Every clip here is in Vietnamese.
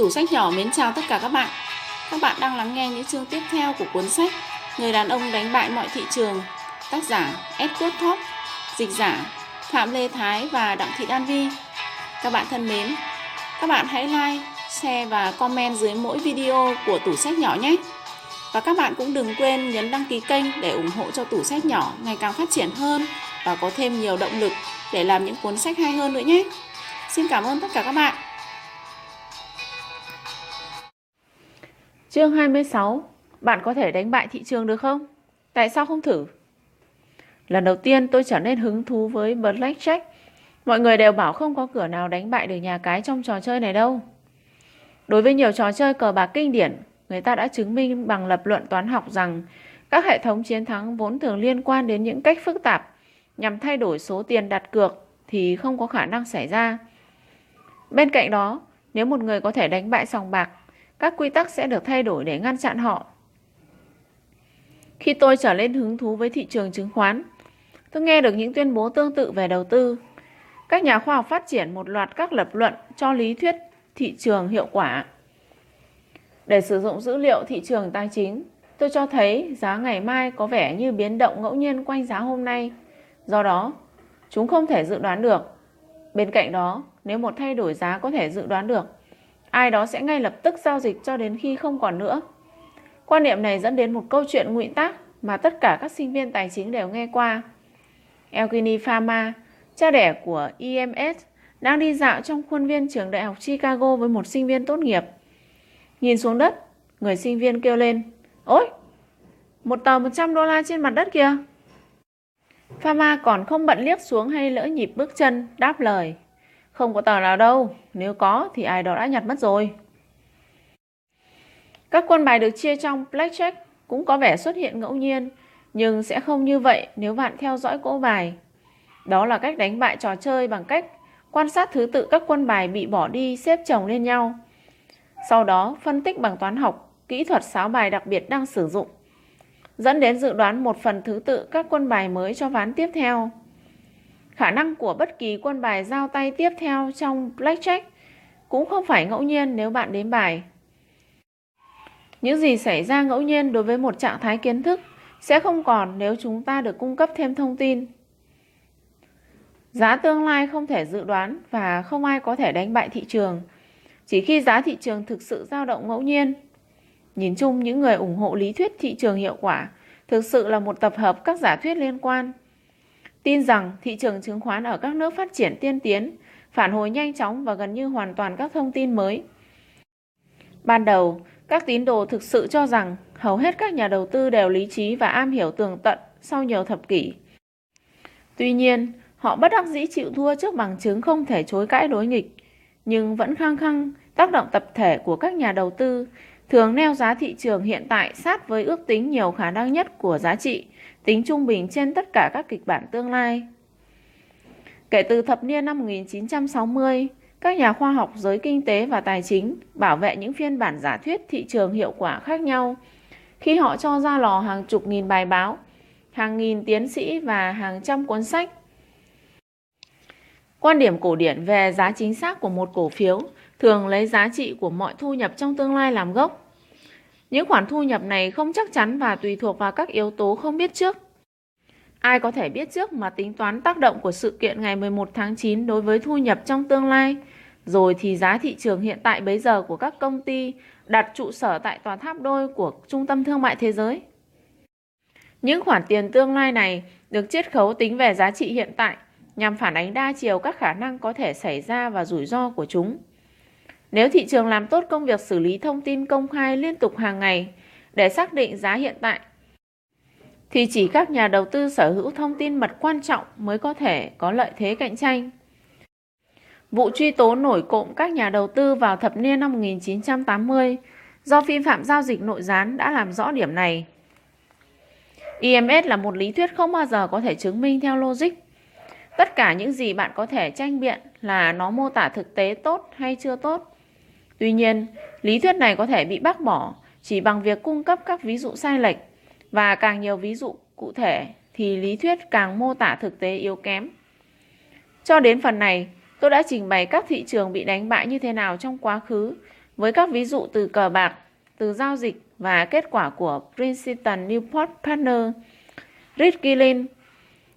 Tủ sách nhỏ mến chào tất cả các bạn. Các bạn đang lắng nghe những chương tiếp theo của cuốn sách Người đàn ông đánh bại mọi thị trường, tác giả Edward Thorp, dịch giả Phạm Lê Thái và Đặng Thị Đan Vi. Các bạn thân mến, các bạn hãy like, share và comment dưới mỗi video của tủ sách nhỏ nhé. Và các bạn cũng đừng quên nhấn đăng ký kênh để ủng hộ cho tủ sách nhỏ ngày càng phát triển hơn và có thêm nhiều động lực để làm những cuốn sách hay hơn nữa nhé. Xin cảm ơn tất cả các bạn. Chương 26 Bạn có thể đánh bại thị trường được không? Tại sao không thử? Lần đầu tiên tôi trở nên hứng thú với Blackjack. Mọi người đều bảo không có cửa nào đánh bại được nhà cái trong trò chơi này đâu. Đối với nhiều trò chơi cờ bạc kinh điển, người ta đã chứng minh bằng lập luận toán học rằng các hệ thống chiến thắng vốn thường liên quan đến những cách phức tạp nhằm thay đổi số tiền đặt cược thì không có khả năng xảy ra. Bên cạnh đó, nếu một người có thể đánh bại sòng bạc, các quy tắc sẽ được thay đổi để ngăn chặn họ. Khi tôi trở lên hứng thú với thị trường chứng khoán, tôi nghe được những tuyên bố tương tự về đầu tư. Các nhà khoa học phát triển một loạt các lập luận cho lý thuyết thị trường hiệu quả. Để sử dụng dữ liệu thị trường tài chính, tôi cho thấy giá ngày mai có vẻ như biến động ngẫu nhiên quanh giá hôm nay. Do đó, chúng không thể dự đoán được. Bên cạnh đó, nếu một thay đổi giá có thể dự đoán được, ai đó sẽ ngay lập tức giao dịch cho đến khi không còn nữa. Quan niệm này dẫn đến một câu chuyện ngụy tác mà tất cả các sinh viên tài chính đều nghe qua. Elgini Pharma, cha đẻ của EMS, đang đi dạo trong khuôn viên trường đại học Chicago với một sinh viên tốt nghiệp. Nhìn xuống đất, người sinh viên kêu lên, Ôi, một tờ 100 đô la trên mặt đất kìa. Pharma còn không bận liếc xuống hay lỡ nhịp bước chân, đáp lời. Không có tờ nào đâu, nếu có thì ai đó đã nhặt mất rồi. Các quân bài được chia trong blackjack cũng có vẻ xuất hiện ngẫu nhiên, nhưng sẽ không như vậy nếu bạn theo dõi cỗ bài. Đó là cách đánh bại trò chơi bằng cách quan sát thứ tự các quân bài bị bỏ đi xếp chồng lên nhau. Sau đó phân tích bằng toán học, kỹ thuật sáo bài đặc biệt đang sử dụng, dẫn đến dự đoán một phần thứ tự các quân bài mới cho ván tiếp theo. Khả năng của bất kỳ quân bài giao tay tiếp theo trong blackjack cũng không phải ngẫu nhiên nếu bạn đếm bài. Những gì xảy ra ngẫu nhiên đối với một trạng thái kiến thức sẽ không còn nếu chúng ta được cung cấp thêm thông tin. Giá tương lai không thể dự đoán và không ai có thể đánh bại thị trường. Chỉ khi giá thị trường thực sự dao động ngẫu nhiên. Nhìn chung những người ủng hộ lý thuyết thị trường hiệu quả thực sự là một tập hợp các giả thuyết liên quan tin rằng thị trường chứng khoán ở các nước phát triển tiên tiến phản hồi nhanh chóng và gần như hoàn toàn các thông tin mới. Ban đầu, các tín đồ thực sự cho rằng hầu hết các nhà đầu tư đều lý trí và am hiểu tường tận sau nhiều thập kỷ. Tuy nhiên, họ bất đắc dĩ chịu thua trước bằng chứng không thể chối cãi đối nghịch, nhưng vẫn khăng khăng tác động tập thể của các nhà đầu tư thường neo giá thị trường hiện tại sát với ước tính nhiều khả năng nhất của giá trị tính trung bình trên tất cả các kịch bản tương lai. Kể từ thập niên năm 1960, các nhà khoa học giới kinh tế và tài chính bảo vệ những phiên bản giả thuyết thị trường hiệu quả khác nhau khi họ cho ra lò hàng chục nghìn bài báo, hàng nghìn tiến sĩ và hàng trăm cuốn sách. Quan điểm cổ điển về giá chính xác của một cổ phiếu thường lấy giá trị của mọi thu nhập trong tương lai làm gốc. Những khoản thu nhập này không chắc chắn và tùy thuộc vào các yếu tố không biết trước. Ai có thể biết trước mà tính toán tác động của sự kiện ngày 11 tháng 9 đối với thu nhập trong tương lai, rồi thì giá thị trường hiện tại bấy giờ của các công ty đặt trụ sở tại tòa tháp đôi của Trung tâm Thương mại Thế giới. Những khoản tiền tương lai này được chiết khấu tính về giá trị hiện tại nhằm phản ánh đa chiều các khả năng có thể xảy ra và rủi ro của chúng. Nếu thị trường làm tốt công việc xử lý thông tin công khai liên tục hàng ngày để xác định giá hiện tại, thì chỉ các nhà đầu tư sở hữu thông tin mật quan trọng mới có thể có lợi thế cạnh tranh. Vụ truy tố nổi cộm các nhà đầu tư vào thập niên năm 1980 do vi phạm giao dịch nội gián đã làm rõ điểm này. IMS là một lý thuyết không bao giờ có thể chứng minh theo logic. Tất cả những gì bạn có thể tranh biện là nó mô tả thực tế tốt hay chưa tốt. Tuy nhiên, lý thuyết này có thể bị bác bỏ chỉ bằng việc cung cấp các ví dụ sai lệch và càng nhiều ví dụ cụ thể thì lý thuyết càng mô tả thực tế yếu kém. Cho đến phần này, tôi đã trình bày các thị trường bị đánh bại như thế nào trong quá khứ với các ví dụ từ cờ bạc, từ giao dịch và kết quả của Princeton Newport Partner, Rick Gillen,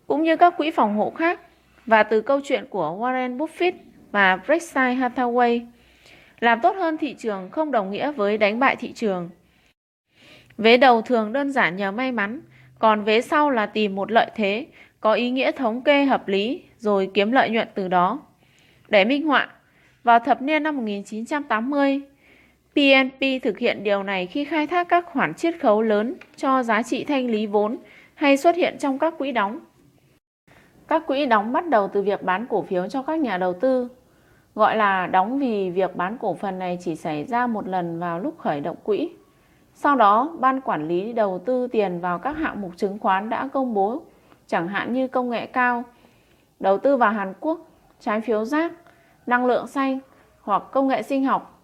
cũng như các quỹ phòng hộ khác và từ câu chuyện của Warren Buffett và Berkshire Hathaway. Làm tốt hơn thị trường không đồng nghĩa với đánh bại thị trường. Vế đầu thường đơn giản nhờ may mắn, còn vế sau là tìm một lợi thế có ý nghĩa thống kê hợp lý rồi kiếm lợi nhuận từ đó. Để minh họa, vào thập niên năm 1980, PNP thực hiện điều này khi khai thác các khoản chiết khấu lớn cho giá trị thanh lý vốn hay xuất hiện trong các quỹ đóng. Các quỹ đóng bắt đầu từ việc bán cổ phiếu cho các nhà đầu tư, gọi là đóng vì việc bán cổ phần này chỉ xảy ra một lần vào lúc khởi động quỹ. Sau đó, ban quản lý đầu tư tiền vào các hạng mục chứng khoán đã công bố, chẳng hạn như công nghệ cao, đầu tư vào Hàn Quốc, trái phiếu rác, năng lượng xanh hoặc công nghệ sinh học.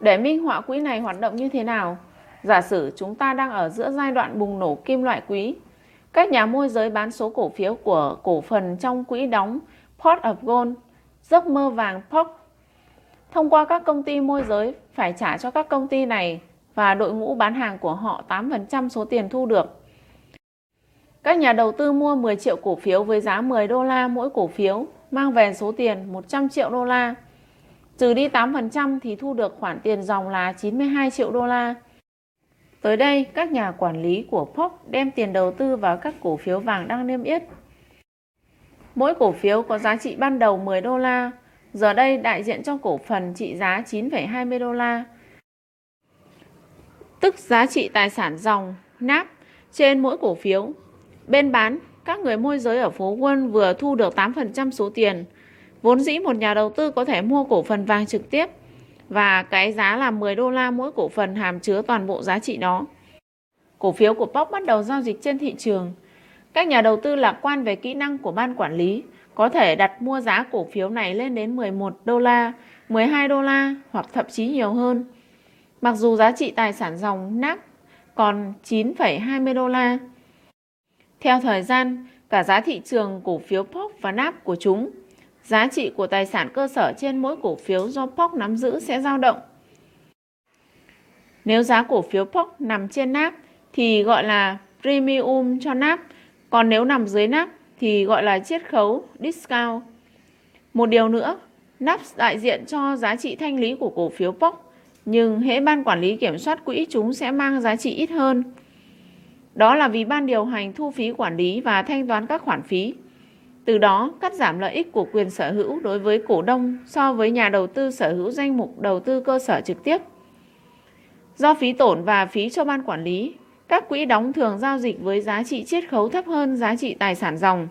Để minh họa quỹ này hoạt động như thế nào, giả sử chúng ta đang ở giữa giai đoạn bùng nổ kim loại quý. Các nhà môi giới bán số cổ phiếu của cổ phần trong quỹ đóng Port of Gold, giấc mơ vàng POC. Thông qua các công ty môi giới phải trả cho các công ty này và đội ngũ bán hàng của họ 8% số tiền thu được. Các nhà đầu tư mua 10 triệu cổ phiếu với giá 10 đô la mỗi cổ phiếu, mang về số tiền 100 triệu đô la. Trừ đi 8% thì thu được khoản tiền dòng là 92 triệu đô la. Tới đây, các nhà quản lý của POC đem tiền đầu tư vào các cổ phiếu vàng đang niêm yết. Mỗi cổ phiếu có giá trị ban đầu 10 đô la, giờ đây đại diện cho cổ phần trị giá 9,20 đô la tức giá trị tài sản dòng NAP trên mỗi cổ phiếu. Bên bán, các người môi giới ở phố Wall vừa thu được 8% số tiền. Vốn dĩ một nhà đầu tư có thể mua cổ phần vàng trực tiếp và cái giá là 10 đô la mỗi cổ phần hàm chứa toàn bộ giá trị đó. Cổ phiếu của POC bắt đầu giao dịch trên thị trường. Các nhà đầu tư lạc quan về kỹ năng của ban quản lý có thể đặt mua giá cổ phiếu này lên đến 11 đô la, 12 đô la hoặc thậm chí nhiều hơn. Mặc dù giá trị tài sản dòng NAC còn 9,20 đô la. Theo thời gian, cả giá thị trường cổ phiếu POC và NAP của chúng, giá trị của tài sản cơ sở trên mỗi cổ phiếu do POC nắm giữ sẽ dao động. Nếu giá cổ phiếu POC nằm trên NAP thì gọi là premium cho NAP, còn nếu nằm dưới nắp thì gọi là chiết khấu discount. Một điều nữa, nắp đại diện cho giá trị thanh lý của cổ phiếu POC nhưng hễ ban quản lý kiểm soát quỹ chúng sẽ mang giá trị ít hơn. Đó là vì ban điều hành thu phí quản lý và thanh toán các khoản phí. Từ đó cắt giảm lợi ích của quyền sở hữu đối với cổ đông so với nhà đầu tư sở hữu danh mục đầu tư cơ sở trực tiếp. Do phí tổn và phí cho ban quản lý, các quỹ đóng thường giao dịch với giá trị chiết khấu thấp hơn giá trị tài sản dòng.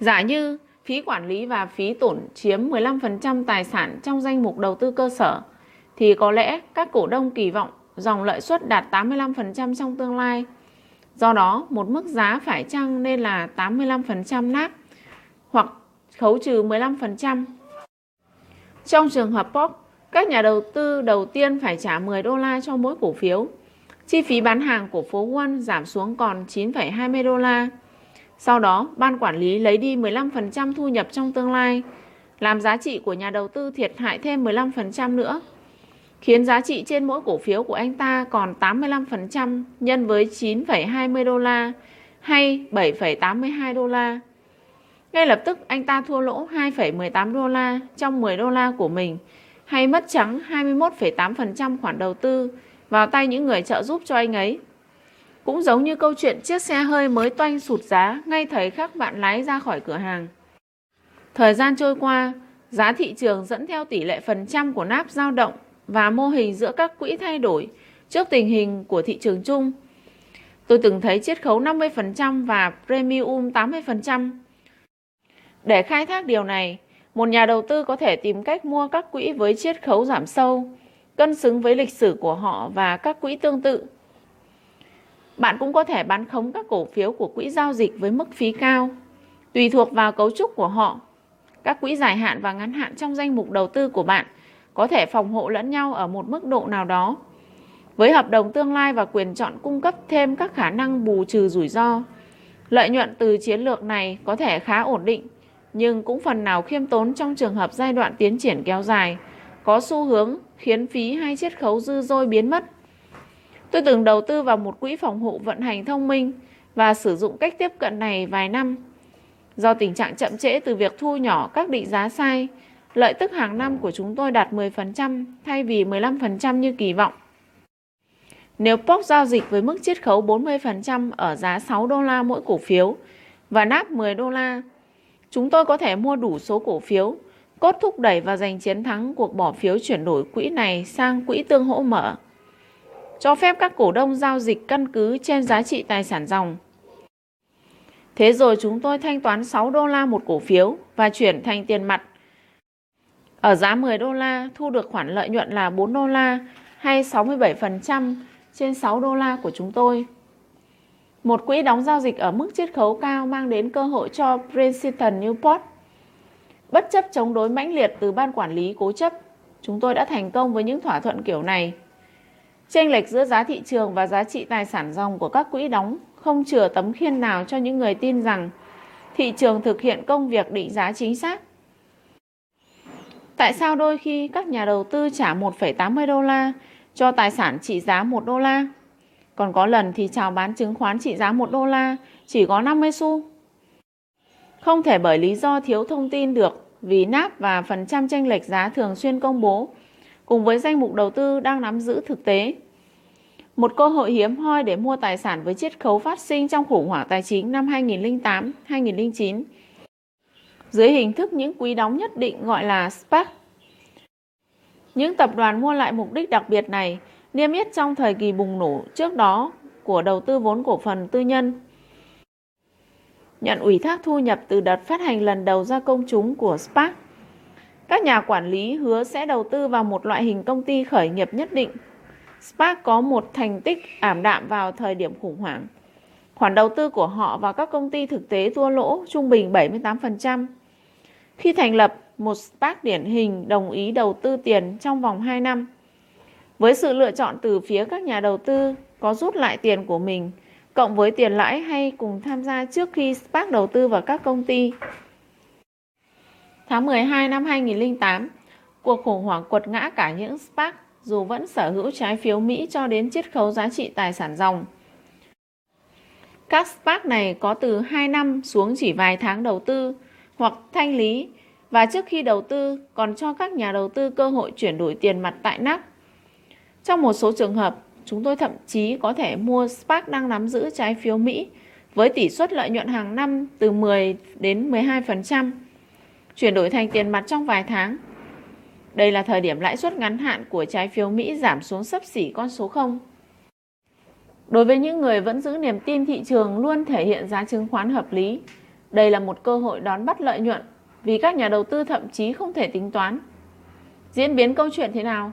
Giả như phí quản lý và phí tổn chiếm 15% tài sản trong danh mục đầu tư cơ sở, thì có lẽ các cổ đông kỳ vọng dòng lợi suất đạt 85% trong tương lai. Do đó, một mức giá phải chăng nên là 85% nát hoặc khấu trừ 15%. Trong trường hợp POP, các nhà đầu tư đầu tiên phải trả 10 đô la cho mỗi cổ phiếu. Chi phí bán hàng của phố Wall giảm xuống còn 9,20 đô la. Sau đó, ban quản lý lấy đi 15% thu nhập trong tương lai, làm giá trị của nhà đầu tư thiệt hại thêm 15% nữa, khiến giá trị trên mỗi cổ phiếu của anh ta còn 85% nhân với 9,20 đô la hay 7,82 đô la. Ngay lập tức anh ta thua lỗ 2,18 đô la trong 10 đô la của mình hay mất trắng 21,8% khoản đầu tư vào tay những người trợ giúp cho anh ấy. Cũng giống như câu chuyện chiếc xe hơi mới toanh sụt giá ngay thấy khắc bạn lái ra khỏi cửa hàng. Thời gian trôi qua, giá thị trường dẫn theo tỷ lệ phần trăm của náp dao động và mô hình giữa các quỹ thay đổi trước tình hình của thị trường chung. Tôi từng thấy chiết khấu 50% và premium 80%. Để khai thác điều này, một nhà đầu tư có thể tìm cách mua các quỹ với chiết khấu giảm sâu, cân xứng với lịch sử của họ và các quỹ tương tự. Bạn cũng có thể bán khống các cổ phiếu của quỹ giao dịch với mức phí cao, tùy thuộc vào cấu trúc của họ. Các quỹ dài hạn và ngắn hạn trong danh mục đầu tư của bạn có thể phòng hộ lẫn nhau ở một mức độ nào đó. Với hợp đồng tương lai và quyền chọn cung cấp thêm các khả năng bù trừ rủi ro, lợi nhuận từ chiến lược này có thể khá ổn định, nhưng cũng phần nào khiêm tốn trong trường hợp giai đoạn tiến triển kéo dài có xu hướng khiến phí hay chiết khấu dư dôi biến mất. Tôi từng đầu tư vào một quỹ phòng hộ vận hành thông minh và sử dụng cách tiếp cận này vài năm. Do tình trạng chậm trễ từ việc thu nhỏ các định giá sai, lợi tức hàng năm của chúng tôi đạt 10% thay vì 15% như kỳ vọng. Nếu POC giao dịch với mức chiết khấu 40% ở giá 6 đô la mỗi cổ phiếu và nắp 10 đô la, chúng tôi có thể mua đủ số cổ phiếu, cốt thúc đẩy và giành chiến thắng cuộc bỏ phiếu chuyển đổi quỹ này sang quỹ tương hỗ mở, cho phép các cổ đông giao dịch căn cứ trên giá trị tài sản dòng. Thế rồi chúng tôi thanh toán 6 đô la một cổ phiếu và chuyển thành tiền mặt. Ở giá 10 đô la thu được khoản lợi nhuận là 4 đô la hay 67% trên 6 đô la của chúng tôi. Một quỹ đóng giao dịch ở mức chiết khấu cao mang đến cơ hội cho Princeton Newport. Bất chấp chống đối mãnh liệt từ ban quản lý cố chấp, chúng tôi đã thành công với những thỏa thuận kiểu này. Chênh lệch giữa giá thị trường và giá trị tài sản dòng của các quỹ đóng không chừa tấm khiên nào cho những người tin rằng thị trường thực hiện công việc định giá chính xác. Tại sao đôi khi các nhà đầu tư trả 1,80 đô la cho tài sản trị giá 1 đô la? Còn có lần thì chào bán chứng khoán trị giá 1 đô la chỉ có 50 xu. Không thể bởi lý do thiếu thông tin được, vì náp và phần trăm tranh lệch giá thường xuyên công bố, cùng với danh mục đầu tư đang nắm giữ thực tế. Một cơ hội hiếm hoi để mua tài sản với chiết khấu phát sinh trong khủng hoảng tài chính năm 2008-2009 dưới hình thức những quý đóng nhất định gọi là SPAC. Những tập đoàn mua lại mục đích đặc biệt này niêm yết trong thời kỳ bùng nổ trước đó của đầu tư vốn cổ phần tư nhân. Nhận ủy thác thu nhập từ đợt phát hành lần đầu ra công chúng của SPAC. Các nhà quản lý hứa sẽ đầu tư vào một loại hình công ty khởi nghiệp nhất định. SPAC có một thành tích ảm đạm vào thời điểm khủng hoảng. Khoản đầu tư của họ vào các công ty thực tế thua lỗ trung bình 78%. Khi thành lập, một SPAC điển hình đồng ý đầu tư tiền trong vòng 2 năm. Với sự lựa chọn từ phía các nhà đầu tư có rút lại tiền của mình, cộng với tiền lãi hay cùng tham gia trước khi SPAC đầu tư vào các công ty. Tháng 12 năm 2008, cuộc khủng hoảng quật ngã cả những SPAC dù vẫn sở hữu trái phiếu Mỹ cho đến chiết khấu giá trị tài sản dòng. Các SPAC này có từ 2 năm xuống chỉ vài tháng đầu tư hoặc thanh lý và trước khi đầu tư còn cho các nhà đầu tư cơ hội chuyển đổi tiền mặt tại NAC. Trong một số trường hợp, chúng tôi thậm chí có thể mua SPAC đang nắm giữ trái phiếu Mỹ với tỷ suất lợi nhuận hàng năm từ 10 đến 12%, chuyển đổi thành tiền mặt trong vài tháng. Đây là thời điểm lãi suất ngắn hạn của trái phiếu Mỹ giảm xuống sấp xỉ con số 0. Đối với những người vẫn giữ niềm tin thị trường luôn thể hiện giá chứng khoán hợp lý, đây là một cơ hội đón bắt lợi nhuận vì các nhà đầu tư thậm chí không thể tính toán. Diễn biến câu chuyện thế nào?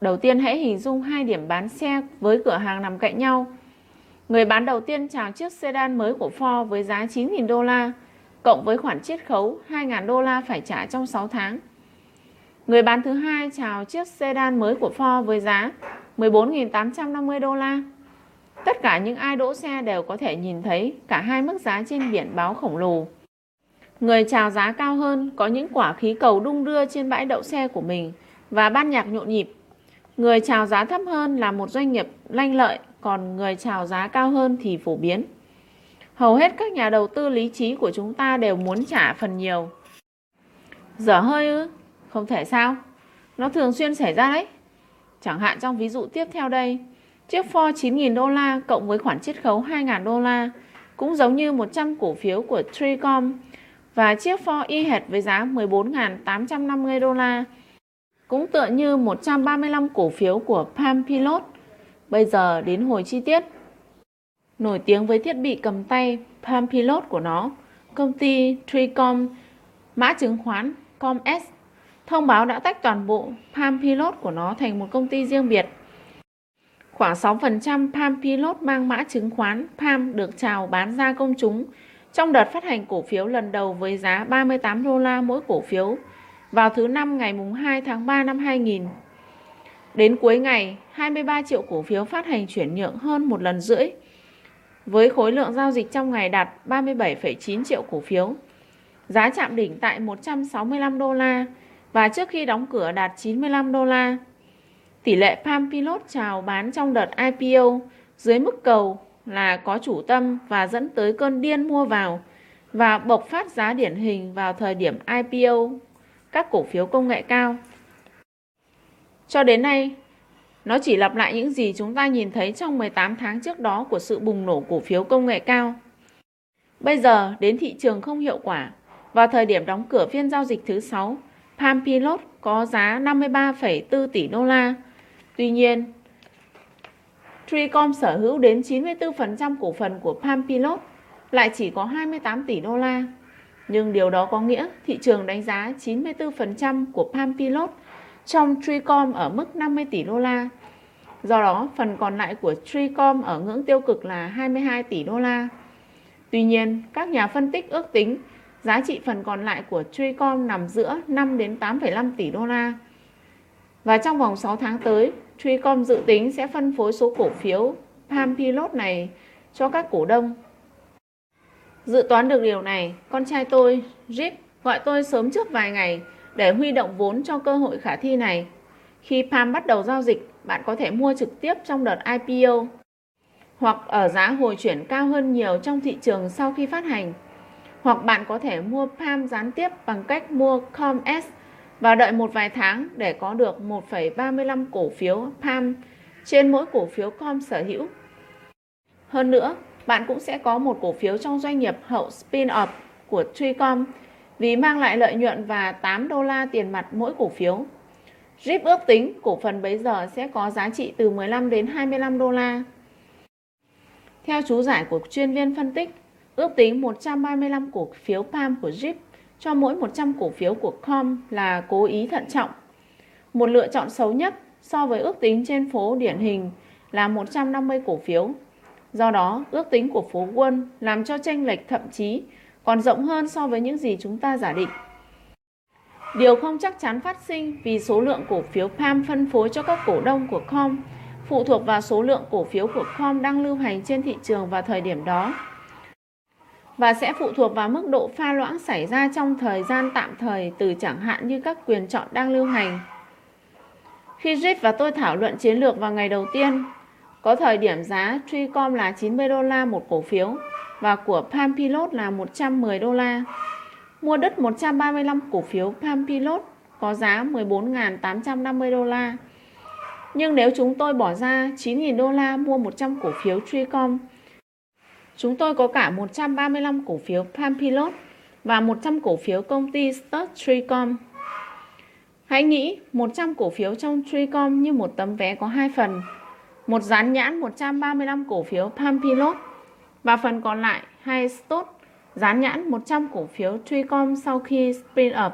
Đầu tiên hãy hình dung hai điểm bán xe với cửa hàng nằm cạnh nhau. Người bán đầu tiên chào chiếc sedan mới của Ford với giá 9.000 đô la, cộng với khoản chiết khấu 2.000 đô la phải trả trong 6 tháng. Người bán thứ hai chào chiếc sedan mới của Ford với giá 14.850 đô la. Tất cả những ai đỗ xe đều có thể nhìn thấy cả hai mức giá trên biển báo khổng lồ. Người chào giá cao hơn có những quả khí cầu đung đưa trên bãi đậu xe của mình và ban nhạc nhộn nhịp. Người chào giá thấp hơn là một doanh nghiệp lanh lợi, còn người chào giá cao hơn thì phổ biến. Hầu hết các nhà đầu tư lý trí của chúng ta đều muốn trả phần nhiều. Dở hơi ư? Không thể sao? Nó thường xuyên xảy ra đấy. Chẳng hạn trong ví dụ tiếp theo đây, chiếc Ford 9.000 đô la cộng với khoản chiết khấu 2.000 đô la cũng giống như 100 cổ phiếu của Tricom và chiếc Ford y hệt với giá 14.850 đô la cũng tựa như 135 cổ phiếu của Palm Pilot. Bây giờ đến hồi chi tiết. Nổi tiếng với thiết bị cầm tay Palm Pilot của nó, công ty Tricom, mã chứng khoán ComS, thông báo đã tách toàn bộ Palm Pilot của nó thành một công ty riêng biệt. Khoảng 6% Palm Pilot mang mã chứng khoán Palm được chào bán ra công chúng trong đợt phát hành cổ phiếu lần đầu với giá 38 đô la mỗi cổ phiếu vào thứ năm ngày 2 tháng 3 năm 2000. Đến cuối ngày, 23 triệu cổ phiếu phát hành chuyển nhượng hơn một lần rưỡi, với khối lượng giao dịch trong ngày đạt 37,9 triệu cổ phiếu. Giá chạm đỉnh tại 165 đô la, và trước khi đóng cửa đạt 95 đô la. Tỷ lệ Palm Pilot chào bán trong đợt IPO dưới mức cầu là có chủ tâm và dẫn tới cơn điên mua vào và bộc phát giá điển hình vào thời điểm IPO các cổ phiếu công nghệ cao. Cho đến nay, nó chỉ lặp lại những gì chúng ta nhìn thấy trong 18 tháng trước đó của sự bùng nổ cổ phiếu công nghệ cao. Bây giờ đến thị trường không hiệu quả. Vào thời điểm đóng cửa phiên giao dịch thứ 6, Palm Pilot có giá 53,4 tỷ đô la. Tuy nhiên, Tricom sở hữu đến 94% cổ phần của Palm Pilot lại chỉ có 28 tỷ đô la. Nhưng điều đó có nghĩa thị trường đánh giá 94% của Palm Pilot trong Tricom ở mức 50 tỷ đô la. Do đó, phần còn lại của Tricom ở ngưỡng tiêu cực là 22 tỷ đô la. Tuy nhiên, các nhà phân tích ước tính giá trị phần còn lại của Tricom nằm giữa 5 đến 8,5 tỷ đô la. Và trong vòng 6 tháng tới, Tricom dự tính sẽ phân phối số cổ phiếu Palm Pilot này cho các cổ đông. Dự toán được điều này, con trai tôi, Rip, gọi tôi sớm trước vài ngày để huy động vốn cho cơ hội khả thi này. Khi Palm bắt đầu giao dịch, bạn có thể mua trực tiếp trong đợt IPO hoặc ở giá hồi chuyển cao hơn nhiều trong thị trường sau khi phát hành. Hoặc bạn có thể mua Palm gián tiếp bằng cách mua COMS và đợi một vài tháng để có được 1,35 cổ phiếu Palm trên mỗi cổ phiếu Com sở hữu. Hơn nữa, bạn cũng sẽ có một cổ phiếu trong doanh nghiệp hậu spin-off của Tricom vì mang lại lợi nhuận và 8 đô la tiền mặt mỗi cổ phiếu. RIP ước tính cổ phần bấy giờ sẽ có giá trị từ 15 đến 25 đô la. Theo chú giải của chuyên viên phân tích, ước tính 135 cổ phiếu PAM của RIP cho mỗi 100 cổ phiếu của COM là cố ý thận trọng. Một lựa chọn xấu nhất so với ước tính trên phố điển hình là 150 cổ phiếu. Do đó, ước tính của phố quân làm cho tranh lệch thậm chí còn rộng hơn so với những gì chúng ta giả định. Điều không chắc chắn phát sinh vì số lượng cổ phiếu PAM phân phối cho các cổ đông của COM phụ thuộc vào số lượng cổ phiếu của COM đang lưu hành trên thị trường vào thời điểm đó và sẽ phụ thuộc vào mức độ pha loãng xảy ra trong thời gian tạm thời từ chẳng hạn như các quyền chọn đang lưu hành. Khi Jeff và tôi thảo luận chiến lược vào ngày đầu tiên, có thời điểm giá Tricom là 90 đô la một cổ phiếu và của Palm Pilot là 110 đô la. Mua đất 135 cổ phiếu Palm Pilot có giá 14.850 đô la. Nhưng nếu chúng tôi bỏ ra 9.000 đô la mua 100 cổ phiếu Tricom, chúng tôi có cả 135 cổ phiếu Palm Pilot và 100 cổ phiếu công ty Start Tricom. Hãy nghĩ 100 cổ phiếu trong Tricom như một tấm vé có hai phần. Một dán nhãn 135 cổ phiếu Pampilot và phần còn lại hai stop dán nhãn 100 cổ phiếu Tricom sau khi spin up.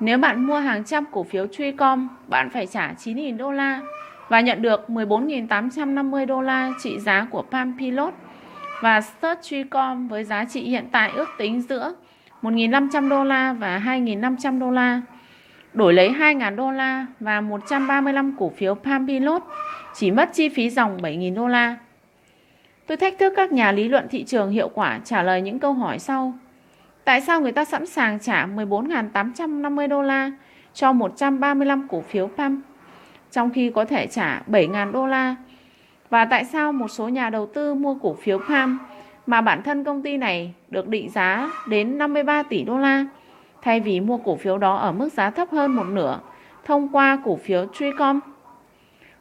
Nếu bạn mua hàng trăm cổ phiếu Tricom, bạn phải trả 9.000 đô la và nhận được 14.850 đô la trị giá của Pampilot và Search Tricom với giá trị hiện tại ước tính giữa 1.500 đô la và 2.500 đô la. Đổi lấy 2.000 đô la và 135 cổ phiếu Palm Pilot, chỉ mất chi phí dòng 7.000 đô la. Tôi thách thức các nhà lý luận thị trường hiệu quả trả lời những câu hỏi sau. Tại sao người ta sẵn sàng trả 14.850 đô la cho 135 cổ phiếu Palm, trong khi có thể trả 7.000 đô la? Và tại sao một số nhà đầu tư mua cổ phiếu Palm mà bản thân công ty này được định giá đến 53 tỷ đô la thay vì mua cổ phiếu đó ở mức giá thấp hơn một nửa thông qua cổ phiếu Tricom?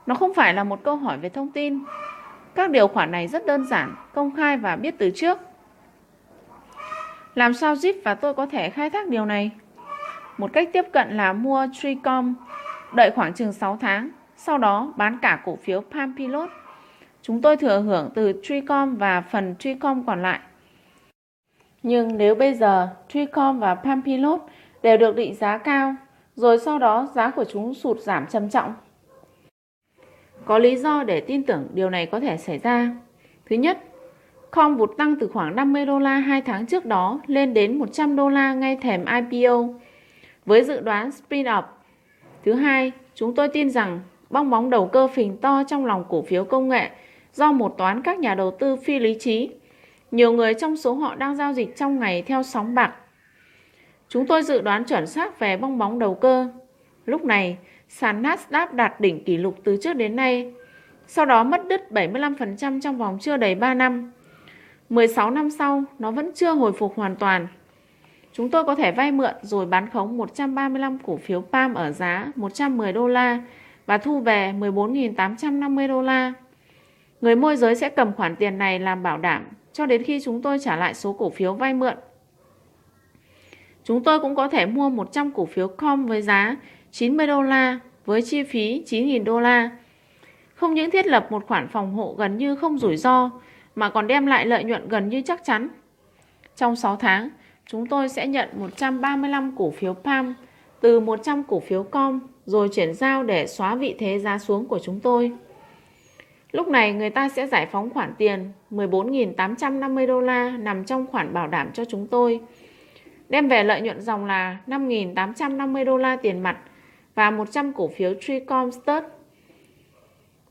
Nó không phải là một câu hỏi về thông tin. Các điều khoản này rất đơn giản, công khai và biết từ trước. Làm sao Zip và tôi có thể khai thác điều này? Một cách tiếp cận là mua Tricom, đợi khoảng chừng 6 tháng, sau đó bán cả cổ phiếu Palm Pilot. Chúng tôi thừa hưởng từ Tricom và phần Tricom còn lại. Nhưng nếu bây giờ Tricom và Pampilot đều được định giá cao, rồi sau đó giá của chúng sụt giảm trầm trọng. Có lý do để tin tưởng điều này có thể xảy ra. Thứ nhất, Com vụt tăng từ khoảng 50 đô la 2 tháng trước đó lên đến 100 đô la ngay thèm IPO với dự đoán spin up. Thứ hai, chúng tôi tin rằng bong bóng đầu cơ phình to trong lòng cổ phiếu công nghệ do một toán các nhà đầu tư phi lý trí. Nhiều người trong số họ đang giao dịch trong ngày theo sóng bạc. Chúng tôi dự đoán chuẩn xác về bong bóng đầu cơ. Lúc này, sàn Nasdaq đạt đỉnh kỷ lục từ trước đến nay, sau đó mất đứt 75% trong vòng chưa đầy 3 năm. 16 năm sau, nó vẫn chưa hồi phục hoàn toàn. Chúng tôi có thể vay mượn rồi bán khống 135 cổ phiếu PAM ở giá 110 đô la và thu về 14.850 đô la. Người môi giới sẽ cầm khoản tiền này làm bảo đảm cho đến khi chúng tôi trả lại số cổ phiếu vay mượn. Chúng tôi cũng có thể mua 100 cổ phiếu com với giá 90 đô la với chi phí 9.000 đô la. Không những thiết lập một khoản phòng hộ gần như không rủi ro mà còn đem lại lợi nhuận gần như chắc chắn. Trong 6 tháng, chúng tôi sẽ nhận 135 cổ phiếu PAM từ 100 cổ phiếu com rồi chuyển giao để xóa vị thế giá xuống của chúng tôi. Lúc này người ta sẽ giải phóng khoản tiền 14.850 đô la nằm trong khoản bảo đảm cho chúng tôi. Đem về lợi nhuận dòng là 5.850 đô la tiền mặt và 100 cổ phiếu Tricom Stud.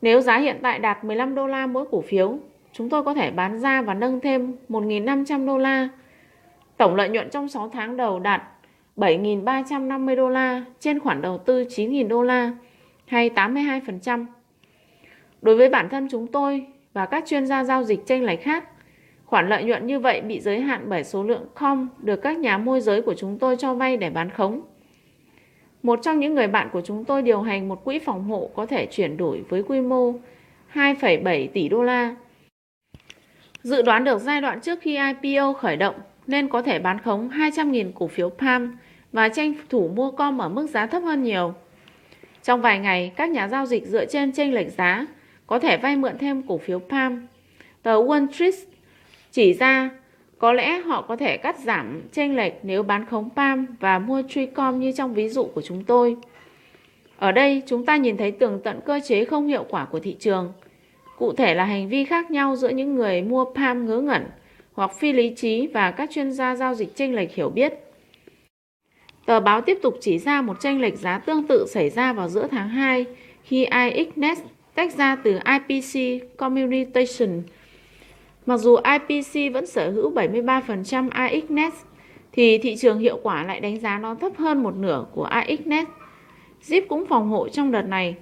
Nếu giá hiện tại đạt 15 đô la mỗi cổ phiếu, chúng tôi có thể bán ra và nâng thêm 1.500 đô la. Tổng lợi nhuận trong 6 tháng đầu đạt 7.350 đô la trên khoản đầu tư 9.000 đô la hay 82%. Đối với bản thân chúng tôi và các chuyên gia giao dịch tranh lệch khác, khoản lợi nhuận như vậy bị giới hạn bởi số lượng com được các nhà môi giới của chúng tôi cho vay để bán khống. Một trong những người bạn của chúng tôi điều hành một quỹ phòng hộ có thể chuyển đổi với quy mô 2,7 tỷ đô la. Dự đoán được giai đoạn trước khi IPO khởi động nên có thể bán khống 200.000 cổ phiếu PAM và tranh thủ mua com ở mức giá thấp hơn nhiều. Trong vài ngày, các nhà giao dịch dựa trên chênh lệch giá có thể vay mượn thêm cổ phiếu PAM. Tờ Wall Street chỉ ra có lẽ họ có thể cắt giảm chênh lệch nếu bán khống PAM và mua Tricom như trong ví dụ của chúng tôi. Ở đây, chúng ta nhìn thấy tường tận cơ chế không hiệu quả của thị trường. Cụ thể là hành vi khác nhau giữa những người mua PAM ngớ ngẩn hoặc phi lý trí và các chuyên gia giao dịch chênh lệch hiểu biết. Tờ báo tiếp tục chỉ ra một chênh lệch giá tương tự xảy ra vào giữa tháng 2 khi IXNet tách ra từ IPC Communication. Mặc dù IPC vẫn sở hữu 73% AXNet, thì thị trường hiệu quả lại đánh giá nó thấp hơn một nửa của AXNet. ZIP cũng phòng hộ trong đợt này.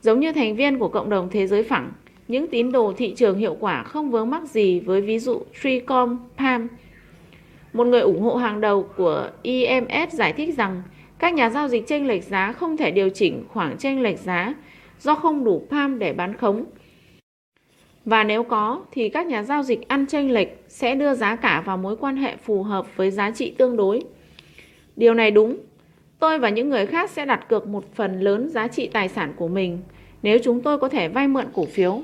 Giống như thành viên của cộng đồng thế giới phẳng, những tín đồ thị trường hiệu quả không vướng mắc gì với ví dụ Tricom, PAM. Một người ủng hộ hàng đầu của EMS giải thích rằng các nhà giao dịch chênh lệch giá không thể điều chỉnh khoảng chênh lệch giá do không đủ PAM để bán khống. Và nếu có thì các nhà giao dịch ăn chênh lệch sẽ đưa giá cả vào mối quan hệ phù hợp với giá trị tương đối. Điều này đúng. Tôi và những người khác sẽ đặt cược một phần lớn giá trị tài sản của mình nếu chúng tôi có thể vay mượn cổ phiếu.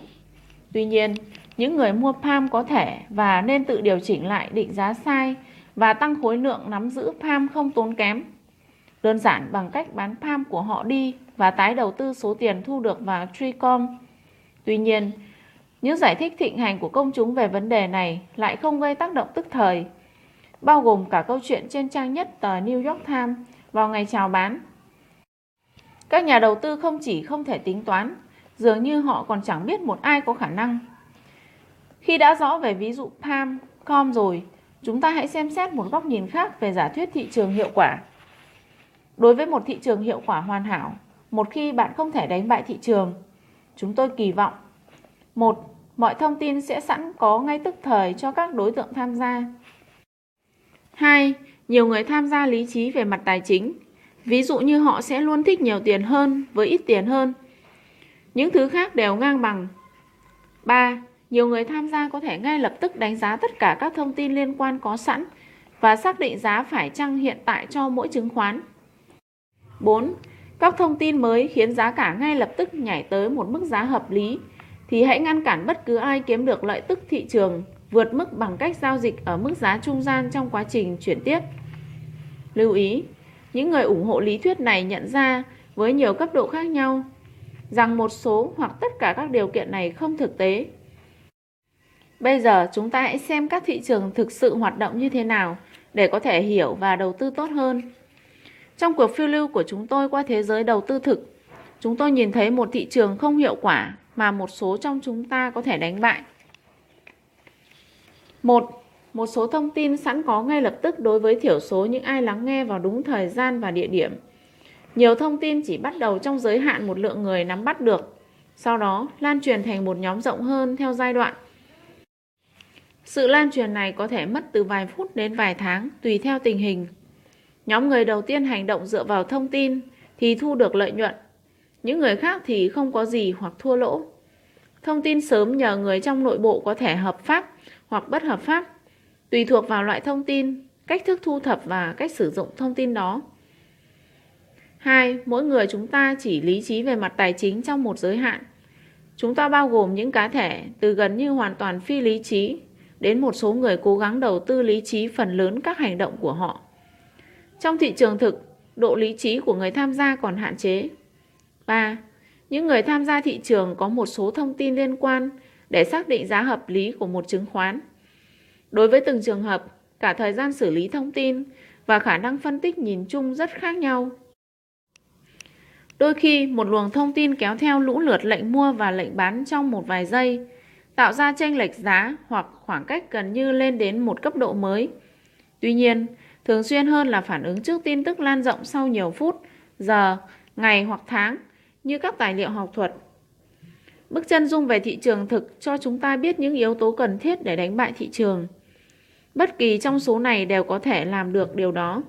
Tuy nhiên, những người mua PAM có thể và nên tự điều chỉnh lại định giá sai và tăng khối lượng nắm giữ PAM không tốn kém. Đơn giản bằng cách bán PAM của họ đi và tái đầu tư số tiền thu được vào Tricom. Tuy nhiên, những giải thích thịnh hành của công chúng về vấn đề này lại không gây tác động tức thời, bao gồm cả câu chuyện trên trang nhất tờ New York Times vào ngày chào bán. Các nhà đầu tư không chỉ không thể tính toán, dường như họ còn chẳng biết một ai có khả năng. Khi đã rõ về ví dụ Palm, COM rồi, chúng ta hãy xem xét một góc nhìn khác về giả thuyết thị trường hiệu quả. Đối với một thị trường hiệu quả hoàn hảo, một khi bạn không thể đánh bại thị trường, chúng tôi kỳ vọng một Mọi thông tin sẽ sẵn có ngay tức thời cho các đối tượng tham gia. 2. Nhiều người tham gia lý trí về mặt tài chính. Ví dụ như họ sẽ luôn thích nhiều tiền hơn với ít tiền hơn. Những thứ khác đều ngang bằng. 3. Nhiều người tham gia có thể ngay lập tức đánh giá tất cả các thông tin liên quan có sẵn và xác định giá phải chăng hiện tại cho mỗi chứng khoán. 4. Các thông tin mới khiến giá cả ngay lập tức nhảy tới một mức giá hợp lý thì hãy ngăn cản bất cứ ai kiếm được lợi tức thị trường vượt mức bằng cách giao dịch ở mức giá trung gian trong quá trình chuyển tiếp. Lưu ý, những người ủng hộ lý thuyết này nhận ra với nhiều cấp độ khác nhau rằng một số hoặc tất cả các điều kiện này không thực tế. Bây giờ chúng ta hãy xem các thị trường thực sự hoạt động như thế nào để có thể hiểu và đầu tư tốt hơn. Trong cuộc phiêu lưu của chúng tôi qua thế giới đầu tư thực, chúng tôi nhìn thấy một thị trường không hiệu quả mà một số trong chúng ta có thể đánh bại. Một một số thông tin sẵn có ngay lập tức đối với thiểu số những ai lắng nghe vào đúng thời gian và địa điểm. Nhiều thông tin chỉ bắt đầu trong giới hạn một lượng người nắm bắt được, sau đó lan truyền thành một nhóm rộng hơn theo giai đoạn. Sự lan truyền này có thể mất từ vài phút đến vài tháng tùy theo tình hình. Nhóm người đầu tiên hành động dựa vào thông tin thì thu được lợi nhuận, những người khác thì không có gì hoặc thua lỗ. Thông tin sớm nhờ người trong nội bộ có thể hợp pháp hoặc bất hợp pháp, tùy thuộc vào loại thông tin, cách thức thu thập và cách sử dụng thông tin đó. 2. Mỗi người chúng ta chỉ lý trí về mặt tài chính trong một giới hạn. Chúng ta bao gồm những cá thể từ gần như hoàn toàn phi lý trí đến một số người cố gắng đầu tư lý trí phần lớn các hành động của họ. Trong thị trường thực, độ lý trí của người tham gia còn hạn chế. 3. Những người tham gia thị trường có một số thông tin liên quan để xác định giá hợp lý của một chứng khoán. Đối với từng trường hợp, cả thời gian xử lý thông tin và khả năng phân tích nhìn chung rất khác nhau. Đôi khi, một luồng thông tin kéo theo lũ lượt lệnh mua và lệnh bán trong một vài giây, tạo ra chênh lệch giá hoặc khoảng cách gần như lên đến một cấp độ mới. Tuy nhiên, thường xuyên hơn là phản ứng trước tin tức lan rộng sau nhiều phút, giờ, ngày hoặc tháng, như các tài liệu học thuật. Bức chân dung về thị trường thực cho chúng ta biết những yếu tố cần thiết để đánh bại thị trường. Bất kỳ trong số này đều có thể làm được điều đó.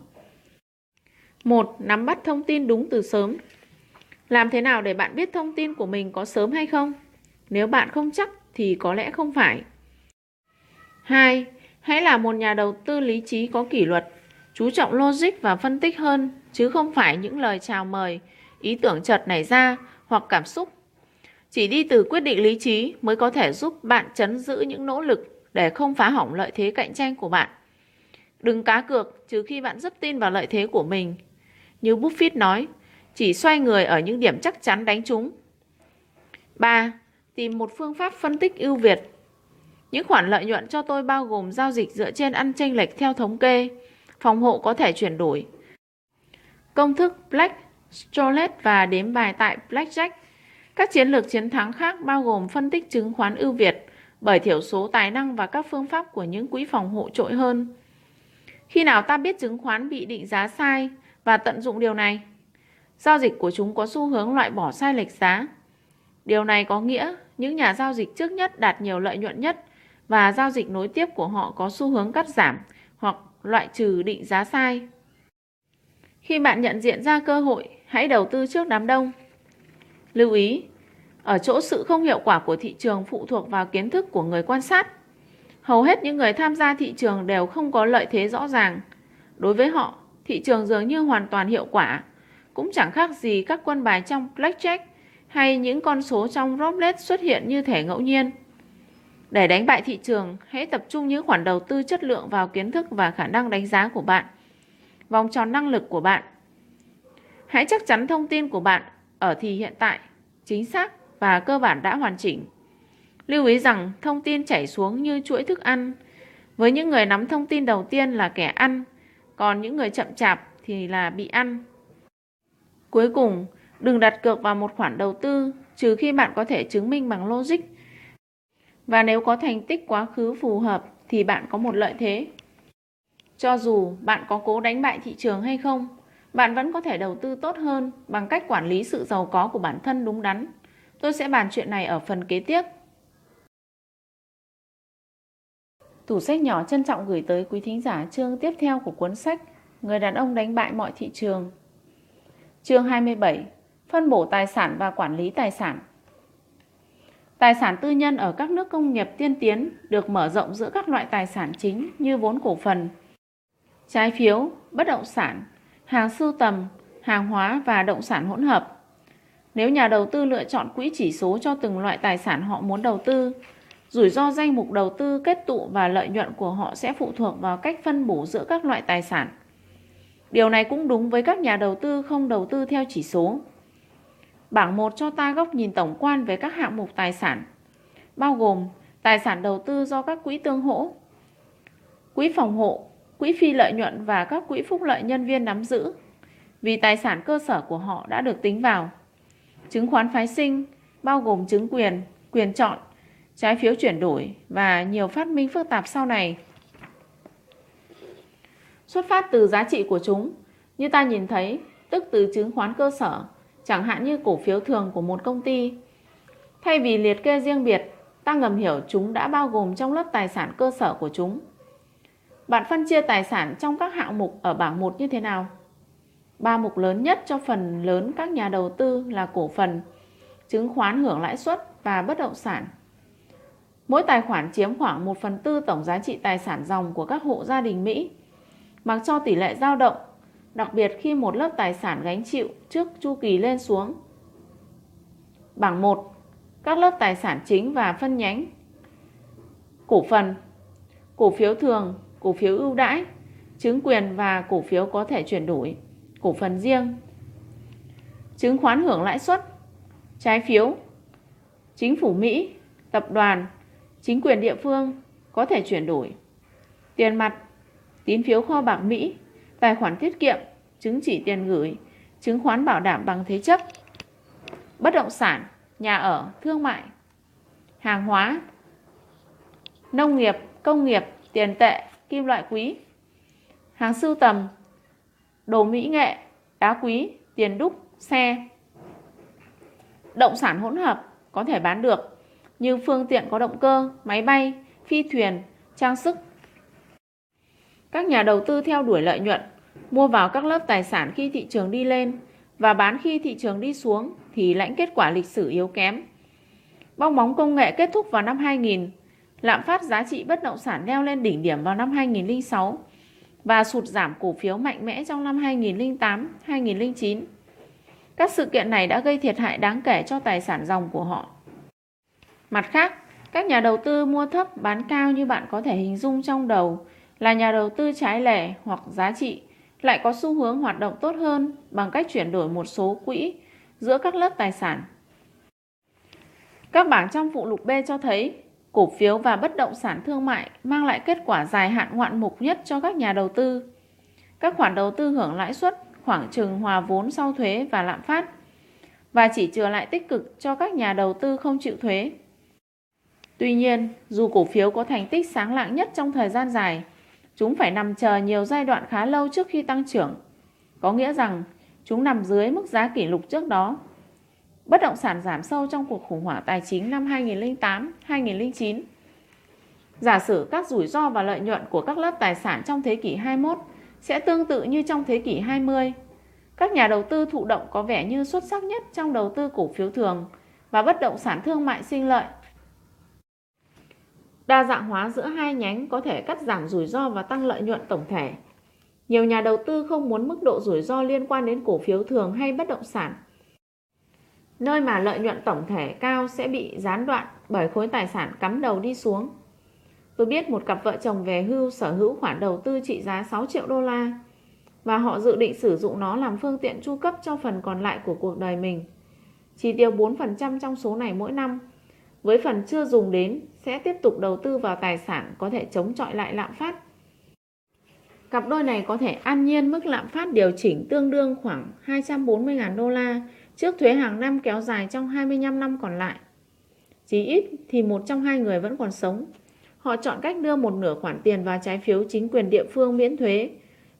1. Nắm bắt thông tin đúng từ sớm. Làm thế nào để bạn biết thông tin của mình có sớm hay không? Nếu bạn không chắc thì có lẽ không phải. 2. Hãy là một nhà đầu tư lý trí có kỷ luật, chú trọng logic và phân tích hơn chứ không phải những lời chào mời, ý tưởng chợt nảy ra hoặc cảm xúc. Chỉ đi từ quyết định lý trí mới có thể giúp bạn chấn giữ những nỗ lực để không phá hỏng lợi thế cạnh tranh của bạn. Đừng cá cược trừ khi bạn rất tin vào lợi thế của mình. Như Buffett nói, chỉ xoay người ở những điểm chắc chắn đánh trúng. 3. Tìm một phương pháp phân tích ưu việt. Những khoản lợi nhuận cho tôi bao gồm giao dịch dựa trên ăn chênh lệch theo thống kê, phòng hộ có thể chuyển đổi. Công thức Black, Strolet và đếm bài tại Blackjack. Các chiến lược chiến thắng khác bao gồm phân tích chứng khoán ưu việt bởi thiểu số tài năng và các phương pháp của những quỹ phòng hộ trội hơn. Khi nào ta biết chứng khoán bị định giá sai và tận dụng điều này? Giao dịch của chúng có xu hướng loại bỏ sai lệch giá. Điều này có nghĩa những nhà giao dịch trước nhất đạt nhiều lợi nhuận nhất và giao dịch nối tiếp của họ có xu hướng cắt giảm hoặc loại trừ định giá sai. Khi bạn nhận diện ra cơ hội, hãy đầu tư trước đám đông. Lưu ý, ở chỗ sự không hiệu quả của thị trường phụ thuộc vào kiến thức của người quan sát. Hầu hết những người tham gia thị trường đều không có lợi thế rõ ràng. Đối với họ, thị trường dường như hoàn toàn hiệu quả cũng chẳng khác gì các quân bài trong blackjack hay những con số trong roulette xuất hiện như thể ngẫu nhiên. Để đánh bại thị trường, hãy tập trung những khoản đầu tư chất lượng vào kiến thức và khả năng đánh giá của bạn, vòng tròn năng lực của bạn. Hãy chắc chắn thông tin của bạn ở thì hiện tại, chính xác và cơ bản đã hoàn chỉnh. Lưu ý rằng thông tin chảy xuống như chuỗi thức ăn. Với những người nắm thông tin đầu tiên là kẻ ăn, còn những người chậm chạp thì là bị ăn. Cuối cùng, đừng đặt cược vào một khoản đầu tư trừ khi bạn có thể chứng minh bằng logic. Và nếu có thành tích quá khứ phù hợp thì bạn có một lợi thế. Cho dù bạn có cố đánh bại thị trường hay không, bạn vẫn có thể đầu tư tốt hơn bằng cách quản lý sự giàu có của bản thân đúng đắn. Tôi sẽ bàn chuyện này ở phần kế tiếp. Tủ sách nhỏ trân trọng gửi tới quý thính giả chương tiếp theo của cuốn sách Người đàn ông đánh bại mọi thị trường Chương 27 Phân bổ tài sản và quản lý tài sản Tài sản tư nhân ở các nước công nghiệp tiên tiến được mở rộng giữa các loại tài sản chính như vốn cổ phần, trái phiếu, bất động sản, hàng sưu tầm, hàng hóa và động sản hỗn hợp. Nếu nhà đầu tư lựa chọn quỹ chỉ số cho từng loại tài sản họ muốn đầu tư, rủi ro danh mục đầu tư kết tụ và lợi nhuận của họ sẽ phụ thuộc vào cách phân bổ giữa các loại tài sản. Điều này cũng đúng với các nhà đầu tư không đầu tư theo chỉ số. Bảng 1 cho ta góc nhìn tổng quan về các hạng mục tài sản, bao gồm tài sản đầu tư do các quỹ tương hỗ, quỹ phòng hộ, quỹ phi lợi nhuận và các quỹ phúc lợi nhân viên nắm giữ, vì tài sản cơ sở của họ đã được tính vào. Chứng khoán phái sinh, bao gồm chứng quyền, quyền chọn, trái phiếu chuyển đổi và nhiều phát minh phức tạp sau này. xuất phát từ giá trị của chúng, như ta nhìn thấy, tức từ chứng khoán cơ sở, chẳng hạn như cổ phiếu thường của một công ty. Thay vì liệt kê riêng biệt, ta ngầm hiểu chúng đã bao gồm trong lớp tài sản cơ sở của chúng. Bạn phân chia tài sản trong các hạng mục ở bảng 1 như thế nào? Ba mục lớn nhất cho phần lớn các nhà đầu tư là cổ phần, chứng khoán hưởng lãi suất và bất động sản. Mỗi tài khoản chiếm khoảng 1 phần tư tổng giá trị tài sản dòng của các hộ gia đình Mỹ. Mặc cho tỷ lệ dao động, đặc biệt khi một lớp tài sản gánh chịu trước chu kỳ lên xuống. Bảng 1. Các lớp tài sản chính và phân nhánh. Cổ phần, cổ phiếu thường, cổ phiếu ưu đãi, chứng quyền và cổ phiếu có thể chuyển đổi, cổ phần riêng. Chứng khoán hưởng lãi suất, trái phiếu, chính phủ Mỹ, tập đoàn, chính quyền địa phương có thể chuyển đổi. Tiền mặt, tín phiếu kho bạc Mỹ, tài khoản tiết kiệm, chứng chỉ tiền gửi, chứng khoán bảo đảm bằng thế chấp, bất động sản, nhà ở, thương mại, hàng hóa, nông nghiệp, công nghiệp, tiền tệ, kim loại quý, hàng sưu tầm, đồ mỹ nghệ, đá quý, tiền đúc, xe. Động sản hỗn hợp có thể bán được như phương tiện có động cơ, máy bay, phi thuyền, trang sức. Các nhà đầu tư theo đuổi lợi nhuận, mua vào các lớp tài sản khi thị trường đi lên và bán khi thị trường đi xuống thì lãnh kết quả lịch sử yếu kém. Bong bóng công nghệ kết thúc vào năm 2000, lạm phát giá trị bất động sản leo lên đỉnh điểm vào năm 2006 và sụt giảm cổ phiếu mạnh mẽ trong năm 2008-2009. Các sự kiện này đã gây thiệt hại đáng kể cho tài sản dòng của họ. Mặt khác, các nhà đầu tư mua thấp bán cao như bạn có thể hình dung trong đầu là nhà đầu tư trái lẻ hoặc giá trị lại có xu hướng hoạt động tốt hơn bằng cách chuyển đổi một số quỹ giữa các lớp tài sản. Các bảng trong phụ lục B cho thấy cổ phiếu và bất động sản thương mại mang lại kết quả dài hạn ngoạn mục nhất cho các nhà đầu tư. Các khoản đầu tư hưởng lãi suất khoảng chừng hòa vốn sau thuế và lạm phát và chỉ trừ lại tích cực cho các nhà đầu tư không chịu thuế. Tuy nhiên, dù cổ phiếu có thành tích sáng lạng nhất trong thời gian dài, chúng phải nằm chờ nhiều giai đoạn khá lâu trước khi tăng trưởng. Có nghĩa rằng chúng nằm dưới mức giá kỷ lục trước đó. Bất động sản giảm sâu trong cuộc khủng hoảng tài chính năm 2008-2009. Giả sử các rủi ro và lợi nhuận của các lớp tài sản trong thế kỷ 21 sẽ tương tự như trong thế kỷ 20. Các nhà đầu tư thụ động có vẻ như xuất sắc nhất trong đầu tư cổ phiếu thường và bất động sản thương mại sinh lợi. Đa dạng hóa giữa hai nhánh có thể cắt giảm rủi ro và tăng lợi nhuận tổng thể. Nhiều nhà đầu tư không muốn mức độ rủi ro liên quan đến cổ phiếu thường hay bất động sản. Nơi mà lợi nhuận tổng thể cao sẽ bị gián đoạn bởi khối tài sản cắm đầu đi xuống. Tôi biết một cặp vợ chồng về hưu sở hữu khoản đầu tư trị giá 6 triệu đô la và họ dự định sử dụng nó làm phương tiện chu cấp cho phần còn lại của cuộc đời mình. Chỉ tiêu 4% trong số này mỗi năm, với phần chưa dùng đến, sẽ tiếp tục đầu tư vào tài sản có thể chống chọi lại lạm phát. Cặp đôi này có thể an nhiên mức lạm phát điều chỉnh tương đương khoảng 240.000 đô la trước thuế hàng năm kéo dài trong 25 năm còn lại. Chỉ ít thì một trong hai người vẫn còn sống. Họ chọn cách đưa một nửa khoản tiền vào trái phiếu chính quyền địa phương miễn thuế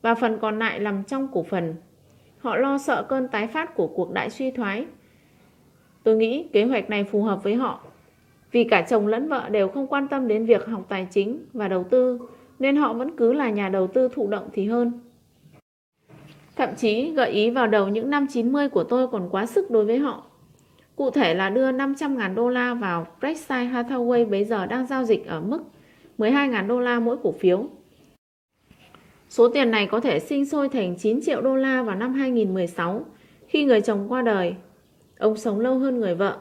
và phần còn lại nằm trong cổ phần. Họ lo sợ cơn tái phát của cuộc đại suy thoái. Tôi nghĩ kế hoạch này phù hợp với họ vì cả chồng lẫn vợ đều không quan tâm đến việc học tài chính và đầu tư, nên họ vẫn cứ là nhà đầu tư thụ động thì hơn. Thậm chí gợi ý vào đầu những năm 90 của tôi còn quá sức đối với họ. Cụ thể là đưa 500.000 đô la vào Berkshire Hathaway bây giờ đang giao dịch ở mức 12.000 đô la mỗi cổ phiếu. Số tiền này có thể sinh sôi thành 9 triệu đô la vào năm 2016 khi người chồng qua đời. Ông sống lâu hơn người vợ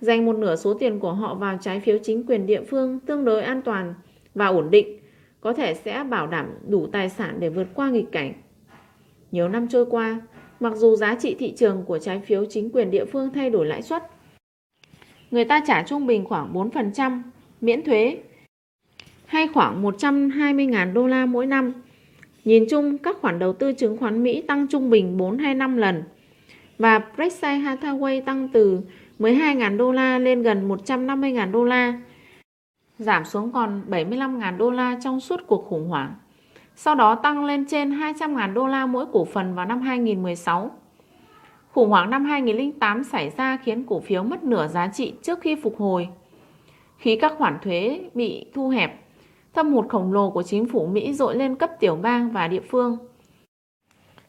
dành một nửa số tiền của họ vào trái phiếu chính quyền địa phương tương đối an toàn và ổn định, có thể sẽ bảo đảm đủ tài sản để vượt qua nghịch cảnh. Nhiều năm trôi qua, mặc dù giá trị thị trường của trái phiếu chính quyền địa phương thay đổi lãi suất, người ta trả trung bình khoảng 4% miễn thuế hay khoảng 120.000 đô la mỗi năm. Nhìn chung, các khoản đầu tư chứng khoán Mỹ tăng trung bình 4 hay 5 lần và Berkshire Hathaway tăng từ 12.000 đô la lên gần 150.000 đô la, giảm xuống còn 75.000 đô la trong suốt cuộc khủng hoảng. sau đó tăng lên trên 200.000 đô la mỗi cổ phần vào năm 2016. Khủng hoảng năm 2008 xảy ra khiến cổ phiếu mất nửa giá trị trước khi phục hồi. Khi các khoản thuế bị thu hẹp, thâm hụt khổng lồ của chính phủ Mỹ dội lên cấp tiểu bang và địa phương.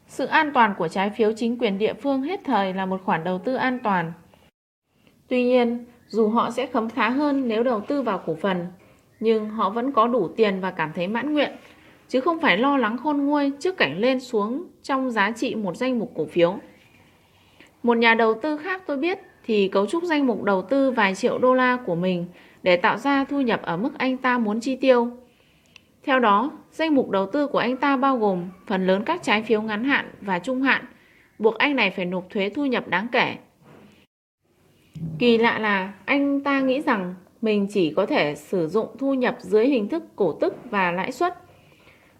Sự an toàn của trái phiếu chính quyền địa phương hết thời là một khoản đầu tư an toàn. Tuy nhiên, dù họ sẽ khấm khá hơn nếu đầu tư vào cổ phần, nhưng họ vẫn có đủ tiền và cảm thấy mãn nguyện, chứ không phải lo lắng khôn nguôi trước cảnh lên xuống trong giá trị một danh mục cổ phiếu. Một nhà đầu tư khác tôi biết thì cấu trúc danh mục đầu tư vài triệu đô la của mình để tạo ra thu nhập ở mức anh ta muốn chi tiêu. Theo đó, danh mục đầu tư của anh ta bao gồm phần lớn các trái phiếu ngắn hạn và trung hạn, buộc anh này phải nộp thuế thu nhập đáng kể. Kỳ lạ là anh ta nghĩ rằng mình chỉ có thể sử dụng thu nhập dưới hình thức cổ tức và lãi suất.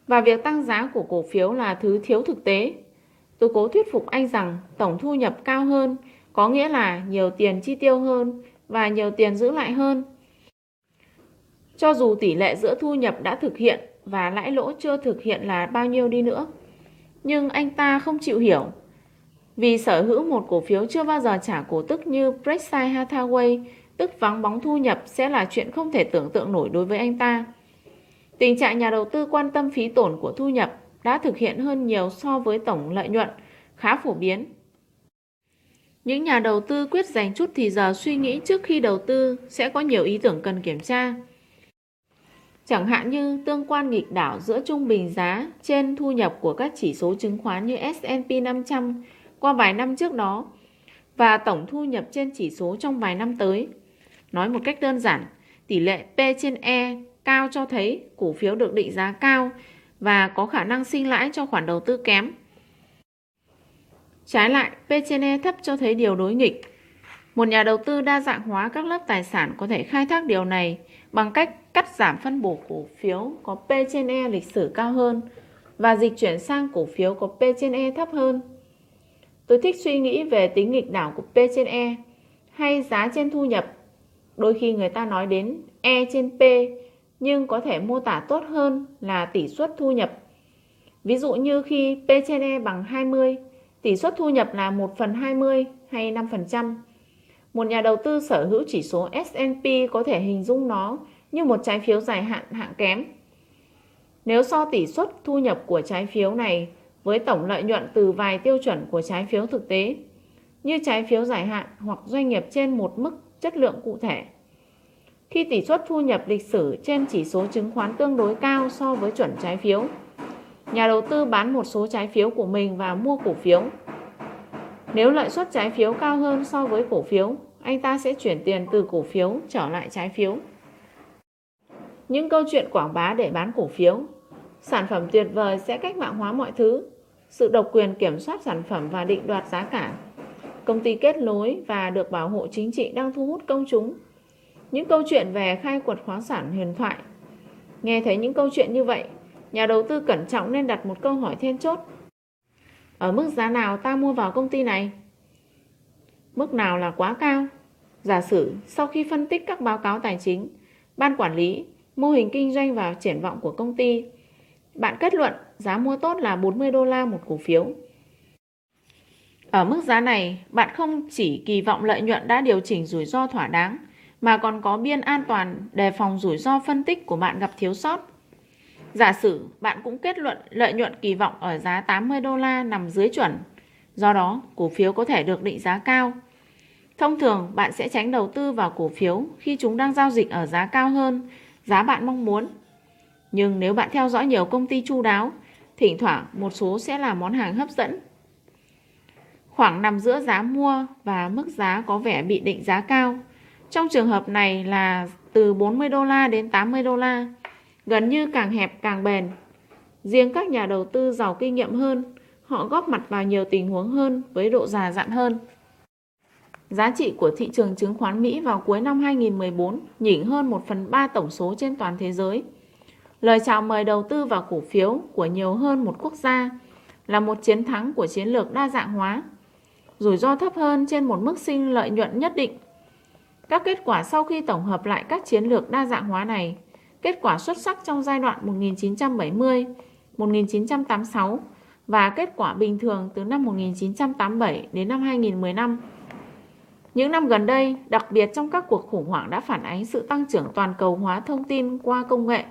Và việc tăng giá của cổ phiếu là thứ thiếu thực tế. Tôi cố thuyết phục anh rằng tổng thu nhập cao hơn có nghĩa là nhiều tiền chi tiêu hơn và nhiều tiền giữ lại hơn. Cho dù tỷ lệ giữa thu nhập đã thực hiện và lãi lỗ chưa thực hiện là bao nhiêu đi nữa. Nhưng anh ta không chịu hiểu. Vì sở hữu một cổ phiếu chưa bao giờ trả cổ tức như Berkshire Hathaway, tức vắng bóng thu nhập sẽ là chuyện không thể tưởng tượng nổi đối với anh ta. Tình trạng nhà đầu tư quan tâm phí tổn của thu nhập đã thực hiện hơn nhiều so với tổng lợi nhuận, khá phổ biến. Những nhà đầu tư quyết dành chút thì giờ suy nghĩ trước khi đầu tư sẽ có nhiều ý tưởng cần kiểm tra. Chẳng hạn như tương quan nghịch đảo giữa trung bình giá trên thu nhập của các chỉ số chứng khoán như S&P 500 qua vài năm trước đó và tổng thu nhập trên chỉ số trong vài năm tới. Nói một cách đơn giản, tỷ lệ P trên E cao cho thấy cổ phiếu được định giá cao và có khả năng sinh lãi cho khoản đầu tư kém. Trái lại, P trên E thấp cho thấy điều đối nghịch. Một nhà đầu tư đa dạng hóa các lớp tài sản có thể khai thác điều này bằng cách cắt giảm phân bổ cổ phiếu có P trên E lịch sử cao hơn và dịch chuyển sang cổ phiếu có P trên E thấp hơn. Tôi thích suy nghĩ về tính nghịch đảo của P trên E hay giá trên thu nhập. Đôi khi người ta nói đến E trên P nhưng có thể mô tả tốt hơn là tỷ suất thu nhập. Ví dụ như khi P trên E bằng 20, tỷ suất thu nhập là 1 phần 20 hay 5%. Một nhà đầu tư sở hữu chỉ số S&P có thể hình dung nó như một trái phiếu dài hạn hạng kém. Nếu so tỷ suất thu nhập của trái phiếu này với tổng lợi nhuận từ vài tiêu chuẩn của trái phiếu thực tế, như trái phiếu dài hạn hoặc doanh nghiệp trên một mức chất lượng cụ thể. Khi tỷ suất thu nhập lịch sử trên chỉ số chứng khoán tương đối cao so với chuẩn trái phiếu, nhà đầu tư bán một số trái phiếu của mình và mua cổ phiếu. Nếu lợi suất trái phiếu cao hơn so với cổ phiếu, anh ta sẽ chuyển tiền từ cổ phiếu trở lại trái phiếu. Những câu chuyện quảng bá để bán cổ phiếu Sản phẩm tuyệt vời sẽ cách mạng hóa mọi thứ Sự độc quyền kiểm soát sản phẩm và định đoạt giá cả Công ty kết nối và được bảo hộ chính trị đang thu hút công chúng Những câu chuyện về khai quật khoáng sản huyền thoại Nghe thấy những câu chuyện như vậy Nhà đầu tư cẩn trọng nên đặt một câu hỏi then chốt Ở mức giá nào ta mua vào công ty này? Mức nào là quá cao? Giả sử sau khi phân tích các báo cáo tài chính, ban quản lý mô hình kinh doanh và triển vọng của công ty. Bạn kết luận giá mua tốt là 40 đô la một cổ phiếu. Ở mức giá này, bạn không chỉ kỳ vọng lợi nhuận đã điều chỉnh rủi ro thỏa đáng, mà còn có biên an toàn đề phòng rủi ro phân tích của bạn gặp thiếu sót. Giả sử bạn cũng kết luận lợi nhuận kỳ vọng ở giá 80 đô la nằm dưới chuẩn, do đó cổ phiếu có thể được định giá cao. Thông thường, bạn sẽ tránh đầu tư vào cổ phiếu khi chúng đang giao dịch ở giá cao hơn giá bạn mong muốn. Nhưng nếu bạn theo dõi nhiều công ty chu đáo, thỉnh thoảng một số sẽ là món hàng hấp dẫn. Khoảng nằm giữa giá mua và mức giá có vẻ bị định giá cao. Trong trường hợp này là từ 40 đô la đến 80 đô la, gần như càng hẹp càng bền. Riêng các nhà đầu tư giàu kinh nghiệm hơn, họ góp mặt vào nhiều tình huống hơn với độ già dặn hơn. Giá trị của thị trường chứng khoán Mỹ vào cuối năm 2014 nhỉnh hơn 1 phần 3 tổng số trên toàn thế giới. Lời chào mời đầu tư vào cổ phiếu của nhiều hơn một quốc gia là một chiến thắng của chiến lược đa dạng hóa. Rủi ro thấp hơn trên một mức sinh lợi nhuận nhất định. Các kết quả sau khi tổng hợp lại các chiến lược đa dạng hóa này, kết quả xuất sắc trong giai đoạn 1986 và kết quả bình thường từ năm 1987 đến năm 2015. Những năm gần đây, đặc biệt trong các cuộc khủng hoảng đã phản ánh sự tăng trưởng toàn cầu hóa thông tin qua công nghệ.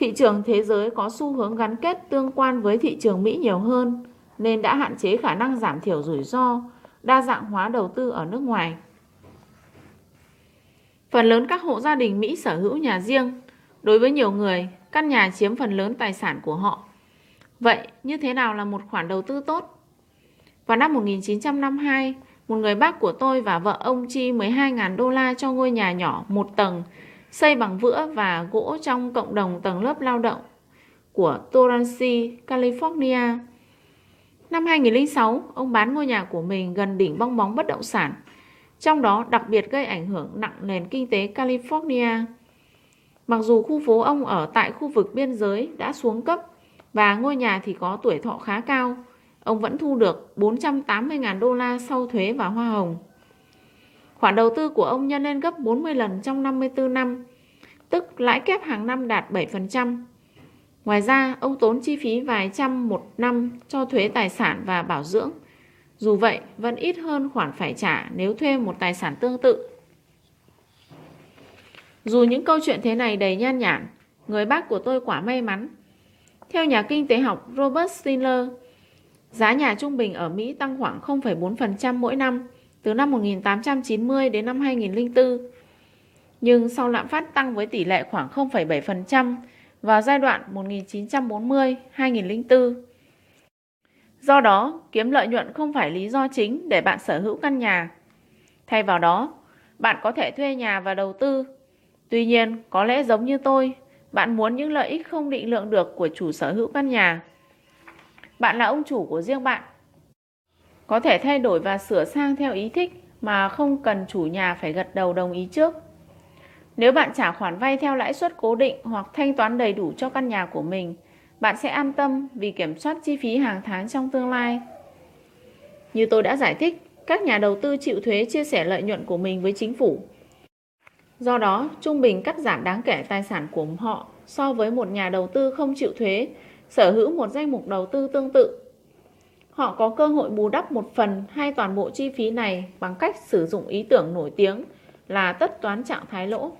Thị trường thế giới có xu hướng gắn kết tương quan với thị trường Mỹ nhiều hơn, nên đã hạn chế khả năng giảm thiểu rủi ro, đa dạng hóa đầu tư ở nước ngoài. Phần lớn các hộ gia đình Mỹ sở hữu nhà riêng. Đối với nhiều người, căn nhà chiếm phần lớn tài sản của họ. Vậy, như thế nào là một khoản đầu tư tốt? Vào năm 1952, một người bác của tôi và vợ ông chi 12.000 đô la cho ngôi nhà nhỏ một tầng, xây bằng vữa và gỗ trong cộng đồng tầng lớp lao động của Torrance, California. Năm 2006, ông bán ngôi nhà của mình gần đỉnh bong bóng bất động sản, trong đó đặc biệt gây ảnh hưởng nặng nền kinh tế California. Mặc dù khu phố ông ở tại khu vực biên giới đã xuống cấp và ngôi nhà thì có tuổi thọ khá cao, ông vẫn thu được 480.000 đô la sau thuế và hoa hồng. Khoản đầu tư của ông nhân lên gấp 40 lần trong 54 năm, tức lãi kép hàng năm đạt 7%. Ngoài ra, ông tốn chi phí vài trăm một năm cho thuế tài sản và bảo dưỡng. Dù vậy, vẫn ít hơn khoản phải trả nếu thuê một tài sản tương tự. Dù những câu chuyện thế này đầy nhan nhản, người bác của tôi quả may mắn. Theo nhà kinh tế học Robert Stiller, giá nhà trung bình ở Mỹ tăng khoảng 0,4% mỗi năm từ năm 1890 đến năm 2004. Nhưng sau lạm phát tăng với tỷ lệ khoảng 0,7% vào giai đoạn 1940-2004. Do đó, kiếm lợi nhuận không phải lý do chính để bạn sở hữu căn nhà. Thay vào đó, bạn có thể thuê nhà và đầu tư. Tuy nhiên, có lẽ giống như tôi, bạn muốn những lợi ích không định lượng được của chủ sở hữu căn nhà. Bạn là ông chủ của riêng bạn. Có thể thay đổi và sửa sang theo ý thích mà không cần chủ nhà phải gật đầu đồng ý trước. Nếu bạn trả khoản vay theo lãi suất cố định hoặc thanh toán đầy đủ cho căn nhà của mình, bạn sẽ an tâm vì kiểm soát chi phí hàng tháng trong tương lai. Như tôi đã giải thích, các nhà đầu tư chịu thuế chia sẻ lợi nhuận của mình với chính phủ. Do đó, trung bình cắt giảm đáng kể tài sản của họ so với một nhà đầu tư không chịu thuế, sở hữu một danh mục đầu tư tương tự. Họ có cơ hội bù đắp một phần hay toàn bộ chi phí này bằng cách sử dụng ý tưởng nổi tiếng là tất toán trạng thái lỗ.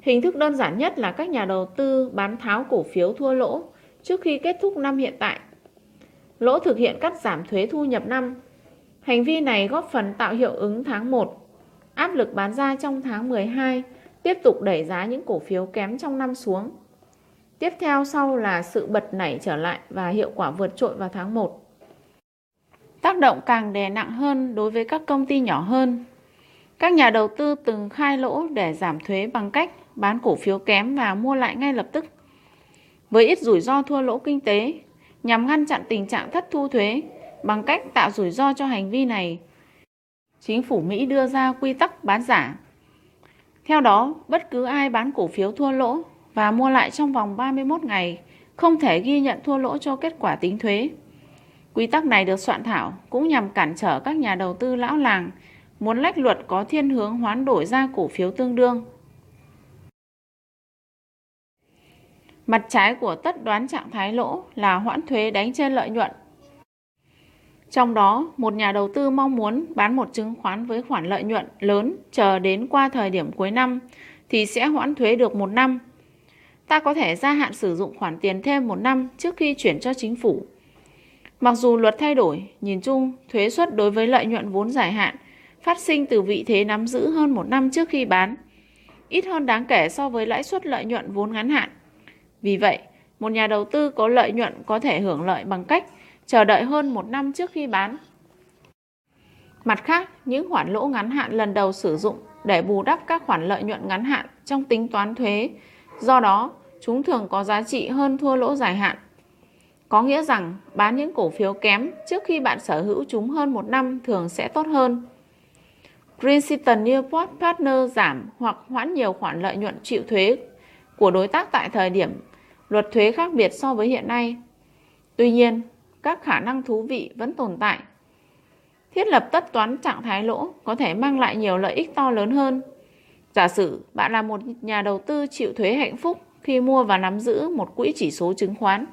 Hình thức đơn giản nhất là các nhà đầu tư bán tháo cổ phiếu thua lỗ trước khi kết thúc năm hiện tại. Lỗ thực hiện cắt giảm thuế thu nhập năm. Hành vi này góp phần tạo hiệu ứng tháng 1, áp lực bán ra trong tháng 12, tiếp tục đẩy giá những cổ phiếu kém trong năm xuống. Tiếp theo sau là sự bật nảy trở lại và hiệu quả vượt trội vào tháng 1. Tác động càng đè nặng hơn đối với các công ty nhỏ hơn. Các nhà đầu tư từng khai lỗ để giảm thuế bằng cách bán cổ phiếu kém và mua lại ngay lập tức. Với ít rủi ro thua lỗ kinh tế, nhằm ngăn chặn tình trạng thất thu thuế bằng cách tạo rủi ro cho hành vi này, chính phủ Mỹ đưa ra quy tắc bán giả. Theo đó, bất cứ ai bán cổ phiếu thua lỗ và mua lại trong vòng 31 ngày không thể ghi nhận thua lỗ cho kết quả tính thuế. Quy tắc này được soạn thảo cũng nhằm cản trở các nhà đầu tư lão làng muốn lách luật có thiên hướng hoán đổi ra cổ phiếu tương đương. Mặt trái của tất đoán trạng thái lỗ là hoãn thuế đánh trên lợi nhuận. Trong đó, một nhà đầu tư mong muốn bán một chứng khoán với khoản lợi nhuận lớn chờ đến qua thời điểm cuối năm thì sẽ hoãn thuế được một năm. Ta có thể gia hạn sử dụng khoản tiền thêm một năm trước khi chuyển cho chính phủ. Mặc dù luật thay đổi, nhìn chung, thuế suất đối với lợi nhuận vốn dài hạn phát sinh từ vị thế nắm giữ hơn một năm trước khi bán, ít hơn đáng kể so với lãi suất lợi nhuận vốn ngắn hạn. Vì vậy, một nhà đầu tư có lợi nhuận có thể hưởng lợi bằng cách chờ đợi hơn một năm trước khi bán. Mặt khác, những khoản lỗ ngắn hạn lần đầu sử dụng để bù đắp các khoản lợi nhuận ngắn hạn trong tính toán thuế. Do đó, chúng thường có giá trị hơn thua lỗ dài hạn. Có nghĩa rằng bán những cổ phiếu kém trước khi bạn sở hữu chúng hơn một năm thường sẽ tốt hơn. Princeton Newport Partner giảm hoặc hoãn nhiều khoản lợi nhuận chịu thuế của đối tác tại thời điểm luật thuế khác biệt so với hiện nay. Tuy nhiên, các khả năng thú vị vẫn tồn tại. Thiết lập tất toán trạng thái lỗ có thể mang lại nhiều lợi ích to lớn hơn. Giả sử bạn là một nhà đầu tư chịu thuế hạnh phúc khi mua và nắm giữ một quỹ chỉ số chứng khoán.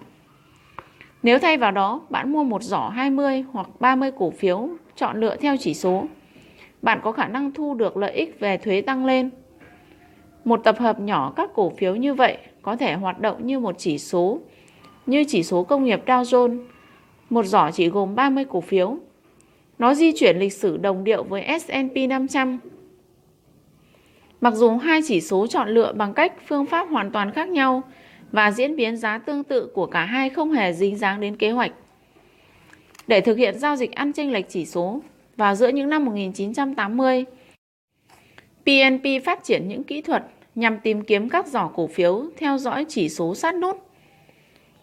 Nếu thay vào đó, bạn mua một giỏ 20 hoặc 30 cổ phiếu chọn lựa theo chỉ số, bạn có khả năng thu được lợi ích về thuế tăng lên. Một tập hợp nhỏ các cổ phiếu như vậy có thể hoạt động như một chỉ số, như chỉ số công nghiệp Dow Jones. Một giỏ chỉ gồm 30 cổ phiếu. Nó di chuyển lịch sử đồng điệu với S&P 500. Mặc dù hai chỉ số chọn lựa bằng cách phương pháp hoàn toàn khác nhau và diễn biến giá tương tự của cả hai không hề dính dáng đến kế hoạch. Để thực hiện giao dịch ăn chênh lệch chỉ số vào giữa những năm 1980, PNP phát triển những kỹ thuật nhằm tìm kiếm các giỏ cổ phiếu theo dõi chỉ số sát nút.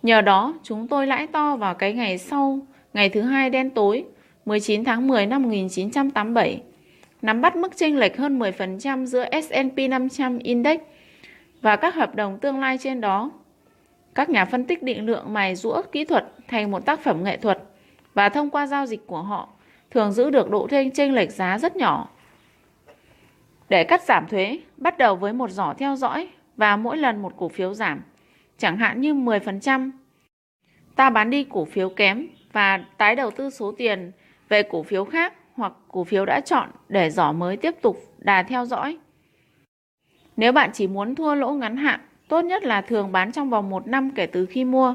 Nhờ đó, chúng tôi lãi to vào cái ngày sau, ngày thứ hai đen tối, 19 tháng 10 năm 1987, nắm bắt mức chênh lệch hơn 10% giữa S&P 500 Index và các hợp đồng tương lai trên đó. Các nhà phân tích định lượng mài rũa kỹ thuật thành một tác phẩm nghệ thuật và thông qua giao dịch của họ thường giữ được độ thênh chênh lệch giá rất nhỏ. Để cắt giảm thuế, bắt đầu với một giỏ theo dõi và mỗi lần một cổ phiếu giảm, chẳng hạn như 10%. Ta bán đi cổ phiếu kém và tái đầu tư số tiền về cổ phiếu khác hoặc cổ phiếu đã chọn để giỏ mới tiếp tục đà theo dõi. Nếu bạn chỉ muốn thua lỗ ngắn hạn, tốt nhất là thường bán trong vòng một năm kể từ khi mua.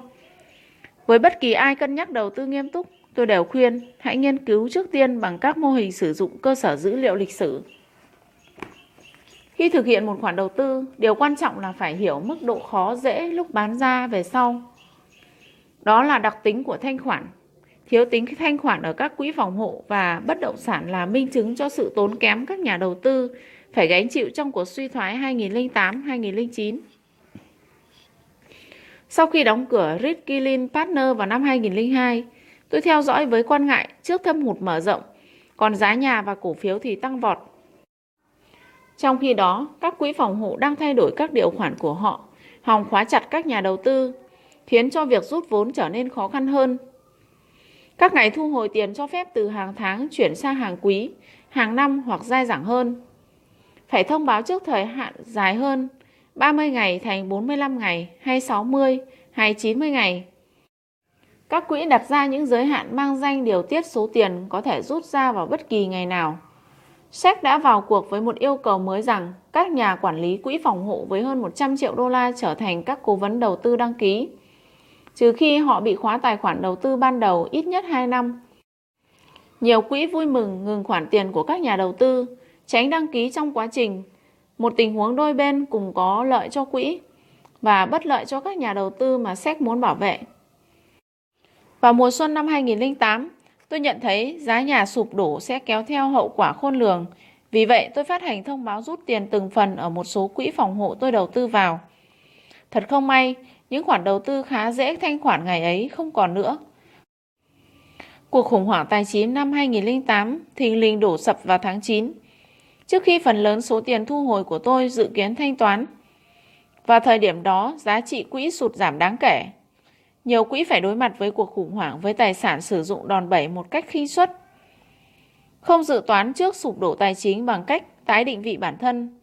Với bất kỳ ai cân nhắc đầu tư nghiêm túc, tôi đều khuyên hãy nghiên cứu trước tiên bằng các mô hình sử dụng cơ sở dữ liệu lịch sử. Khi thực hiện một khoản đầu tư, điều quan trọng là phải hiểu mức độ khó dễ lúc bán ra về sau. Đó là đặc tính của thanh khoản. Thiếu tính thanh khoản ở các quỹ phòng hộ và bất động sản là minh chứng cho sự tốn kém các nhà đầu tư phải gánh chịu trong cuộc suy thoái 2008-2009. Sau khi đóng cửa Ritkilin Partner vào năm 2002, tôi theo dõi với quan ngại trước thâm hụt mở rộng, còn giá nhà và cổ phiếu thì tăng vọt. Trong khi đó, các quỹ phòng hộ đang thay đổi các điều khoản của họ, hòng khóa chặt các nhà đầu tư, khiến cho việc rút vốn trở nên khó khăn hơn. Các ngày thu hồi tiền cho phép từ hàng tháng chuyển sang hàng quý, hàng năm hoặc dai dẳng hơn. Phải thông báo trước thời hạn dài hơn, 30 ngày thành 45 ngày hay 60 hay 90 ngày. Các quỹ đặt ra những giới hạn mang danh điều tiết số tiền có thể rút ra vào bất kỳ ngày nào. Séc đã vào cuộc với một yêu cầu mới rằng các nhà quản lý quỹ phòng hộ với hơn 100 triệu đô la trở thành các cố vấn đầu tư đăng ký, trừ khi họ bị khóa tài khoản đầu tư ban đầu ít nhất 2 năm. Nhiều quỹ vui mừng ngừng khoản tiền của các nhà đầu tư, tránh đăng ký trong quá trình, một tình huống đôi bên cùng có lợi cho quỹ và bất lợi cho các nhà đầu tư mà SEC muốn bảo vệ. Vào mùa xuân năm 2008, Tôi nhận thấy giá nhà sụp đổ sẽ kéo theo hậu quả khôn lường. Vì vậy, tôi phát hành thông báo rút tiền từng phần ở một số quỹ phòng hộ tôi đầu tư vào. Thật không may, những khoản đầu tư khá dễ thanh khoản ngày ấy không còn nữa. Cuộc khủng hoảng tài chính năm 2008 thình lình đổ sập vào tháng 9, trước khi phần lớn số tiền thu hồi của tôi dự kiến thanh toán. Vào thời điểm đó, giá trị quỹ sụt giảm đáng kể. Nhiều quỹ phải đối mặt với cuộc khủng hoảng với tài sản sử dụng đòn bẩy một cách khinh suất. Không dự toán trước sụp đổ tài chính bằng cách tái định vị bản thân.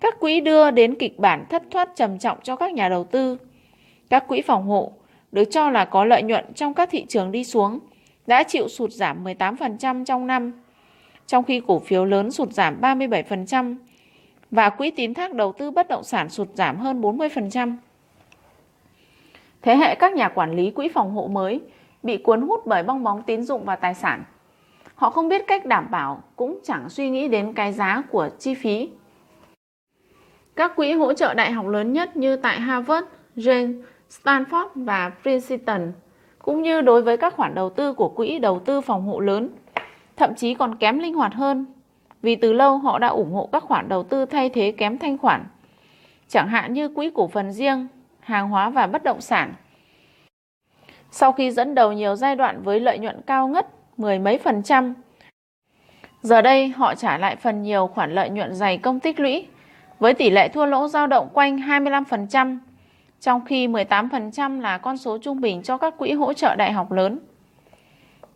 Các quỹ đưa đến kịch bản thất thoát trầm trọng cho các nhà đầu tư. Các quỹ phòng hộ được cho là có lợi nhuận trong các thị trường đi xuống đã chịu sụt giảm 18% trong năm, trong khi cổ phiếu lớn sụt giảm 37% và quỹ tín thác đầu tư bất động sản sụt giảm hơn 40%. Thế hệ các nhà quản lý quỹ phòng hộ mới bị cuốn hút bởi bong bóng tín dụng và tài sản. Họ không biết cách đảm bảo, cũng chẳng suy nghĩ đến cái giá của chi phí. Các quỹ hỗ trợ đại học lớn nhất như tại Harvard, Yale, Stanford và Princeton, cũng như đối với các khoản đầu tư của quỹ đầu tư phòng hộ lớn, thậm chí còn kém linh hoạt hơn, vì từ lâu họ đã ủng hộ các khoản đầu tư thay thế kém thanh khoản, chẳng hạn như quỹ cổ phần riêng hàng hóa và bất động sản. Sau khi dẫn đầu nhiều giai đoạn với lợi nhuận cao ngất mười mấy phần trăm, giờ đây họ trả lại phần nhiều khoản lợi nhuận dày công tích lũy với tỷ lệ thua lỗ dao động quanh 25%, trong khi 18% là con số trung bình cho các quỹ hỗ trợ đại học lớn.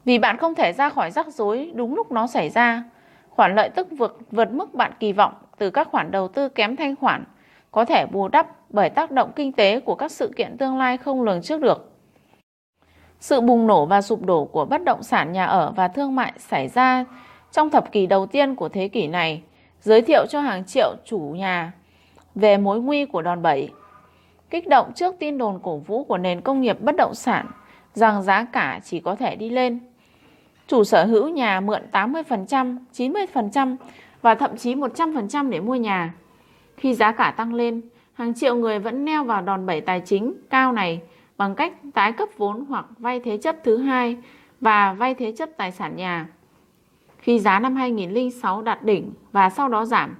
Vì bạn không thể ra khỏi rắc rối đúng lúc nó xảy ra, khoản lợi tức vượt, vượt mức bạn kỳ vọng từ các khoản đầu tư kém thanh khoản có thể bù đắp bởi tác động kinh tế của các sự kiện tương lai không lường trước được. Sự bùng nổ và sụp đổ của bất động sản nhà ở và thương mại xảy ra trong thập kỷ đầu tiên của thế kỷ này, giới thiệu cho hàng triệu chủ nhà về mối nguy của đòn bẩy. Kích động trước tin đồn cổ vũ của nền công nghiệp bất động sản rằng giá cả chỉ có thể đi lên. Chủ sở hữu nhà mượn 80%, 90% và thậm chí 100% để mua nhà. Khi giá cả tăng lên, hàng triệu người vẫn neo vào đòn bẩy tài chính cao này bằng cách tái cấp vốn hoặc vay thế chấp thứ hai và vay thế chấp tài sản nhà. Khi giá năm 2006 đạt đỉnh và sau đó giảm,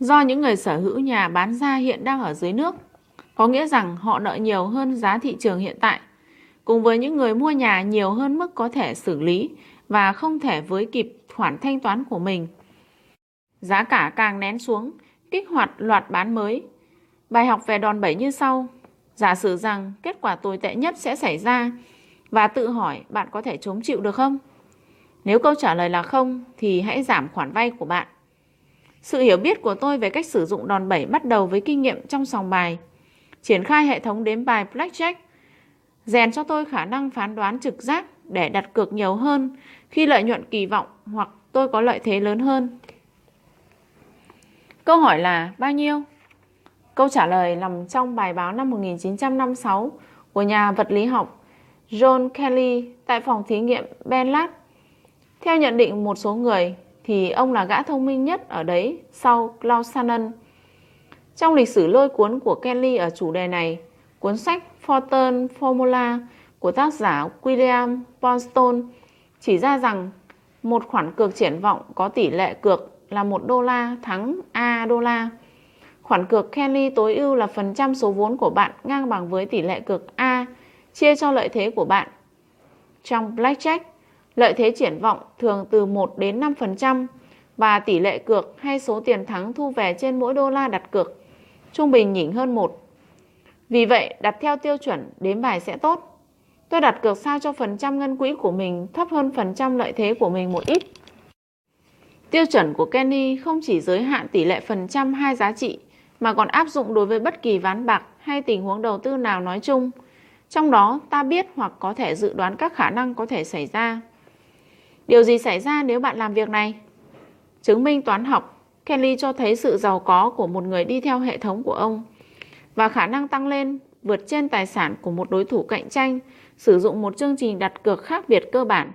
do những người sở hữu nhà bán ra hiện đang ở dưới nước, có nghĩa rằng họ nợ nhiều hơn giá thị trường hiện tại, cùng với những người mua nhà nhiều hơn mức có thể xử lý và không thể với kịp khoản thanh toán của mình. Giá cả càng nén xuống, kích hoạt loạt bán mới. Bài học về đòn bẩy như sau. Giả sử rằng kết quả tồi tệ nhất sẽ xảy ra và tự hỏi bạn có thể chống chịu được không? Nếu câu trả lời là không thì hãy giảm khoản vay của bạn. Sự hiểu biết của tôi về cách sử dụng đòn bẩy bắt đầu với kinh nghiệm trong sòng bài. Triển khai hệ thống đếm bài Blackjack rèn cho tôi khả năng phán đoán trực giác để đặt cược nhiều hơn khi lợi nhuận kỳ vọng hoặc tôi có lợi thế lớn hơn. Câu hỏi là bao nhiêu? Câu trả lời nằm trong bài báo năm 1956 của nhà vật lý học John Kelly tại phòng thí nghiệm Benlat. Theo nhận định một số người thì ông là gã thông minh nhất ở đấy sau Klaus Shannon. Trong lịch sử lôi cuốn của Kelly ở chủ đề này, cuốn sách Fortune Formula của tác giả William Boston chỉ ra rằng một khoản cược triển vọng có tỷ lệ cược là 1 đô la thắng A đô la. Khoản cược Kelly tối ưu là phần trăm số vốn của bạn ngang bằng với tỷ lệ cược A chia cho lợi thế của bạn. Trong Blackjack, lợi thế triển vọng thường từ 1 đến 5% và tỷ lệ cược hay số tiền thắng thu về trên mỗi đô la đặt cược trung bình nhỉnh hơn 1. Vì vậy, đặt theo tiêu chuẩn đếm bài sẽ tốt. Tôi đặt cược sao cho phần trăm ngân quỹ của mình thấp hơn phần trăm lợi thế của mình một ít. Tiêu chuẩn của Kenny không chỉ giới hạn tỷ lệ phần trăm hai giá trị mà còn áp dụng đối với bất kỳ ván bạc hay tình huống đầu tư nào nói chung. Trong đó ta biết hoặc có thể dự đoán các khả năng có thể xảy ra. Điều gì xảy ra nếu bạn làm việc này? Chứng minh toán học, Kelly cho thấy sự giàu có của một người đi theo hệ thống của ông và khả năng tăng lên vượt trên tài sản của một đối thủ cạnh tranh sử dụng một chương trình đặt cược khác biệt cơ bản.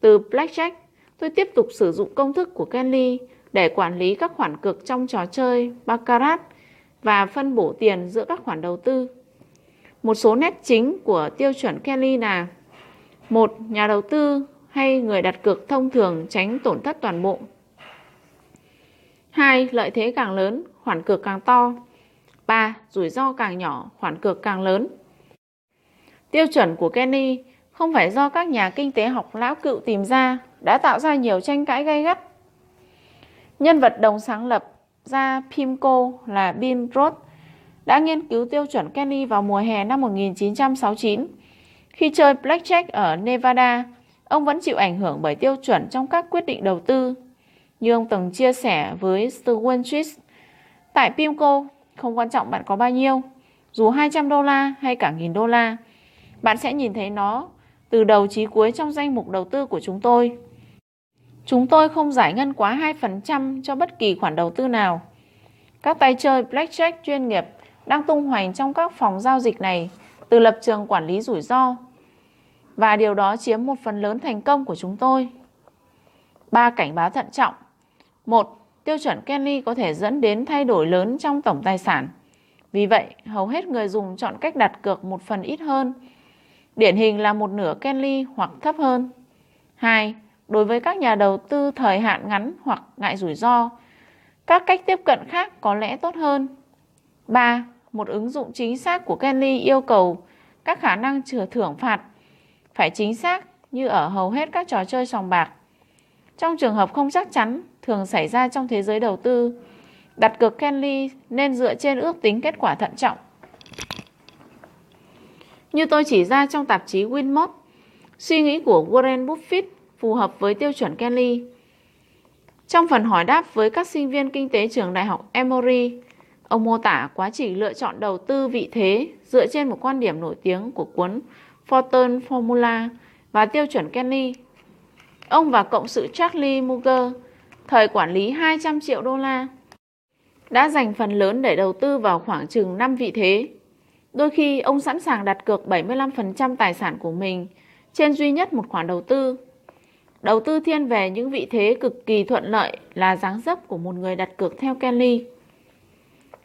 Từ Blackjack tôi tiếp tục sử dụng công thức của Kelly để quản lý các khoản cược trong trò chơi Baccarat và phân bổ tiền giữa các khoản đầu tư. Một số nét chính của tiêu chuẩn Kelly là một Nhà đầu tư hay người đặt cược thông thường tránh tổn thất toàn bộ. 2. Lợi thế càng lớn, khoản cược càng to. 3. Rủi ro càng nhỏ, khoản cược càng lớn. Tiêu chuẩn của Kenny không phải do các nhà kinh tế học lão cựu tìm ra đã tạo ra nhiều tranh cãi gay gắt. Nhân vật đồng sáng lập ra PIMCO là Bill Roth đã nghiên cứu tiêu chuẩn Kenny vào mùa hè năm 1969. Khi chơi blackjack ở Nevada, ông vẫn chịu ảnh hưởng bởi tiêu chuẩn trong các quyết định đầu tư. Như ông từng chia sẻ với Stewart Twist, tại PIMCO không quan trọng bạn có bao nhiêu, dù 200 đô la hay cả nghìn đô la, bạn sẽ nhìn thấy nó từ đầu chí cuối trong danh mục đầu tư của chúng tôi. Chúng tôi không giải ngân quá 2% cho bất kỳ khoản đầu tư nào. Các tay chơi blackjack chuyên nghiệp đang tung hoành trong các phòng giao dịch này từ lập trường quản lý rủi ro. Và điều đó chiếm một phần lớn thành công của chúng tôi. Ba cảnh báo thận trọng. Một, tiêu chuẩn Kenny có thể dẫn đến thay đổi lớn trong tổng tài sản. Vì vậy, hầu hết người dùng chọn cách đặt cược một phần ít hơn. Điển hình là một nửa Kenny hoặc thấp hơn. 2 đối với các nhà đầu tư thời hạn ngắn hoặc ngại rủi ro. Các cách tiếp cận khác có lẽ tốt hơn. 3. Một ứng dụng chính xác của Kenly yêu cầu các khả năng chừa thưởng phạt phải chính xác như ở hầu hết các trò chơi sòng bạc. Trong trường hợp không chắc chắn thường xảy ra trong thế giới đầu tư, đặt cược Kenley nên dựa trên ước tính kết quả thận trọng. Như tôi chỉ ra trong tạp chí Winmot, suy nghĩ của Warren Buffett phù hợp với tiêu chuẩn Kelly. Trong phần hỏi đáp với các sinh viên kinh tế trường đại học Emory, Ông mô tả quá trình lựa chọn đầu tư vị thế dựa trên một quan điểm nổi tiếng của cuốn Fortune Formula và tiêu chuẩn Kenley. Ông và cộng sự Charlie Munger, thời quản lý 200 triệu đô la, đã dành phần lớn để đầu tư vào khoảng chừng 5 vị thế. Đôi khi ông sẵn sàng đặt cược 75% tài sản của mình trên duy nhất một khoản đầu tư. Đầu tư thiên về những vị thế cực kỳ thuận lợi là dáng dấp của một người đặt cược theo Kelly.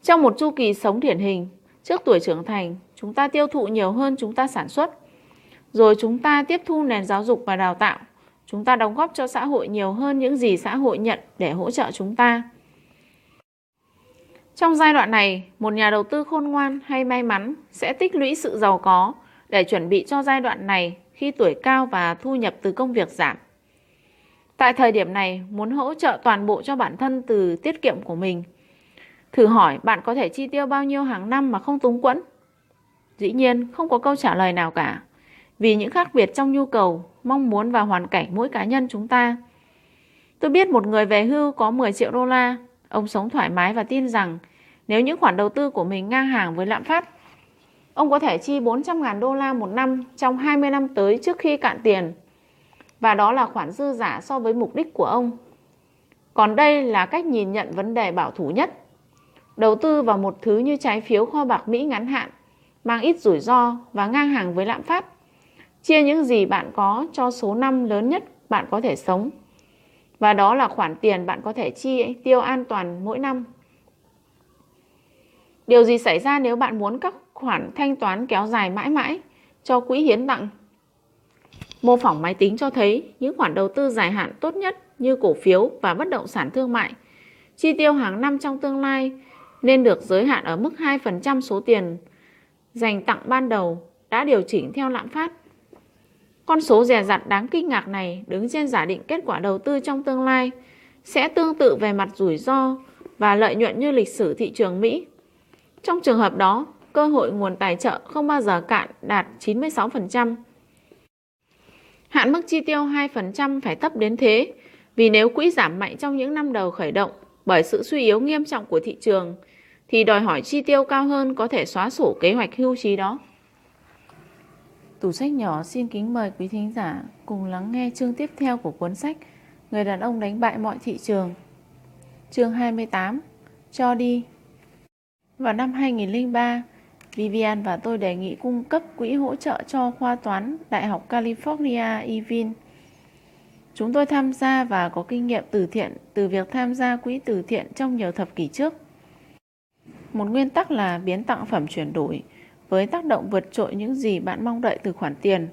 Trong một chu kỳ sống điển hình, trước tuổi trưởng thành, chúng ta tiêu thụ nhiều hơn chúng ta sản xuất. Rồi chúng ta tiếp thu nền giáo dục và đào tạo. Chúng ta đóng góp cho xã hội nhiều hơn những gì xã hội nhận để hỗ trợ chúng ta. Trong giai đoạn này, một nhà đầu tư khôn ngoan hay may mắn sẽ tích lũy sự giàu có để chuẩn bị cho giai đoạn này khi tuổi cao và thu nhập từ công việc giảm. Tại thời điểm này, muốn hỗ trợ toàn bộ cho bản thân từ tiết kiệm của mình. Thử hỏi bạn có thể chi tiêu bao nhiêu hàng năm mà không túng quẫn? Dĩ nhiên, không có câu trả lời nào cả. Vì những khác biệt trong nhu cầu, mong muốn và hoàn cảnh mỗi cá nhân chúng ta. Tôi biết một người về hưu có 10 triệu đô la. Ông sống thoải mái và tin rằng nếu những khoản đầu tư của mình ngang hàng với lạm phát, ông có thể chi 400.000 đô la một năm trong 20 năm tới trước khi cạn tiền. Và đó là khoản dư giả so với mục đích của ông. Còn đây là cách nhìn nhận vấn đề bảo thủ nhất. Đầu tư vào một thứ như trái phiếu kho bạc Mỹ ngắn hạn, mang ít rủi ro và ngang hàng với lạm phát. Chia những gì bạn có cho số năm lớn nhất bạn có thể sống. Và đó là khoản tiền bạn có thể chi, tiêu an toàn mỗi năm. Điều gì xảy ra nếu bạn muốn các khoản thanh toán kéo dài mãi mãi cho quỹ hiến tặng? Mô phỏng máy tính cho thấy những khoản đầu tư dài hạn tốt nhất như cổ phiếu và bất động sản thương mại. Chi tiêu hàng năm trong tương lai nên được giới hạn ở mức 2% số tiền dành tặng ban đầu đã điều chỉnh theo lạm phát. Con số dè dặt đáng kinh ngạc này đứng trên giả định kết quả đầu tư trong tương lai sẽ tương tự về mặt rủi ro và lợi nhuận như lịch sử thị trường Mỹ. Trong trường hợp đó, cơ hội nguồn tài trợ không bao giờ cạn đạt 96%. Hạn mức chi tiêu 2% phải thấp đến thế, vì nếu quỹ giảm mạnh trong những năm đầu khởi động bởi sự suy yếu nghiêm trọng của thị trường, thì đòi hỏi chi tiêu cao hơn có thể xóa sổ kế hoạch hưu trí đó. Tủ sách nhỏ xin kính mời quý thính giả cùng lắng nghe chương tiếp theo của cuốn sách Người đàn ông đánh bại mọi thị trường. Chương 28 Cho đi Vào năm 2003, Vivian và tôi đề nghị cung cấp quỹ hỗ trợ cho khoa toán Đại học California Irvine. Chúng tôi tham gia và có kinh nghiệm từ thiện từ việc tham gia quỹ từ thiện trong nhiều thập kỷ trước. Một nguyên tắc là biến tặng phẩm chuyển đổi với tác động vượt trội những gì bạn mong đợi từ khoản tiền.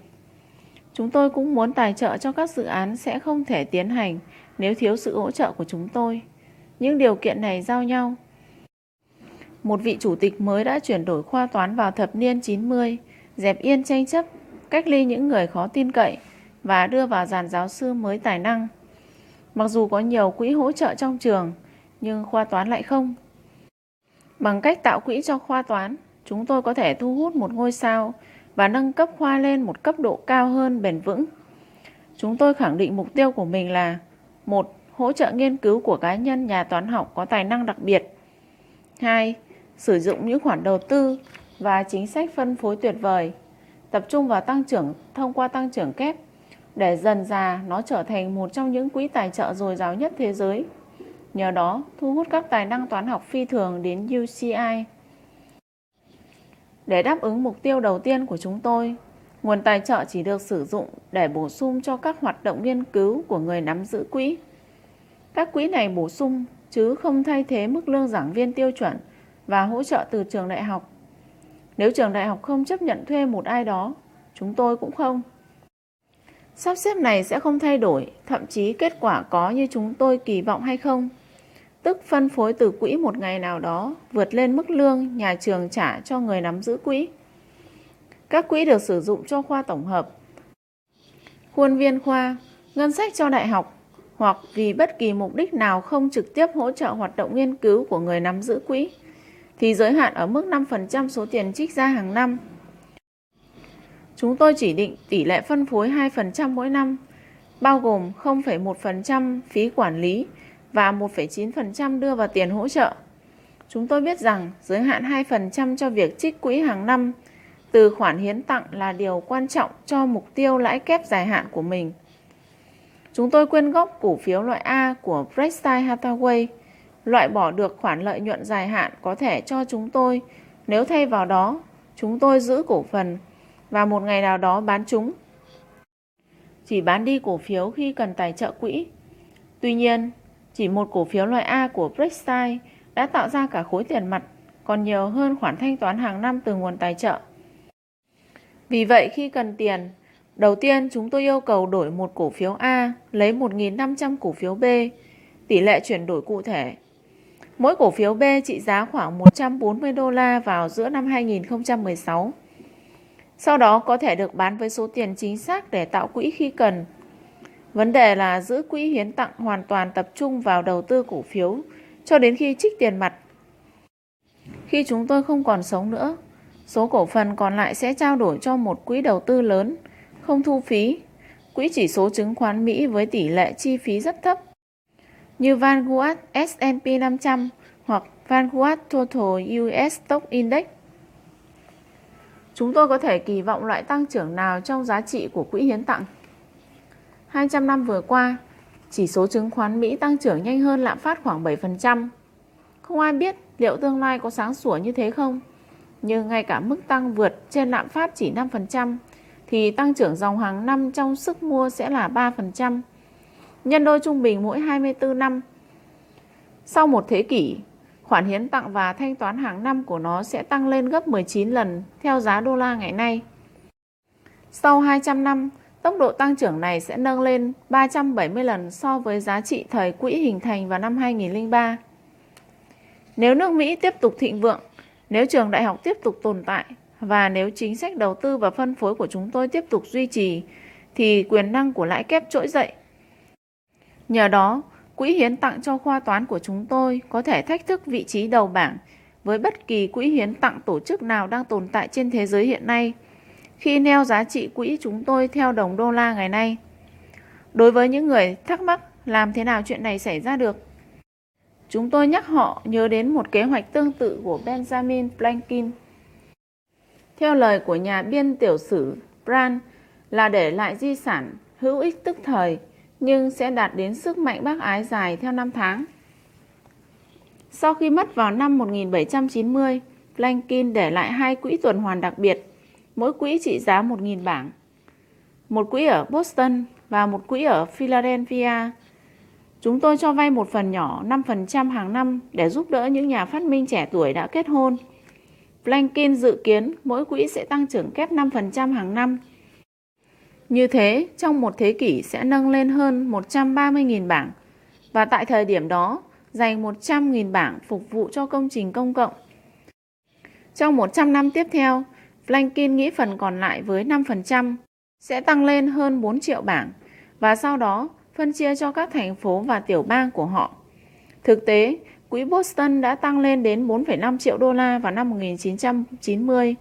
Chúng tôi cũng muốn tài trợ cho các dự án sẽ không thể tiến hành nếu thiếu sự hỗ trợ của chúng tôi. Những điều kiện này giao nhau. Một vị chủ tịch mới đã chuyển đổi khoa toán vào thập niên 90, dẹp yên tranh chấp, cách ly những người khó tin cậy và đưa vào dàn giáo sư mới tài năng. Mặc dù có nhiều quỹ hỗ trợ trong trường, nhưng khoa toán lại không. Bằng cách tạo quỹ cho khoa toán, chúng tôi có thể thu hút một ngôi sao và nâng cấp khoa lên một cấp độ cao hơn bền vững. Chúng tôi khẳng định mục tiêu của mình là một Hỗ trợ nghiên cứu của cá nhân nhà toán học có tài năng đặc biệt. 2. Sử dụng những khoản đầu tư và chính sách phân phối tuyệt vời, tập trung vào tăng trưởng thông qua tăng trưởng kép để dần già nó trở thành một trong những quỹ tài trợ dồi dào nhất thế giới. Nhờ đó, thu hút các tài năng toán học phi thường đến UCI. Để đáp ứng mục tiêu đầu tiên của chúng tôi, nguồn tài trợ chỉ được sử dụng để bổ sung cho các hoạt động nghiên cứu của người nắm giữ quỹ. Các quỹ này bổ sung chứ không thay thế mức lương giảng viên tiêu chuẩn và hỗ trợ từ trường đại học. Nếu trường đại học không chấp nhận thuê một ai đó, chúng tôi cũng không. Sắp xếp này sẽ không thay đổi, thậm chí kết quả có như chúng tôi kỳ vọng hay không tức phân phối từ quỹ một ngày nào đó vượt lên mức lương nhà trường trả cho người nắm giữ quỹ. Các quỹ được sử dụng cho khoa tổng hợp, khuôn viên khoa, ngân sách cho đại học hoặc vì bất kỳ mục đích nào không trực tiếp hỗ trợ hoạt động nghiên cứu của người nắm giữ quỹ thì giới hạn ở mức 5% số tiền trích ra hàng năm. Chúng tôi chỉ định tỷ lệ phân phối 2% mỗi năm, bao gồm 0,1% phí quản lý và 1,9% đưa vào tiền hỗ trợ. Chúng tôi biết rằng giới hạn 2% cho việc trích quỹ hàng năm từ khoản hiến tặng là điều quan trọng cho mục tiêu lãi kép dài hạn của mình. Chúng tôi quyên góp cổ phiếu loại A của Berkshire Hathaway, loại bỏ được khoản lợi nhuận dài hạn có thể cho chúng tôi nếu thay vào đó chúng tôi giữ cổ phần và một ngày nào đó bán chúng. Chỉ bán đi cổ phiếu khi cần tài trợ quỹ. Tuy nhiên, chỉ một cổ phiếu loại A của Berkshire đã tạo ra cả khối tiền mặt còn nhiều hơn khoản thanh toán hàng năm từ nguồn tài trợ. Vì vậy khi cần tiền, đầu tiên chúng tôi yêu cầu đổi một cổ phiếu A lấy 1.500 cổ phiếu B, tỷ lệ chuyển đổi cụ thể. Mỗi cổ phiếu B trị giá khoảng 140 đô la vào giữa năm 2016. Sau đó có thể được bán với số tiền chính xác để tạo quỹ khi cần. Vấn đề là giữ quỹ hiến tặng hoàn toàn tập trung vào đầu tư cổ phiếu cho đến khi trích tiền mặt. Khi chúng tôi không còn sống nữa, số cổ phần còn lại sẽ trao đổi cho một quỹ đầu tư lớn, không thu phí, quỹ chỉ số chứng khoán Mỹ với tỷ lệ chi phí rất thấp, như Vanguard S&P 500 hoặc Vanguard Total US Stock Index. Chúng tôi có thể kỳ vọng loại tăng trưởng nào trong giá trị của quỹ hiến tặng? 200 năm vừa qua, chỉ số chứng khoán Mỹ tăng trưởng nhanh hơn lạm phát khoảng 7%. Không ai biết liệu tương lai có sáng sủa như thế không? Nhưng ngay cả mức tăng vượt trên lạm phát chỉ 5% thì tăng trưởng dòng hàng năm trong sức mua sẽ là 3%. Nhân đôi trung bình mỗi 24 năm. Sau một thế kỷ, khoản hiến tặng và thanh toán hàng năm của nó sẽ tăng lên gấp 19 lần theo giá đô la ngày nay. Sau 200 năm, tốc độ tăng trưởng này sẽ nâng lên 370 lần so với giá trị thời quỹ hình thành vào năm 2003. Nếu nước Mỹ tiếp tục thịnh vượng, nếu trường đại học tiếp tục tồn tại và nếu chính sách đầu tư và phân phối của chúng tôi tiếp tục duy trì thì quyền năng của lãi kép trỗi dậy. Nhờ đó, quỹ hiến tặng cho khoa toán của chúng tôi có thể thách thức vị trí đầu bảng với bất kỳ quỹ hiến tặng tổ chức nào đang tồn tại trên thế giới hiện nay khi neo giá trị quỹ chúng tôi theo đồng đô la ngày nay. Đối với những người thắc mắc làm thế nào chuyện này xảy ra được, chúng tôi nhắc họ nhớ đến một kế hoạch tương tự của Benjamin Franklin. Theo lời của nhà biên tiểu sử Brand là để lại di sản hữu ích tức thời nhưng sẽ đạt đến sức mạnh bác ái dài theo năm tháng. Sau khi mất vào năm 1790, Franklin để lại hai quỹ tuần hoàn đặc biệt, mỗi quỹ trị giá 1.000 bảng. Một quỹ ở Boston và một quỹ ở Philadelphia. Chúng tôi cho vay một phần nhỏ 5% hàng năm để giúp đỡ những nhà phát minh trẻ tuổi đã kết hôn. Blankin dự kiến mỗi quỹ sẽ tăng trưởng kép 5% hàng năm như thế, trong một thế kỷ sẽ nâng lên hơn 130.000 bảng và tại thời điểm đó dành 100.000 bảng phục vụ cho công trình công cộng. Trong 100 năm tiếp theo, Franklin nghĩ phần còn lại với 5% sẽ tăng lên hơn 4 triệu bảng và sau đó phân chia cho các thành phố và tiểu bang của họ. Thực tế, quỹ Boston đã tăng lên đến 4,5 triệu đô la vào năm 1990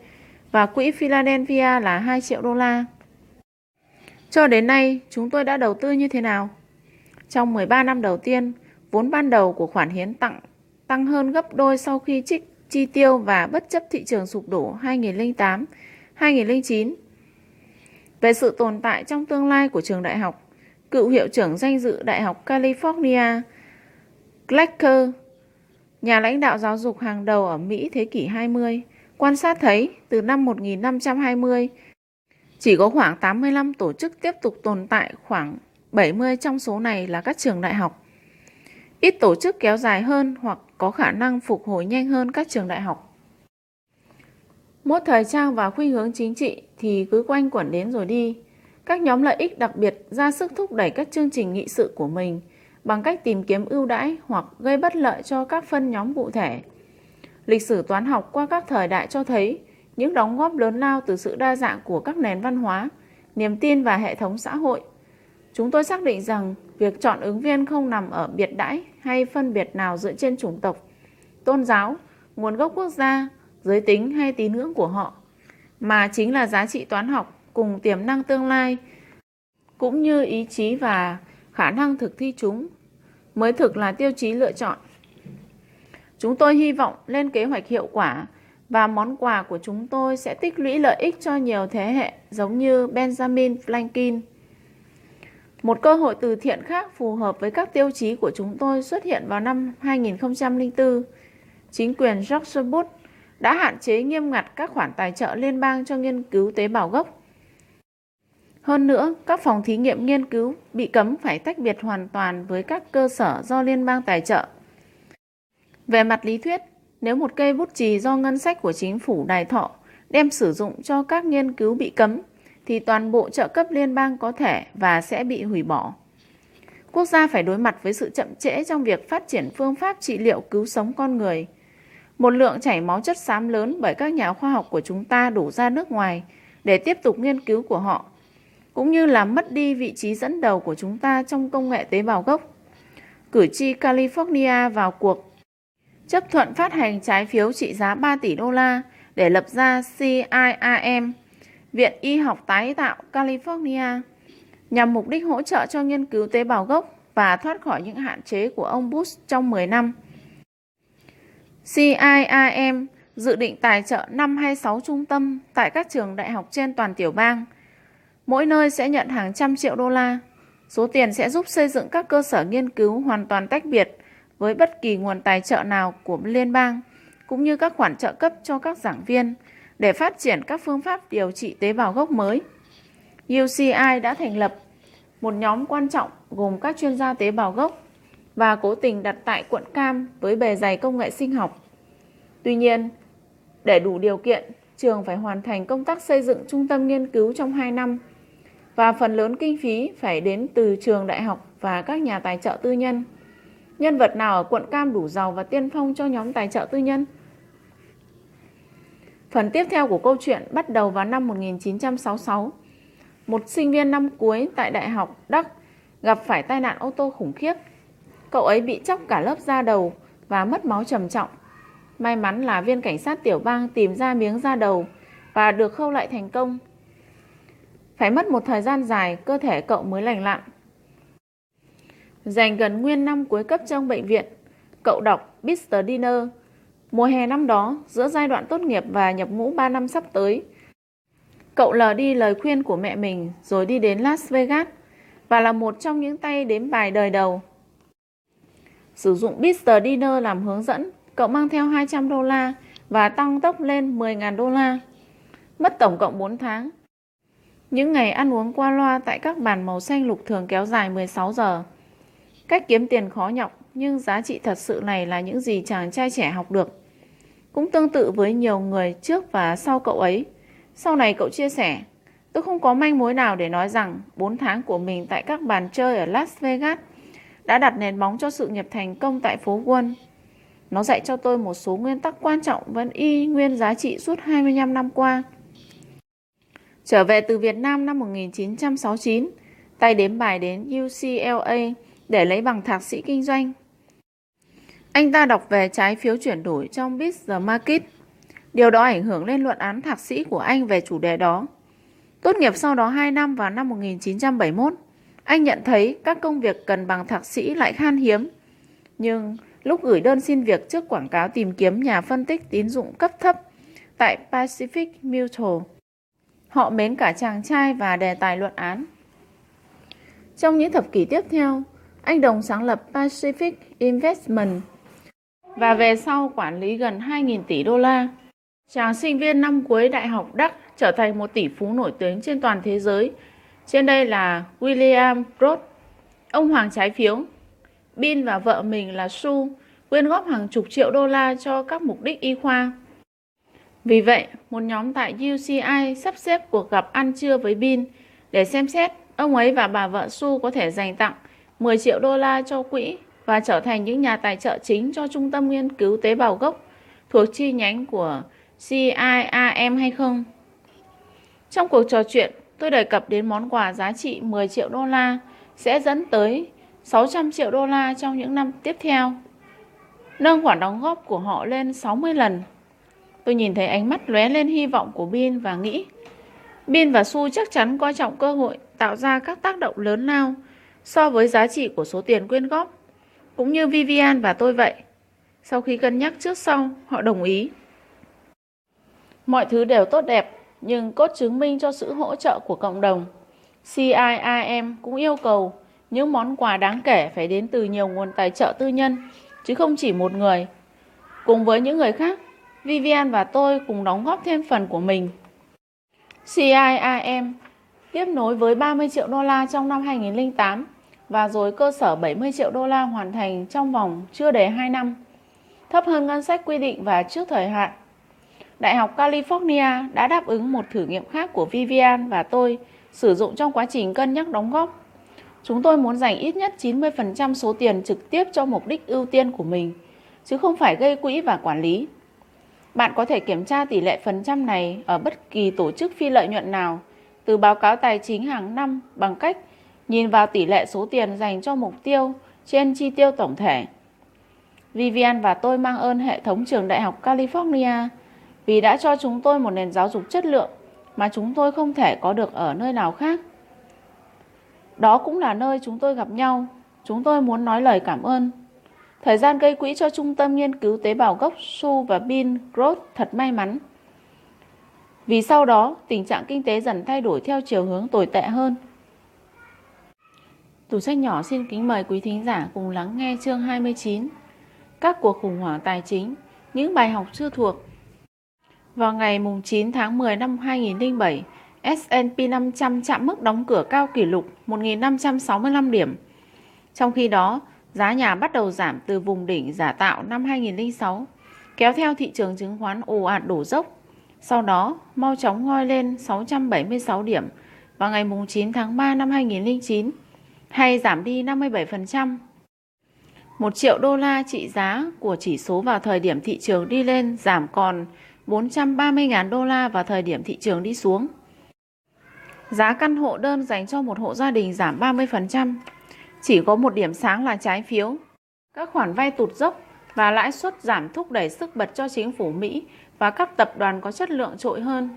và quỹ Philadelphia là 2 triệu đô la. Cho đến nay, chúng tôi đã đầu tư như thế nào? Trong 13 năm đầu tiên, vốn ban đầu của khoản hiến tặng tăng hơn gấp đôi sau khi trích chi tiêu và bất chấp thị trường sụp đổ 2008, 2009. Về sự tồn tại trong tương lai của trường đại học, cựu hiệu trưởng danh dự Đại học California Glecker, nhà lãnh đạo giáo dục hàng đầu ở Mỹ thế kỷ 20, quan sát thấy từ năm 1520 chỉ có khoảng 85 tổ chức tiếp tục tồn tại, khoảng 70 trong số này là các trường đại học. Ít tổ chức kéo dài hơn hoặc có khả năng phục hồi nhanh hơn các trường đại học. Một thời trang và khuynh hướng chính trị thì cứ quanh quẩn đến rồi đi. Các nhóm lợi ích đặc biệt ra sức thúc đẩy các chương trình nghị sự của mình bằng cách tìm kiếm ưu đãi hoặc gây bất lợi cho các phân nhóm cụ thể. Lịch sử toán học qua các thời đại cho thấy những đóng góp lớn lao từ sự đa dạng của các nền văn hóa, niềm tin và hệ thống xã hội. Chúng tôi xác định rằng việc chọn ứng viên không nằm ở biệt đãi hay phân biệt nào dựa trên chủng tộc, tôn giáo, nguồn gốc quốc gia, giới tính hay tín ngưỡng của họ, mà chính là giá trị toán học cùng tiềm năng tương lai, cũng như ý chí và khả năng thực thi chúng mới thực là tiêu chí lựa chọn. Chúng tôi hy vọng lên kế hoạch hiệu quả và món quà của chúng tôi sẽ tích lũy lợi ích cho nhiều thế hệ giống như Benjamin Franklin. Một cơ hội từ thiện khác phù hợp với các tiêu chí của chúng tôi xuất hiện vào năm 2004. Chính quyền George Bush đã hạn chế nghiêm ngặt các khoản tài trợ liên bang cho nghiên cứu tế bào gốc. Hơn nữa, các phòng thí nghiệm nghiên cứu bị cấm phải tách biệt hoàn toàn với các cơ sở do liên bang tài trợ. Về mặt lý thuyết, nếu một cây bút chì do ngân sách của chính phủ đài thọ đem sử dụng cho các nghiên cứu bị cấm, thì toàn bộ trợ cấp liên bang có thể và sẽ bị hủy bỏ. Quốc gia phải đối mặt với sự chậm trễ trong việc phát triển phương pháp trị liệu cứu sống con người. Một lượng chảy máu chất xám lớn bởi các nhà khoa học của chúng ta đổ ra nước ngoài để tiếp tục nghiên cứu của họ, cũng như làm mất đi vị trí dẫn đầu của chúng ta trong công nghệ tế bào gốc. Cử tri California vào cuộc chấp thuận phát hành trái phiếu trị giá 3 tỷ đô la để lập ra CIRM, Viện Y học tái tạo California, nhằm mục đích hỗ trợ cho nghiên cứu tế bào gốc và thoát khỏi những hạn chế của ông Bush trong 10 năm. CIIM dự định tài trợ 5 hay 6 trung tâm tại các trường đại học trên toàn tiểu bang. Mỗi nơi sẽ nhận hàng trăm triệu đô la. Số tiền sẽ giúp xây dựng các cơ sở nghiên cứu hoàn toàn tách biệt với bất kỳ nguồn tài trợ nào của liên bang, cũng như các khoản trợ cấp cho các giảng viên để phát triển các phương pháp điều trị tế bào gốc mới. UCI đã thành lập một nhóm quan trọng gồm các chuyên gia tế bào gốc và cố tình đặt tại quận Cam với bề dày công nghệ sinh học. Tuy nhiên, để đủ điều kiện, trường phải hoàn thành công tác xây dựng trung tâm nghiên cứu trong 2 năm và phần lớn kinh phí phải đến từ trường đại học và các nhà tài trợ tư nhân. Nhân vật nào ở quận Cam đủ giàu và tiên phong cho nhóm tài trợ tư nhân? Phần tiếp theo của câu chuyện bắt đầu vào năm 1966. Một sinh viên năm cuối tại Đại học Đắc gặp phải tai nạn ô tô khủng khiếp. Cậu ấy bị chóc cả lớp da đầu và mất máu trầm trọng. May mắn là viên cảnh sát tiểu bang tìm ra miếng da đầu và được khâu lại thành công. Phải mất một thời gian dài, cơ thể cậu mới lành lặn. Dành gần nguyên năm cuối cấp trong bệnh viện, cậu đọc Mr. Dinner. Mùa hè năm đó, giữa giai đoạn tốt nghiệp và nhập ngũ 3 năm sắp tới, cậu lờ đi lời khuyên của mẹ mình rồi đi đến Las Vegas và là một trong những tay đếm bài đời đầu. Sử dụng Mr. Dinner làm hướng dẫn, cậu mang theo 200 đô la và tăng tốc lên 10.000 đô la. Mất tổng cộng 4 tháng. Những ngày ăn uống qua loa tại các bàn màu xanh lục thường kéo dài 16 giờ. Cách kiếm tiền khó nhọc, nhưng giá trị thật sự này là những gì chàng trai trẻ học được. Cũng tương tự với nhiều người trước và sau cậu ấy. Sau này cậu chia sẻ, tôi không có manh mối nào để nói rằng 4 tháng của mình tại các bàn chơi ở Las Vegas đã đặt nền móng cho sự nghiệp thành công tại phố Wall. Nó dạy cho tôi một số nguyên tắc quan trọng vẫn y nguyên giá trị suốt 25 năm qua. Trở về từ Việt Nam năm 1969, tay đếm bài đến UCLA để lấy bằng thạc sĩ kinh doanh. Anh ta đọc về trái phiếu chuyển đổi trong Biz the Market. Điều đó ảnh hưởng lên luận án thạc sĩ của anh về chủ đề đó. Tốt nghiệp sau đó 2 năm vào năm 1971, anh nhận thấy các công việc cần bằng thạc sĩ lại khan hiếm. Nhưng lúc gửi đơn xin việc trước quảng cáo tìm kiếm nhà phân tích tín dụng cấp thấp tại Pacific Mutual, họ mến cả chàng trai và đề tài luận án. Trong những thập kỷ tiếp theo, anh đồng sáng lập Pacific Investment và về sau quản lý gần 2.000 tỷ đô la. Chàng sinh viên năm cuối đại học Đắc trở thành một tỷ phú nổi tiếng trên toàn thế giới. Trên đây là William Roth, ông hoàng trái phiếu. Bin và vợ mình là Sue quyên góp hàng chục triệu đô la cho các mục đích y khoa. Vì vậy, một nhóm tại UCI sắp xếp cuộc gặp ăn trưa với Bin để xem xét ông ấy và bà vợ Sue có thể dành tặng 10 triệu đô la cho quỹ và trở thành những nhà tài trợ chính cho Trung tâm Nghiên cứu Tế bào gốc thuộc chi nhánh của CIAM hay không? Trong cuộc trò chuyện, tôi đề cập đến món quà giá trị 10 triệu đô la sẽ dẫn tới 600 triệu đô la trong những năm tiếp theo, nâng khoản đóng góp của họ lên 60 lần. Tôi nhìn thấy ánh mắt lóe lên hy vọng của Bin và nghĩ Bin và Su chắc chắn coi trọng cơ hội tạo ra các tác động lớn lao so với giá trị của số tiền quyên góp, cũng như Vivian và tôi vậy. Sau khi cân nhắc trước sau, họ đồng ý. Mọi thứ đều tốt đẹp, nhưng cốt chứng minh cho sự hỗ trợ của cộng đồng. CIIM cũng yêu cầu những món quà đáng kể phải đến từ nhiều nguồn tài trợ tư nhân, chứ không chỉ một người. Cùng với những người khác, Vivian và tôi cùng đóng góp thêm phần của mình. CIIM tiếp nối với 30 triệu đô la trong năm 2008 và rồi cơ sở 70 triệu đô la hoàn thành trong vòng chưa đầy 2 năm, thấp hơn ngân sách quy định và trước thời hạn. Đại học California đã đáp ứng một thử nghiệm khác của Vivian và tôi sử dụng trong quá trình cân nhắc đóng góp. Chúng tôi muốn dành ít nhất 90% số tiền trực tiếp cho mục đích ưu tiên của mình, chứ không phải gây quỹ và quản lý. Bạn có thể kiểm tra tỷ lệ phần trăm này ở bất kỳ tổ chức phi lợi nhuận nào từ báo cáo tài chính hàng năm bằng cách nhìn vào tỷ lệ số tiền dành cho mục tiêu trên chi tiêu tổng thể. Vivian và tôi mang ơn hệ thống trường đại học California vì đã cho chúng tôi một nền giáo dục chất lượng mà chúng tôi không thể có được ở nơi nào khác. Đó cũng là nơi chúng tôi gặp nhau. Chúng tôi muốn nói lời cảm ơn. Thời gian gây quỹ cho Trung tâm Nghiên cứu Tế bào gốc Su và Bin Growth thật may mắn. Vì sau đó, tình trạng kinh tế dần thay đổi theo chiều hướng tồi tệ hơn. Tủ sách nhỏ xin kính mời quý thính giả cùng lắng nghe chương 29 Các cuộc khủng hoảng tài chính, những bài học chưa thuộc Vào ngày 9 tháng 10 năm 2007, S&P 500 chạm mức đóng cửa cao kỷ lục 1.565 điểm. Trong khi đó, giá nhà bắt đầu giảm từ vùng đỉnh giả tạo năm 2006, kéo theo thị trường chứng khoán ồ ạt đổ dốc. Sau đó, mau chóng ngoi lên 676 điểm vào ngày 9 tháng 3 năm 2009, hay giảm đi 57%. 1 triệu đô la trị giá của chỉ số vào thời điểm thị trường đi lên giảm còn 430.000 đô la vào thời điểm thị trường đi xuống. Giá căn hộ đơn dành cho một hộ gia đình giảm 30%. Chỉ có một điểm sáng là trái phiếu. Các khoản vay tụt dốc và lãi suất giảm thúc đẩy sức bật cho chính phủ Mỹ và các tập đoàn có chất lượng trội hơn.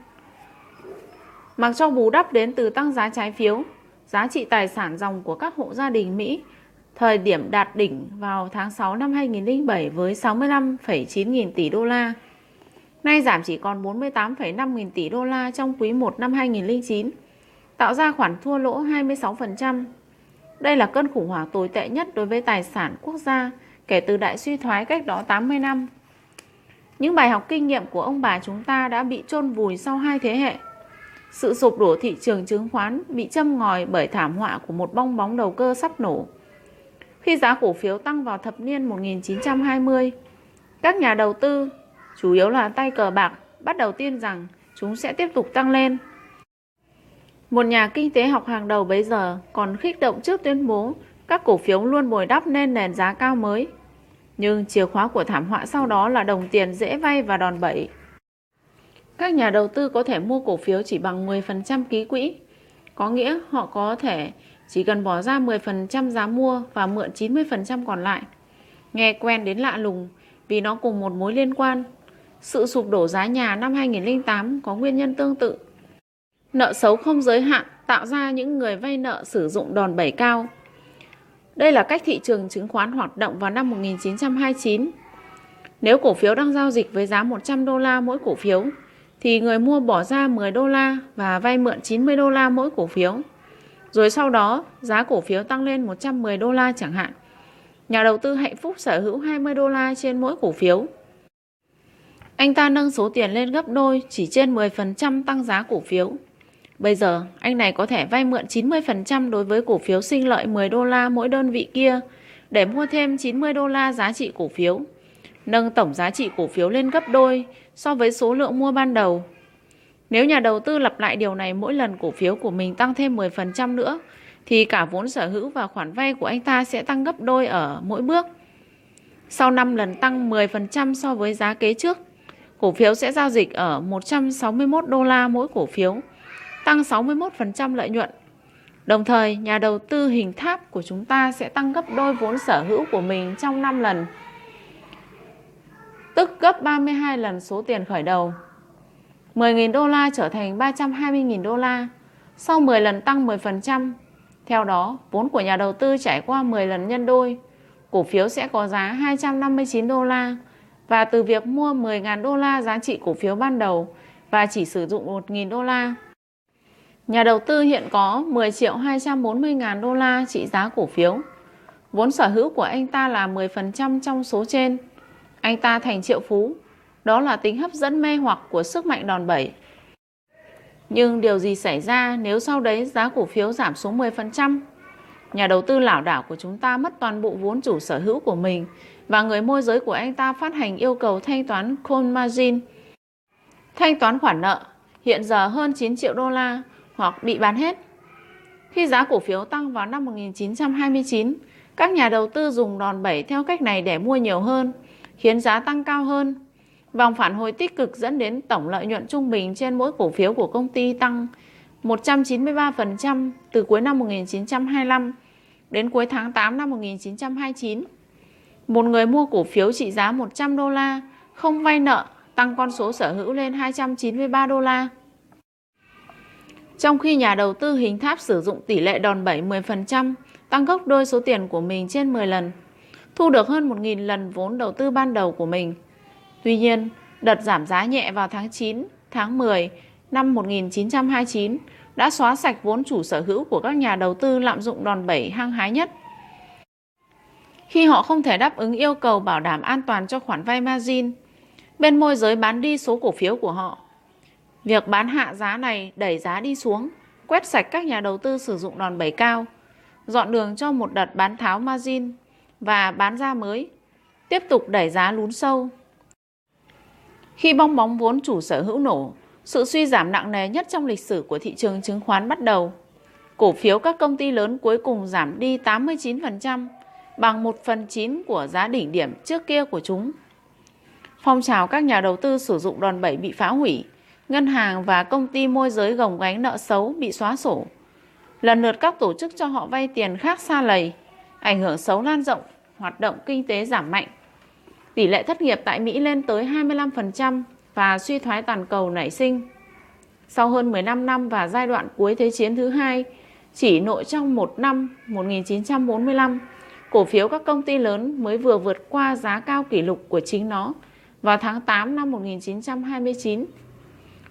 Mặc cho bù đắp đến từ tăng giá trái phiếu, giá trị tài sản dòng của các hộ gia đình Mỹ thời điểm đạt đỉnh vào tháng 6 năm 2007 với 65,9 nghìn tỷ đô la. Nay giảm chỉ còn 48,5 nghìn tỷ đô la trong quý 1 năm 2009 tạo ra khoản thua lỗ 26%. Đây là cơn khủng hoảng tồi tệ nhất đối với tài sản quốc gia kể từ đại suy thoái cách đó 80 năm. Những bài học kinh nghiệm của ông bà chúng ta đã bị chôn vùi sau hai thế hệ. Sự sụp đổ thị trường chứng khoán bị châm ngòi bởi thảm họa của một bong bóng đầu cơ sắp nổ. Khi giá cổ phiếu tăng vào thập niên 1920, các nhà đầu tư, chủ yếu là tay cờ bạc, bắt đầu tin rằng chúng sẽ tiếp tục tăng lên một nhà kinh tế học hàng đầu bấy giờ còn khích động trước tuyên bố các cổ phiếu luôn bồi đắp nên nền giá cao mới. Nhưng chìa khóa của thảm họa sau đó là đồng tiền dễ vay và đòn bẩy. Các nhà đầu tư có thể mua cổ phiếu chỉ bằng 10% ký quỹ. Có nghĩa họ có thể chỉ cần bỏ ra 10% giá mua và mượn 90% còn lại. Nghe quen đến lạ lùng vì nó cùng một mối liên quan. Sự sụp đổ giá nhà năm 2008 có nguyên nhân tương tự Nợ xấu không giới hạn tạo ra những người vay nợ sử dụng đòn bẩy cao. Đây là cách thị trường chứng khoán hoạt động vào năm 1929. Nếu cổ phiếu đang giao dịch với giá 100 đô la mỗi cổ phiếu, thì người mua bỏ ra 10 đô la và vay mượn 90 đô la mỗi cổ phiếu. Rồi sau đó, giá cổ phiếu tăng lên 110 đô la chẳng hạn. Nhà đầu tư hạnh phúc sở hữu 20 đô la trên mỗi cổ phiếu. Anh ta nâng số tiền lên gấp đôi chỉ trên 10% tăng giá cổ phiếu. Bây giờ, anh này có thể vay mượn 90% đối với cổ phiếu sinh lợi 10 đô la mỗi đơn vị kia để mua thêm 90 đô la giá trị cổ phiếu, nâng tổng giá trị cổ phiếu lên gấp đôi so với số lượng mua ban đầu. Nếu nhà đầu tư lặp lại điều này mỗi lần cổ phiếu của mình tăng thêm 10% nữa, thì cả vốn sở hữu và khoản vay của anh ta sẽ tăng gấp đôi ở mỗi bước. Sau 5 lần tăng 10% so với giá kế trước, cổ phiếu sẽ giao dịch ở 161 đô la mỗi cổ phiếu tăng 61% lợi nhuận. Đồng thời, nhà đầu tư hình tháp của chúng ta sẽ tăng gấp đôi vốn sở hữu của mình trong 5 lần, tức gấp 32 lần số tiền khởi đầu. 10.000 đô la trở thành 320.000 đô la sau 10 lần tăng 10%. Theo đó, vốn của nhà đầu tư trải qua 10 lần nhân đôi, cổ phiếu sẽ có giá 259 đô la và từ việc mua 10.000 đô la giá trị cổ phiếu ban đầu và chỉ sử dụng 1.000 đô la. Nhà đầu tư hiện có 10 triệu 240 ngàn đô la trị giá cổ phiếu. Vốn sở hữu của anh ta là 10% trong số trên. Anh ta thành triệu phú. Đó là tính hấp dẫn mê hoặc của sức mạnh đòn bẩy. Nhưng điều gì xảy ra nếu sau đấy giá cổ phiếu giảm xuống 10%? Nhà đầu tư lảo đảo của chúng ta mất toàn bộ vốn chủ sở hữu của mình và người môi giới của anh ta phát hành yêu cầu thanh toán call margin. Thanh toán khoản nợ hiện giờ hơn 9 triệu đô la hoặc bị bán hết. Khi giá cổ phiếu tăng vào năm 1929, các nhà đầu tư dùng đòn bẩy theo cách này để mua nhiều hơn, khiến giá tăng cao hơn. Vòng phản hồi tích cực dẫn đến tổng lợi nhuận trung bình trên mỗi cổ phiếu của công ty tăng 193% từ cuối năm 1925 đến cuối tháng 8 năm 1929. Một người mua cổ phiếu trị giá 100 đô la, không vay nợ, tăng con số sở hữu lên 293 đô la. Trong khi nhà đầu tư hình tháp sử dụng tỷ lệ đòn bẩy 10%, tăng gấp đôi số tiền của mình trên 10 lần, thu được hơn 1.000 lần vốn đầu tư ban đầu của mình. Tuy nhiên, đợt giảm giá nhẹ vào tháng 9, tháng 10 năm 1929 đã xóa sạch vốn chủ sở hữu của các nhà đầu tư lạm dụng đòn bẩy hăng hái nhất. Khi họ không thể đáp ứng yêu cầu bảo đảm an toàn cho khoản vay margin, bên môi giới bán đi số cổ phiếu của họ. Việc bán hạ giá này đẩy giá đi xuống, quét sạch các nhà đầu tư sử dụng đòn bẩy cao, dọn đường cho một đợt bán tháo margin và bán ra mới, tiếp tục đẩy giá lún sâu. Khi bong bóng vốn chủ sở hữu nổ, sự suy giảm nặng nề nhất trong lịch sử của thị trường chứng khoán bắt đầu. Cổ phiếu các công ty lớn cuối cùng giảm đi 89%, bằng 1 phần 9 của giá đỉnh điểm trước kia của chúng. Phong trào các nhà đầu tư sử dụng đòn bẩy bị phá hủy, ngân hàng và công ty môi giới gồng gánh nợ xấu bị xóa sổ. Lần lượt các tổ chức cho họ vay tiền khác xa lầy, ảnh hưởng xấu lan rộng, hoạt động kinh tế giảm mạnh. Tỷ lệ thất nghiệp tại Mỹ lên tới 25% và suy thoái toàn cầu nảy sinh. Sau hơn 15 năm và giai đoạn cuối Thế chiến thứ hai, chỉ nội trong một năm 1945, cổ phiếu các công ty lớn mới vừa vượt qua giá cao kỷ lục của chính nó vào tháng 8 năm 1929.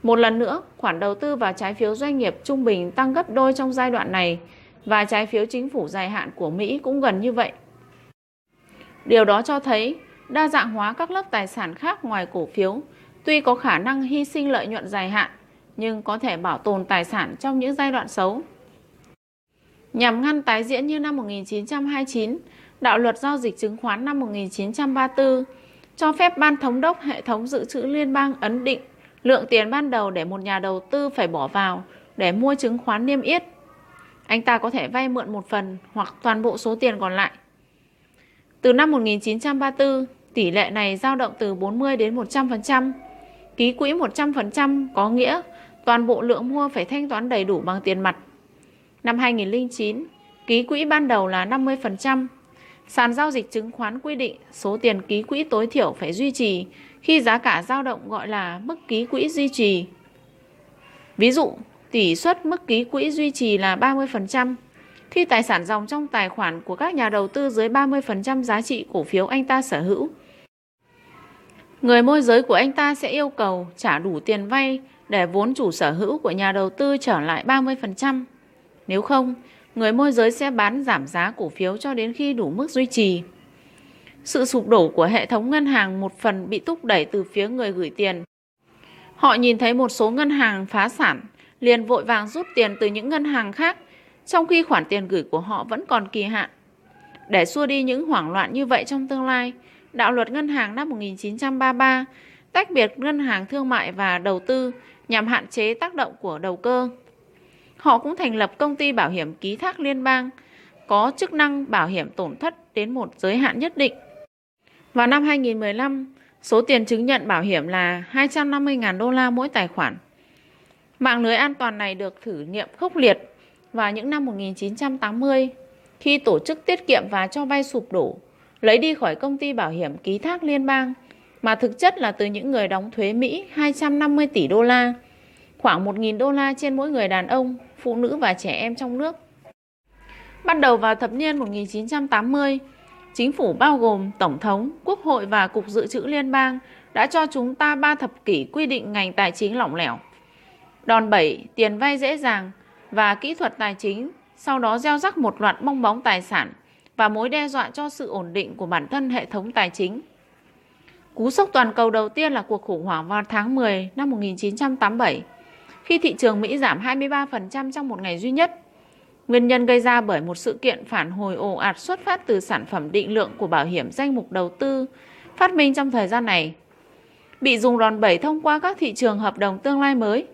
Một lần nữa, khoản đầu tư vào trái phiếu doanh nghiệp trung bình tăng gấp đôi trong giai đoạn này và trái phiếu chính phủ dài hạn của Mỹ cũng gần như vậy. Điều đó cho thấy đa dạng hóa các lớp tài sản khác ngoài cổ phiếu tuy có khả năng hy sinh lợi nhuận dài hạn nhưng có thể bảo tồn tài sản trong những giai đoạn xấu. Nhằm ngăn tái diễn như năm 1929, đạo luật giao dịch chứng khoán năm 1934 cho phép ban thống đốc hệ thống dự trữ liên bang ấn định lượng tiền ban đầu để một nhà đầu tư phải bỏ vào để mua chứng khoán niêm yết. Anh ta có thể vay mượn một phần hoặc toàn bộ số tiền còn lại. Từ năm 1934, tỷ lệ này dao động từ 40 đến 100%. Ký quỹ 100% có nghĩa toàn bộ lượng mua phải thanh toán đầy đủ bằng tiền mặt. Năm 2009, ký quỹ ban đầu là 50%. Sàn giao dịch chứng khoán quy định số tiền ký quỹ tối thiểu phải duy trì khi giá cả dao động gọi là mức ký quỹ duy trì. Ví dụ, tỷ suất mức ký quỹ duy trì là 30%, khi tài sản dòng trong tài khoản của các nhà đầu tư dưới 30% giá trị cổ phiếu anh ta sở hữu. Người môi giới của anh ta sẽ yêu cầu trả đủ tiền vay để vốn chủ sở hữu của nhà đầu tư trở lại 30%. Nếu không, người môi giới sẽ bán giảm giá cổ phiếu cho đến khi đủ mức duy trì. Sự sụp đổ của hệ thống ngân hàng một phần bị thúc đẩy từ phía người gửi tiền. Họ nhìn thấy một số ngân hàng phá sản, liền vội vàng rút tiền từ những ngân hàng khác, trong khi khoản tiền gửi của họ vẫn còn kỳ hạn. Để xua đi những hoảng loạn như vậy trong tương lai, đạo luật ngân hàng năm 1933 tách biệt ngân hàng thương mại và đầu tư nhằm hạn chế tác động của đầu cơ. Họ cũng thành lập công ty bảo hiểm ký thác liên bang có chức năng bảo hiểm tổn thất đến một giới hạn nhất định. Vào năm 2015, số tiền chứng nhận bảo hiểm là 250.000 đô la mỗi tài khoản. Mạng lưới an toàn này được thử nghiệm khốc liệt vào những năm 1980 khi tổ chức tiết kiệm và cho vay sụp đổ, lấy đi khỏi công ty bảo hiểm ký thác liên bang mà thực chất là từ những người đóng thuế Mỹ 250 tỷ đô la, khoảng 1.000 đô la trên mỗi người đàn ông, phụ nữ và trẻ em trong nước. Bắt đầu vào thập niên 1980, Chính phủ bao gồm Tổng thống, Quốc hội và Cục Dự trữ Liên bang đã cho chúng ta ba thập kỷ quy định ngành tài chính lỏng lẻo. Đòn bẩy, tiền vay dễ dàng và kỹ thuật tài chính sau đó gieo rắc một loạt bong bóng tài sản và mối đe dọa cho sự ổn định của bản thân hệ thống tài chính. Cú sốc toàn cầu đầu tiên là cuộc khủng hoảng vào tháng 10 năm 1987, khi thị trường Mỹ giảm 23% trong một ngày duy nhất. Nguyên nhân gây ra bởi một sự kiện phản hồi ồ ạt xuất phát từ sản phẩm định lượng của bảo hiểm danh mục đầu tư phát minh trong thời gian này, bị dùng đòn bẩy thông qua các thị trường hợp đồng tương lai mới.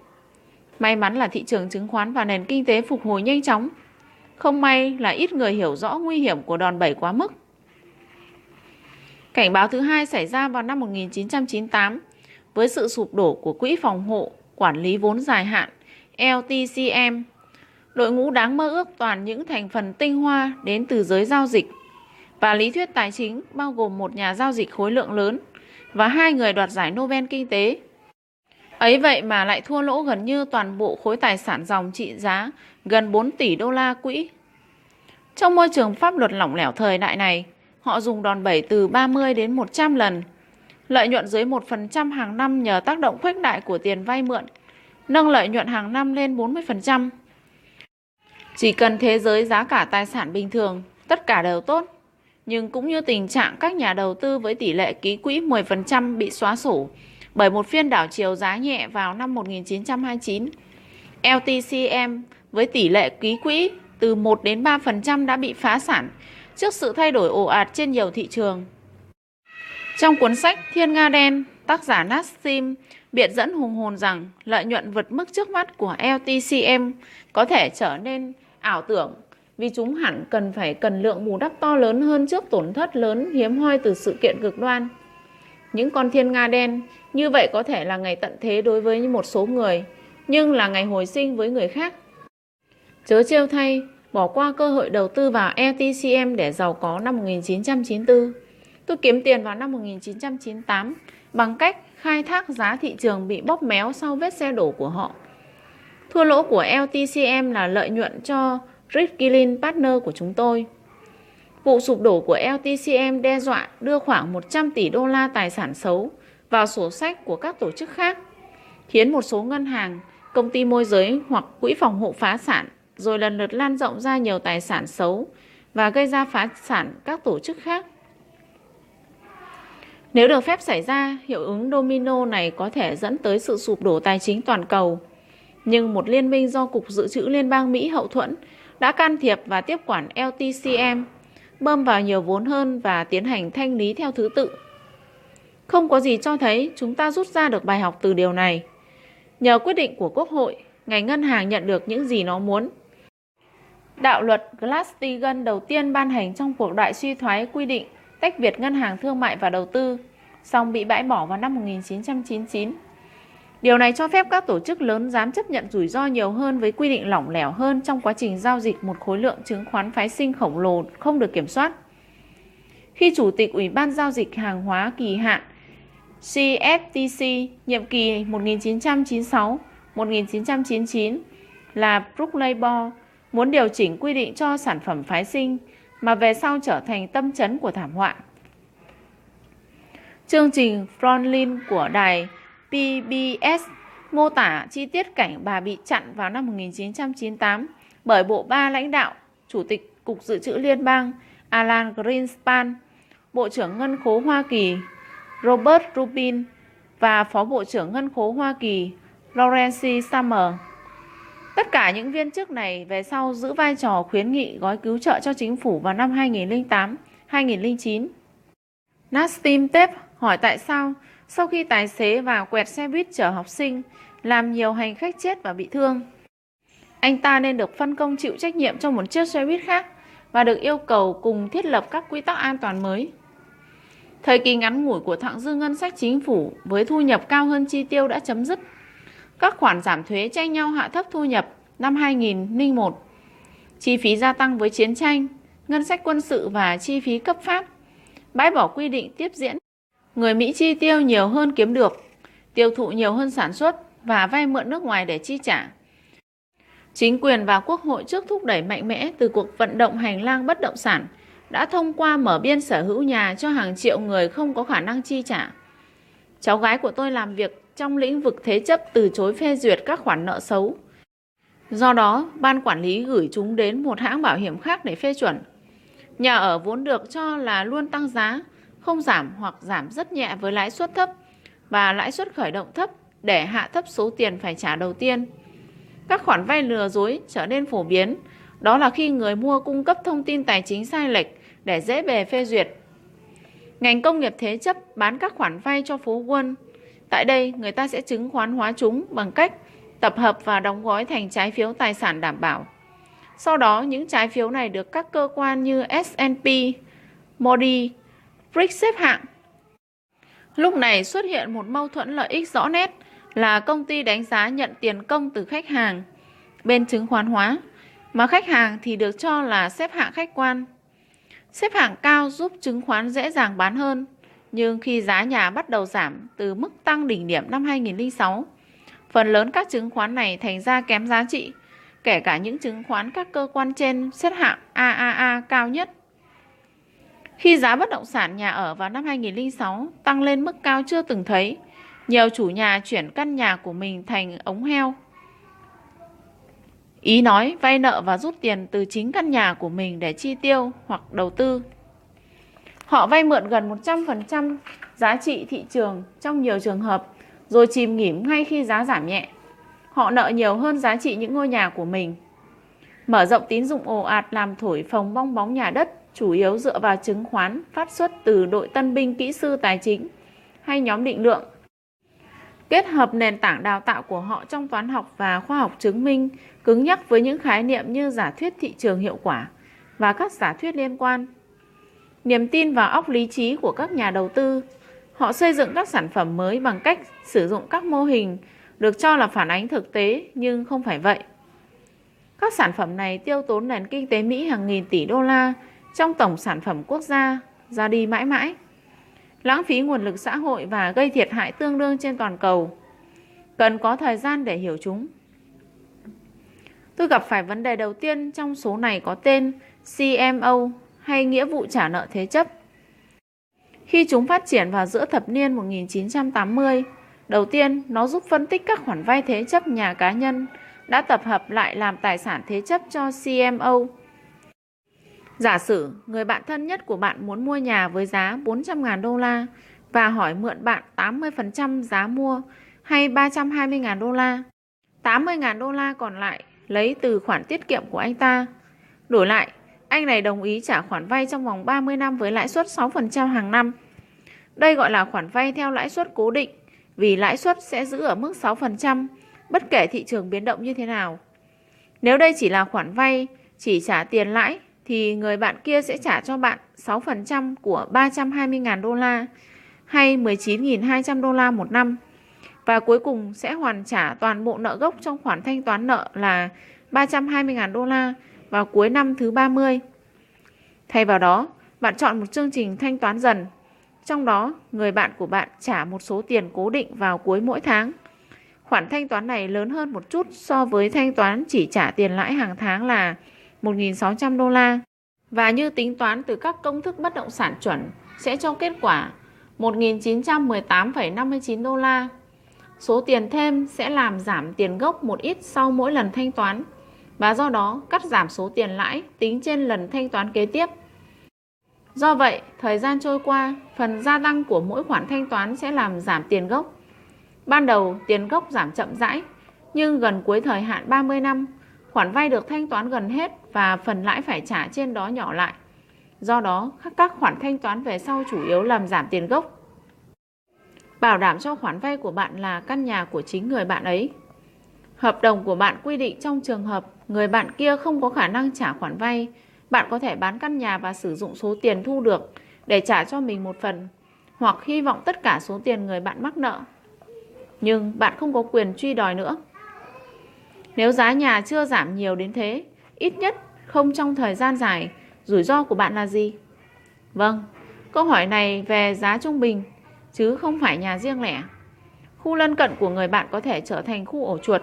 May mắn là thị trường chứng khoán và nền kinh tế phục hồi nhanh chóng. Không may là ít người hiểu rõ nguy hiểm của đòn bẩy quá mức. Cảnh báo thứ hai xảy ra vào năm 1998 với sự sụp đổ của Quỹ phòng hộ quản lý vốn dài hạn LTCM. Đội ngũ đáng mơ ước toàn những thành phần tinh hoa đến từ giới giao dịch và lý thuyết tài chính, bao gồm một nhà giao dịch khối lượng lớn và hai người đoạt giải Nobel kinh tế. Ấy vậy mà lại thua lỗ gần như toàn bộ khối tài sản dòng trị giá gần 4 tỷ đô la quỹ. Trong môi trường pháp luật lỏng lẻo thời đại này, họ dùng đòn bẩy từ 30 đến 100 lần. Lợi nhuận dưới 1% hàng năm nhờ tác động khuếch đại của tiền vay mượn, nâng lợi nhuận hàng năm lên 40%. Chỉ cần thế giới giá cả tài sản bình thường, tất cả đều tốt. Nhưng cũng như tình trạng các nhà đầu tư với tỷ lệ ký quỹ 10% bị xóa sổ bởi một phiên đảo chiều giá nhẹ vào năm 1929. LTCM với tỷ lệ ký quỹ từ 1 đến 3% đã bị phá sản trước sự thay đổi ồ ạt trên nhiều thị trường. Trong cuốn sách Thiên Nga Đen, tác giả Nassim biện dẫn hùng hồn rằng lợi nhuận vượt mức trước mắt của LTCM có thể trở nên ảo tưởng vì chúng hẳn cần phải cần lượng bù đắp to lớn hơn trước tổn thất lớn hiếm hoi từ sự kiện cực đoan. Những con thiên nga đen như vậy có thể là ngày tận thế đối với một số người, nhưng là ngày hồi sinh với người khác. Chớ trêu thay, bỏ qua cơ hội đầu tư vào ETCM để giàu có năm 1994. Tôi kiếm tiền vào năm 1998 bằng cách khai thác giá thị trường bị bóp méo sau vết xe đổ của họ. Thua lỗ của LTCM là lợi nhuận cho Riskilling Partner của chúng tôi. Vụ sụp đổ của LTCM đe dọa đưa khoảng 100 tỷ đô la tài sản xấu vào sổ sách của các tổ chức khác, khiến một số ngân hàng, công ty môi giới hoặc quỹ phòng hộ phá sản, rồi lần lượt lan rộng ra nhiều tài sản xấu và gây ra phá sản các tổ chức khác. Nếu được phép xảy ra, hiệu ứng domino này có thể dẫn tới sự sụp đổ tài chính toàn cầu. Nhưng một liên minh do Cục Dự trữ Liên bang Mỹ hậu thuẫn đã can thiệp và tiếp quản LTCM, bơm vào nhiều vốn hơn và tiến hành thanh lý theo thứ tự. Không có gì cho thấy chúng ta rút ra được bài học từ điều này. Nhờ quyết định của Quốc hội, ngành ngân hàng nhận được những gì nó muốn. Đạo luật Glass-Steagall đầu tiên ban hành trong cuộc đại suy thoái quy định tách biệt ngân hàng thương mại và đầu tư, song bị bãi bỏ vào năm 1999. Điều này cho phép các tổ chức lớn dám chấp nhận rủi ro nhiều hơn với quy định lỏng lẻo hơn trong quá trình giao dịch một khối lượng chứng khoán phái sinh khổng lồ không được kiểm soát. Khi Chủ tịch Ủy ban Giao dịch Hàng hóa kỳ hạn CFTC nhiệm kỳ 1996-1999 là Brook Labor muốn điều chỉnh quy định cho sản phẩm phái sinh mà về sau trở thành tâm chấn của thảm họa. Chương trình Frontline của đài PBS mô tả chi tiết cảnh bà bị chặn vào năm 1998 bởi bộ ba lãnh đạo Chủ tịch Cục Dự trữ Liên bang Alan Greenspan, Bộ trưởng Ngân khố Hoa Kỳ Robert Rubin và Phó Bộ trưởng Ngân khố Hoa Kỳ Lawrence Summer. Tất cả những viên chức này về sau giữ vai trò khuyến nghị gói cứu trợ cho chính phủ vào năm 2008-2009. Nastim Tep hỏi tại sao sau khi tài xế và quẹt xe buýt chở học sinh, làm nhiều hành khách chết và bị thương. Anh ta nên được phân công chịu trách nhiệm cho một chiếc xe buýt khác và được yêu cầu cùng thiết lập các quy tắc an toàn mới. Thời kỳ ngắn ngủi của thặng dư ngân sách chính phủ với thu nhập cao hơn chi tiêu đã chấm dứt. Các khoản giảm thuế tranh nhau hạ thấp thu nhập năm 2001. Chi phí gia tăng với chiến tranh, ngân sách quân sự và chi phí cấp pháp. Bãi bỏ quy định tiếp diễn. Người Mỹ chi tiêu nhiều hơn kiếm được, tiêu thụ nhiều hơn sản xuất và vay mượn nước ngoài để chi trả. Chính quyền và quốc hội trước thúc đẩy mạnh mẽ từ cuộc vận động hành lang bất động sản đã thông qua mở biên sở hữu nhà cho hàng triệu người không có khả năng chi trả. Cháu gái của tôi làm việc trong lĩnh vực thế chấp từ chối phê duyệt các khoản nợ xấu. Do đó, ban quản lý gửi chúng đến một hãng bảo hiểm khác để phê chuẩn. Nhà ở vốn được cho là luôn tăng giá, không giảm hoặc giảm rất nhẹ với lãi suất thấp và lãi suất khởi động thấp để hạ thấp số tiền phải trả đầu tiên. Các khoản vay lừa dối trở nên phổ biến, đó là khi người mua cung cấp thông tin tài chính sai lệch để dễ bề phê duyệt. Ngành công nghiệp thế chấp bán các khoản vay cho phố quân. Tại đây, người ta sẽ chứng khoán hóa chúng bằng cách tập hợp và đóng gói thành trái phiếu tài sản đảm bảo. Sau đó, những trái phiếu này được các cơ quan như S&P, modi, BRICS xếp hạng. Lúc này xuất hiện một mâu thuẫn lợi ích rõ nét là công ty đánh giá nhận tiền công từ khách hàng bên chứng khoán hóa, mà khách hàng thì được cho là xếp hạng khách quan. Xếp hạng cao giúp chứng khoán dễ dàng bán hơn, nhưng khi giá nhà bắt đầu giảm từ mức tăng đỉnh điểm năm 2006, phần lớn các chứng khoán này thành ra kém giá trị, kể cả những chứng khoán các cơ quan trên xếp hạng AAA cao nhất. Khi giá bất động sản nhà ở vào năm 2006 tăng lên mức cao chưa từng thấy, nhiều chủ nhà chuyển căn nhà của mình thành ống heo. Ý nói vay nợ và rút tiền từ chính căn nhà của mình để chi tiêu hoặc đầu tư. Họ vay mượn gần 100% giá trị thị trường trong nhiều trường hợp, rồi chìm nghỉm ngay khi giá giảm nhẹ. Họ nợ nhiều hơn giá trị những ngôi nhà của mình. Mở rộng tín dụng ồ ạt làm thổi phồng bong bóng nhà đất, chủ yếu dựa vào chứng khoán phát xuất từ đội tân binh kỹ sư tài chính hay nhóm định lượng. Kết hợp nền tảng đào tạo của họ trong toán học và khoa học chứng minh cứng nhắc với những khái niệm như giả thuyết thị trường hiệu quả và các giả thuyết liên quan. Niềm tin vào óc lý trí của các nhà đầu tư, họ xây dựng các sản phẩm mới bằng cách sử dụng các mô hình được cho là phản ánh thực tế nhưng không phải vậy. Các sản phẩm này tiêu tốn nền kinh tế Mỹ hàng nghìn tỷ đô la trong tổng sản phẩm quốc gia ra đi mãi mãi. Lãng phí nguồn lực xã hội và gây thiệt hại tương đương trên toàn cầu. Cần có thời gian để hiểu chúng. Tôi gặp phải vấn đề đầu tiên trong số này có tên CMO hay nghĩa vụ trả nợ thế chấp. Khi chúng phát triển vào giữa thập niên 1980, đầu tiên nó giúp phân tích các khoản vay thế chấp nhà cá nhân đã tập hợp lại làm tài sản thế chấp cho CMO. Giả sử người bạn thân nhất của bạn muốn mua nhà với giá 400.000 đô la và hỏi mượn bạn 80% giá mua hay 320.000 đô la. 80.000 đô la còn lại lấy từ khoản tiết kiệm của anh ta. Đổi lại, anh này đồng ý trả khoản vay trong vòng 30 năm với lãi suất 6% hàng năm. Đây gọi là khoản vay theo lãi suất cố định vì lãi suất sẽ giữ ở mức 6% bất kể thị trường biến động như thế nào. Nếu đây chỉ là khoản vay chỉ trả tiền lãi thì người bạn kia sẽ trả cho bạn 6% của 320.000 đô la hay 19.200 đô la một năm và cuối cùng sẽ hoàn trả toàn bộ nợ gốc trong khoản thanh toán nợ là 320.000 đô la vào cuối năm thứ 30. Thay vào đó, bạn chọn một chương trình thanh toán dần. Trong đó, người bạn của bạn trả một số tiền cố định vào cuối mỗi tháng. Khoản thanh toán này lớn hơn một chút so với thanh toán chỉ trả tiền lãi hàng tháng là 1.600 đô la. Và như tính toán từ các công thức bất động sản chuẩn sẽ cho kết quả 1.918,59 đô la. Số tiền thêm sẽ làm giảm tiền gốc một ít sau mỗi lần thanh toán và do đó cắt giảm số tiền lãi tính trên lần thanh toán kế tiếp. Do vậy, thời gian trôi qua, phần gia tăng của mỗi khoản thanh toán sẽ làm giảm tiền gốc. Ban đầu, tiền gốc giảm chậm rãi, nhưng gần cuối thời hạn 30 năm, khoản vay được thanh toán gần hết và phần lãi phải trả trên đó nhỏ lại. Do đó, các khoản thanh toán về sau chủ yếu làm giảm tiền gốc. Bảo đảm cho khoản vay của bạn là căn nhà của chính người bạn ấy. Hợp đồng của bạn quy định trong trường hợp người bạn kia không có khả năng trả khoản vay, bạn có thể bán căn nhà và sử dụng số tiền thu được để trả cho mình một phần, hoặc hy vọng tất cả số tiền người bạn mắc nợ. Nhưng bạn không có quyền truy đòi nữa. Nếu giá nhà chưa giảm nhiều đến thế, ít nhất không trong thời gian dài, rủi ro của bạn là gì? Vâng, câu hỏi này về giá trung bình, chứ không phải nhà riêng lẻ. Khu lân cận của người bạn có thể trở thành khu ổ chuột.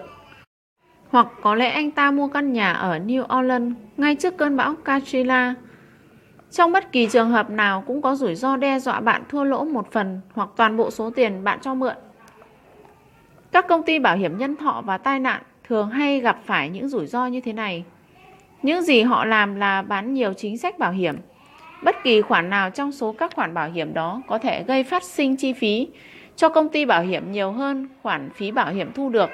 Hoặc có lẽ anh ta mua căn nhà ở New Orleans ngay trước cơn bão Katrina. Trong bất kỳ trường hợp nào cũng có rủi ro đe dọa bạn thua lỗ một phần hoặc toàn bộ số tiền bạn cho mượn. Các công ty bảo hiểm nhân thọ và tai nạn thường hay gặp phải những rủi ro như thế này. Những gì họ làm là bán nhiều chính sách bảo hiểm. Bất kỳ khoản nào trong số các khoản bảo hiểm đó có thể gây phát sinh chi phí cho công ty bảo hiểm nhiều hơn khoản phí bảo hiểm thu được.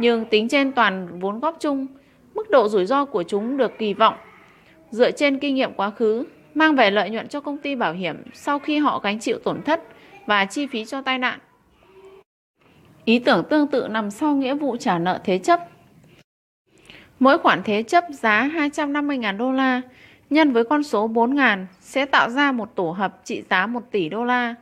Nhưng tính trên toàn vốn góp chung, mức độ rủi ro của chúng được kỳ vọng dựa trên kinh nghiệm quá khứ mang về lợi nhuận cho công ty bảo hiểm sau khi họ gánh chịu tổn thất và chi phí cho tai nạn. Ý tưởng tương tự nằm sau nghĩa vụ trả nợ thế chấp. Mỗi khoản thế chấp giá 250.000 đô la nhân với con số 4.000 sẽ tạo ra một tổ hợp trị giá 1 tỷ đô la.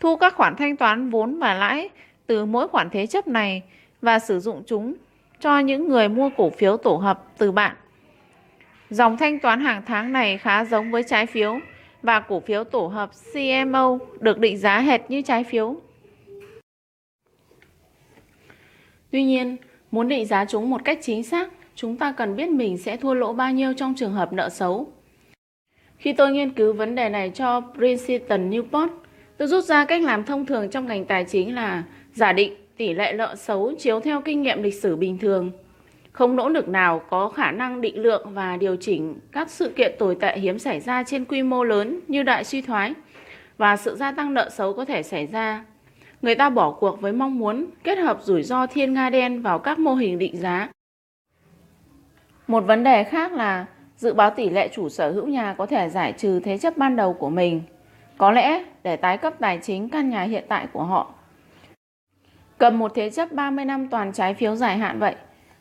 Thu các khoản thanh toán vốn và lãi từ mỗi khoản thế chấp này và sử dụng chúng cho những người mua cổ phiếu tổ hợp từ bạn. Dòng thanh toán hàng tháng này khá giống với trái phiếu và cổ phiếu tổ hợp CMO được định giá hệt như trái phiếu. Tuy nhiên, muốn định giá chúng một cách chính xác, chúng ta cần biết mình sẽ thua lỗ bao nhiêu trong trường hợp nợ xấu. Khi tôi nghiên cứu vấn đề này cho Princeton Newport, tôi rút ra cách làm thông thường trong ngành tài chính là giả định tỷ lệ nợ xấu chiếu theo kinh nghiệm lịch sử bình thường. Không nỗ lực nào có khả năng định lượng và điều chỉnh các sự kiện tồi tệ hiếm xảy ra trên quy mô lớn như đại suy thoái và sự gia tăng nợ xấu có thể xảy ra. Người ta bỏ cuộc với mong muốn kết hợp rủi ro thiên nga đen vào các mô hình định giá. Một vấn đề khác là dự báo tỷ lệ chủ sở hữu nhà có thể giải trừ thế chấp ban đầu của mình, có lẽ để tái cấp tài chính căn nhà hiện tại của họ. Cầm một thế chấp 30 năm toàn trái phiếu dài hạn vậy.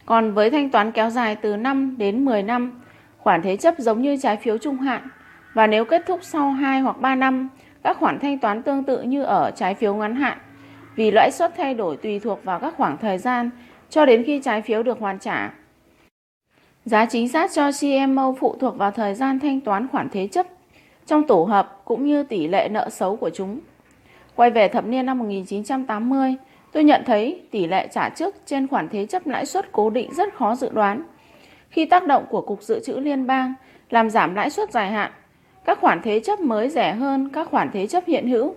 Còn với thanh toán kéo dài từ 5 đến 10 năm, khoản thế chấp giống như trái phiếu trung hạn và nếu kết thúc sau 2 hoặc 3 năm, các khoản thanh toán tương tự như ở trái phiếu ngắn hạn vì lãi suất thay đổi tùy thuộc vào các khoảng thời gian cho đến khi trái phiếu được hoàn trả. Giá chính xác cho CMO phụ thuộc vào thời gian thanh toán khoản thế chấp trong tổ hợp cũng như tỷ lệ nợ xấu của chúng. Quay về thập niên năm 1980, tôi nhận thấy tỷ lệ trả trước trên khoản thế chấp lãi suất cố định rất khó dự đoán. Khi tác động của Cục Dự trữ Liên bang làm giảm lãi suất dài hạn, các khoản thế chấp mới rẻ hơn các khoản thế chấp hiện hữu.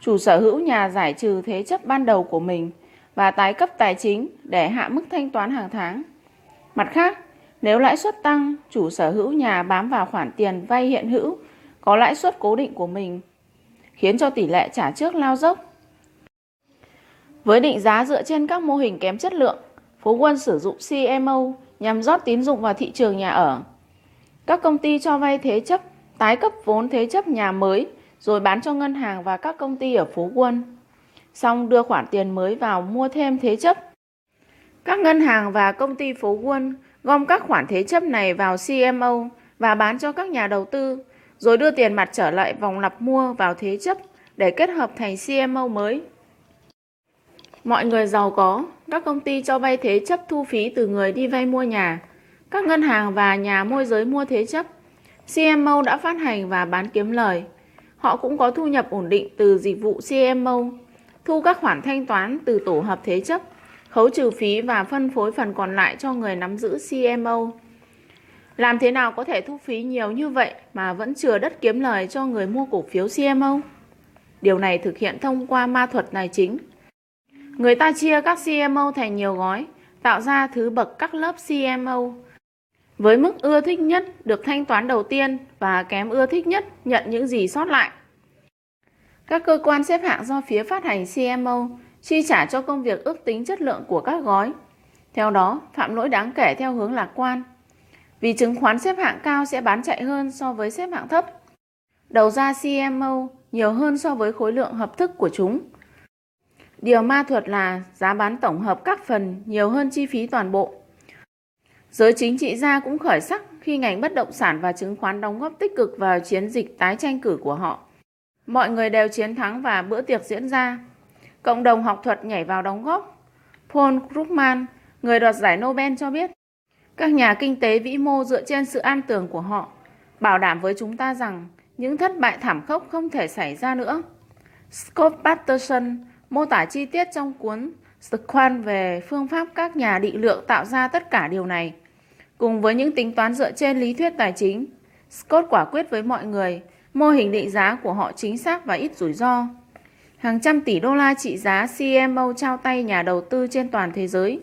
Chủ sở hữu nhà giải trừ thế chấp ban đầu của mình và tái cấp tài chính để hạ mức thanh toán hàng tháng. Mặt khác, nếu lãi suất tăng, chủ sở hữu nhà bám vào khoản tiền vay hiện hữu có lãi suất cố định của mình, khiến cho tỷ lệ trả trước lao dốc. Với định giá dựa trên các mô hình kém chất lượng, Phú Quân sử dụng CMO nhằm rót tín dụng vào thị trường nhà ở. Các công ty cho vay thế chấp, tái cấp vốn thế chấp nhà mới rồi bán cho ngân hàng và các công ty ở phố Quân. Xong đưa khoản tiền mới vào mua thêm thế chấp. Các ngân hàng và công ty phố Quân gom các khoản thế chấp này vào CMO và bán cho các nhà đầu tư, rồi đưa tiền mặt trở lại vòng lặp mua vào thế chấp để kết hợp thành CMO mới. Mọi người giàu có, các công ty cho vay thế chấp thu phí từ người đi vay mua nhà, các ngân hàng và nhà môi giới mua thế chấp. CMO đã phát hành và bán kiếm lời. Họ cũng có thu nhập ổn định từ dịch vụ CMO, thu các khoản thanh toán từ tổ hợp thế chấp khấu trừ phí và phân phối phần còn lại cho người nắm giữ CMO. Làm thế nào có thể thu phí nhiều như vậy mà vẫn chừa đất kiếm lời cho người mua cổ phiếu CMO? Điều này thực hiện thông qua ma thuật tài chính. Người ta chia các CMO thành nhiều gói, tạo ra thứ bậc các lớp CMO. Với mức ưa thích nhất được thanh toán đầu tiên và kém ưa thích nhất nhận những gì sót lại. Các cơ quan xếp hạng do phía phát hành CMO chi trả cho công việc ước tính chất lượng của các gói. Theo đó, phạm lỗi đáng kể theo hướng lạc quan. Vì chứng khoán xếp hạng cao sẽ bán chạy hơn so với xếp hạng thấp. Đầu ra CMO nhiều hơn so với khối lượng hợp thức của chúng. Điều ma thuật là giá bán tổng hợp các phần nhiều hơn chi phí toàn bộ. Giới chính trị gia cũng khởi sắc khi ngành bất động sản và chứng khoán đóng góp tích cực vào chiến dịch tái tranh cử của họ. Mọi người đều chiến thắng và bữa tiệc diễn ra. Cộng đồng học thuật nhảy vào đóng góp. Paul Krugman, người đoạt giải Nobel cho biết, các nhà kinh tế vĩ mô dựa trên sự an tường của họ, bảo đảm với chúng ta rằng những thất bại thảm khốc không thể xảy ra nữa. Scott Patterson mô tả chi tiết trong cuốn Squan về phương pháp các nhà định lượng tạo ra tất cả điều này. Cùng với những tính toán dựa trên lý thuyết tài chính, Scott quả quyết với mọi người, mô hình định giá của họ chính xác và ít rủi ro. Hàng trăm tỷ đô la trị giá CMO trao tay nhà đầu tư trên toàn thế giới.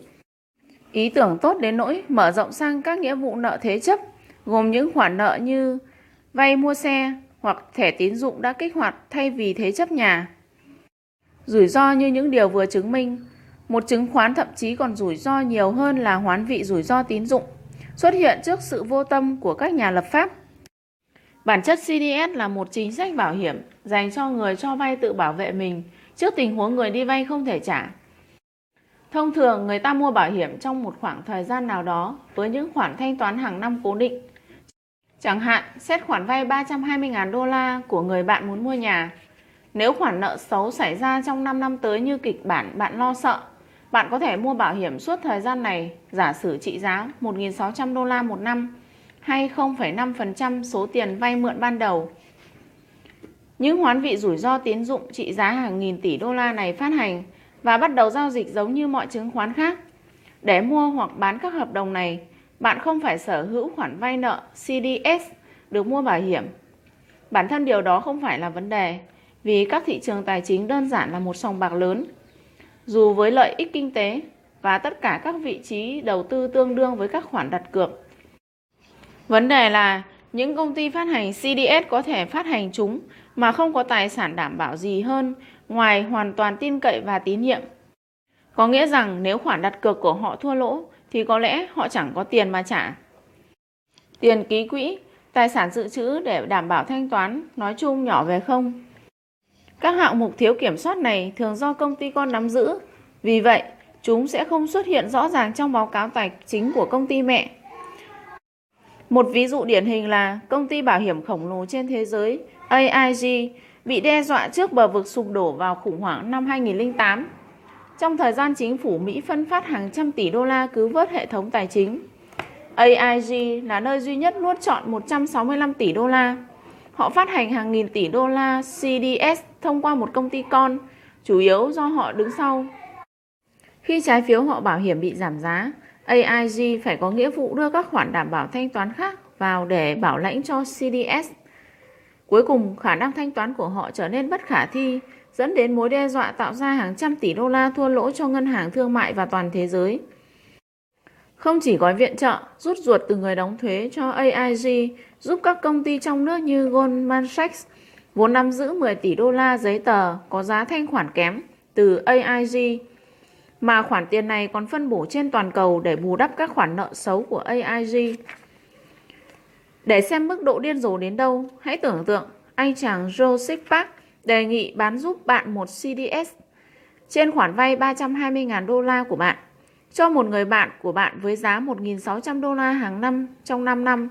Ý tưởng tốt đến nỗi mở rộng sang các nghĩa vụ nợ thế chấp, gồm những khoản nợ như vay mua xe hoặc thẻ tín dụng đã kích hoạt thay vì thế chấp nhà. Rủi ro như những điều vừa chứng minh, một chứng khoán thậm chí còn rủi ro nhiều hơn là hoán vị rủi ro tín dụng, xuất hiện trước sự vô tâm của các nhà lập pháp. Bản chất CDS là một chính sách bảo hiểm dành cho người cho vay tự bảo vệ mình trước tình huống người đi vay không thể trả. Thông thường, người ta mua bảo hiểm trong một khoảng thời gian nào đó với những khoản thanh toán hàng năm cố định. Chẳng hạn, xét khoản vay 320.000 đô la của người bạn muốn mua nhà. Nếu khoản nợ xấu xảy ra trong 5 năm tới như kịch bản bạn lo sợ, bạn có thể mua bảo hiểm suốt thời gian này, giả sử trị giá 1.600 đô la một năm hay 0,5% số tiền vay mượn ban đầu. Những hoán vị rủi ro tín dụng trị giá hàng nghìn tỷ đô la này phát hành và bắt đầu giao dịch giống như mọi chứng khoán khác. Để mua hoặc bán các hợp đồng này, bạn không phải sở hữu khoản vay nợ CDS được mua bảo hiểm. Bản thân điều đó không phải là vấn đề, vì các thị trường tài chính đơn giản là một sòng bạc lớn. Dù với lợi ích kinh tế và tất cả các vị trí đầu tư tương đương với các khoản đặt cược. Vấn đề là những công ty phát hành CDS có thể phát hành chúng mà không có tài sản đảm bảo gì hơn ngoài hoàn toàn tin cậy và tín nhiệm. Có nghĩa rằng nếu khoản đặt cược của họ thua lỗ thì có lẽ họ chẳng có tiền mà trả. Tiền ký quỹ, tài sản dự trữ để đảm bảo thanh toán nói chung nhỏ về không. Các hạng mục thiếu kiểm soát này thường do công ty con nắm giữ, vì vậy chúng sẽ không xuất hiện rõ ràng trong báo cáo tài chính của công ty mẹ. Một ví dụ điển hình là công ty bảo hiểm khổng lồ trên thế giới AIG bị đe dọa trước bờ vực sụp đổ vào khủng hoảng năm 2008. Trong thời gian chính phủ Mỹ phân phát hàng trăm tỷ đô la cứu vớt hệ thống tài chính. AIG là nơi duy nhất nuốt chọn 165 tỷ đô la. Họ phát hành hàng nghìn tỷ đô la CDS thông qua một công ty con, chủ yếu do họ đứng sau. Khi trái phiếu họ bảo hiểm bị giảm giá, AIG phải có nghĩa vụ đưa các khoản đảm bảo thanh toán khác vào để bảo lãnh cho CDS. Cuối cùng, khả năng thanh toán của họ trở nên bất khả thi, dẫn đến mối đe dọa tạo ra hàng trăm tỷ đô la thua lỗ cho ngân hàng thương mại và toàn thế giới. Không chỉ gói viện trợ, rút ruột từ người đóng thuế cho AIG giúp các công ty trong nước như Goldman Sachs vốn nắm giữ 10 tỷ đô la giấy tờ có giá thanh khoản kém từ AIG mà khoản tiền này còn phân bổ trên toàn cầu để bù đắp các khoản nợ xấu của AIG. Để xem mức độ điên rồ đến đâu, hãy tưởng tượng anh chàng Joseph Park đề nghị bán giúp bạn một CDS trên khoản vay 320.000 đô la của bạn cho một người bạn của bạn với giá 1.600 đô la hàng năm trong 5 năm.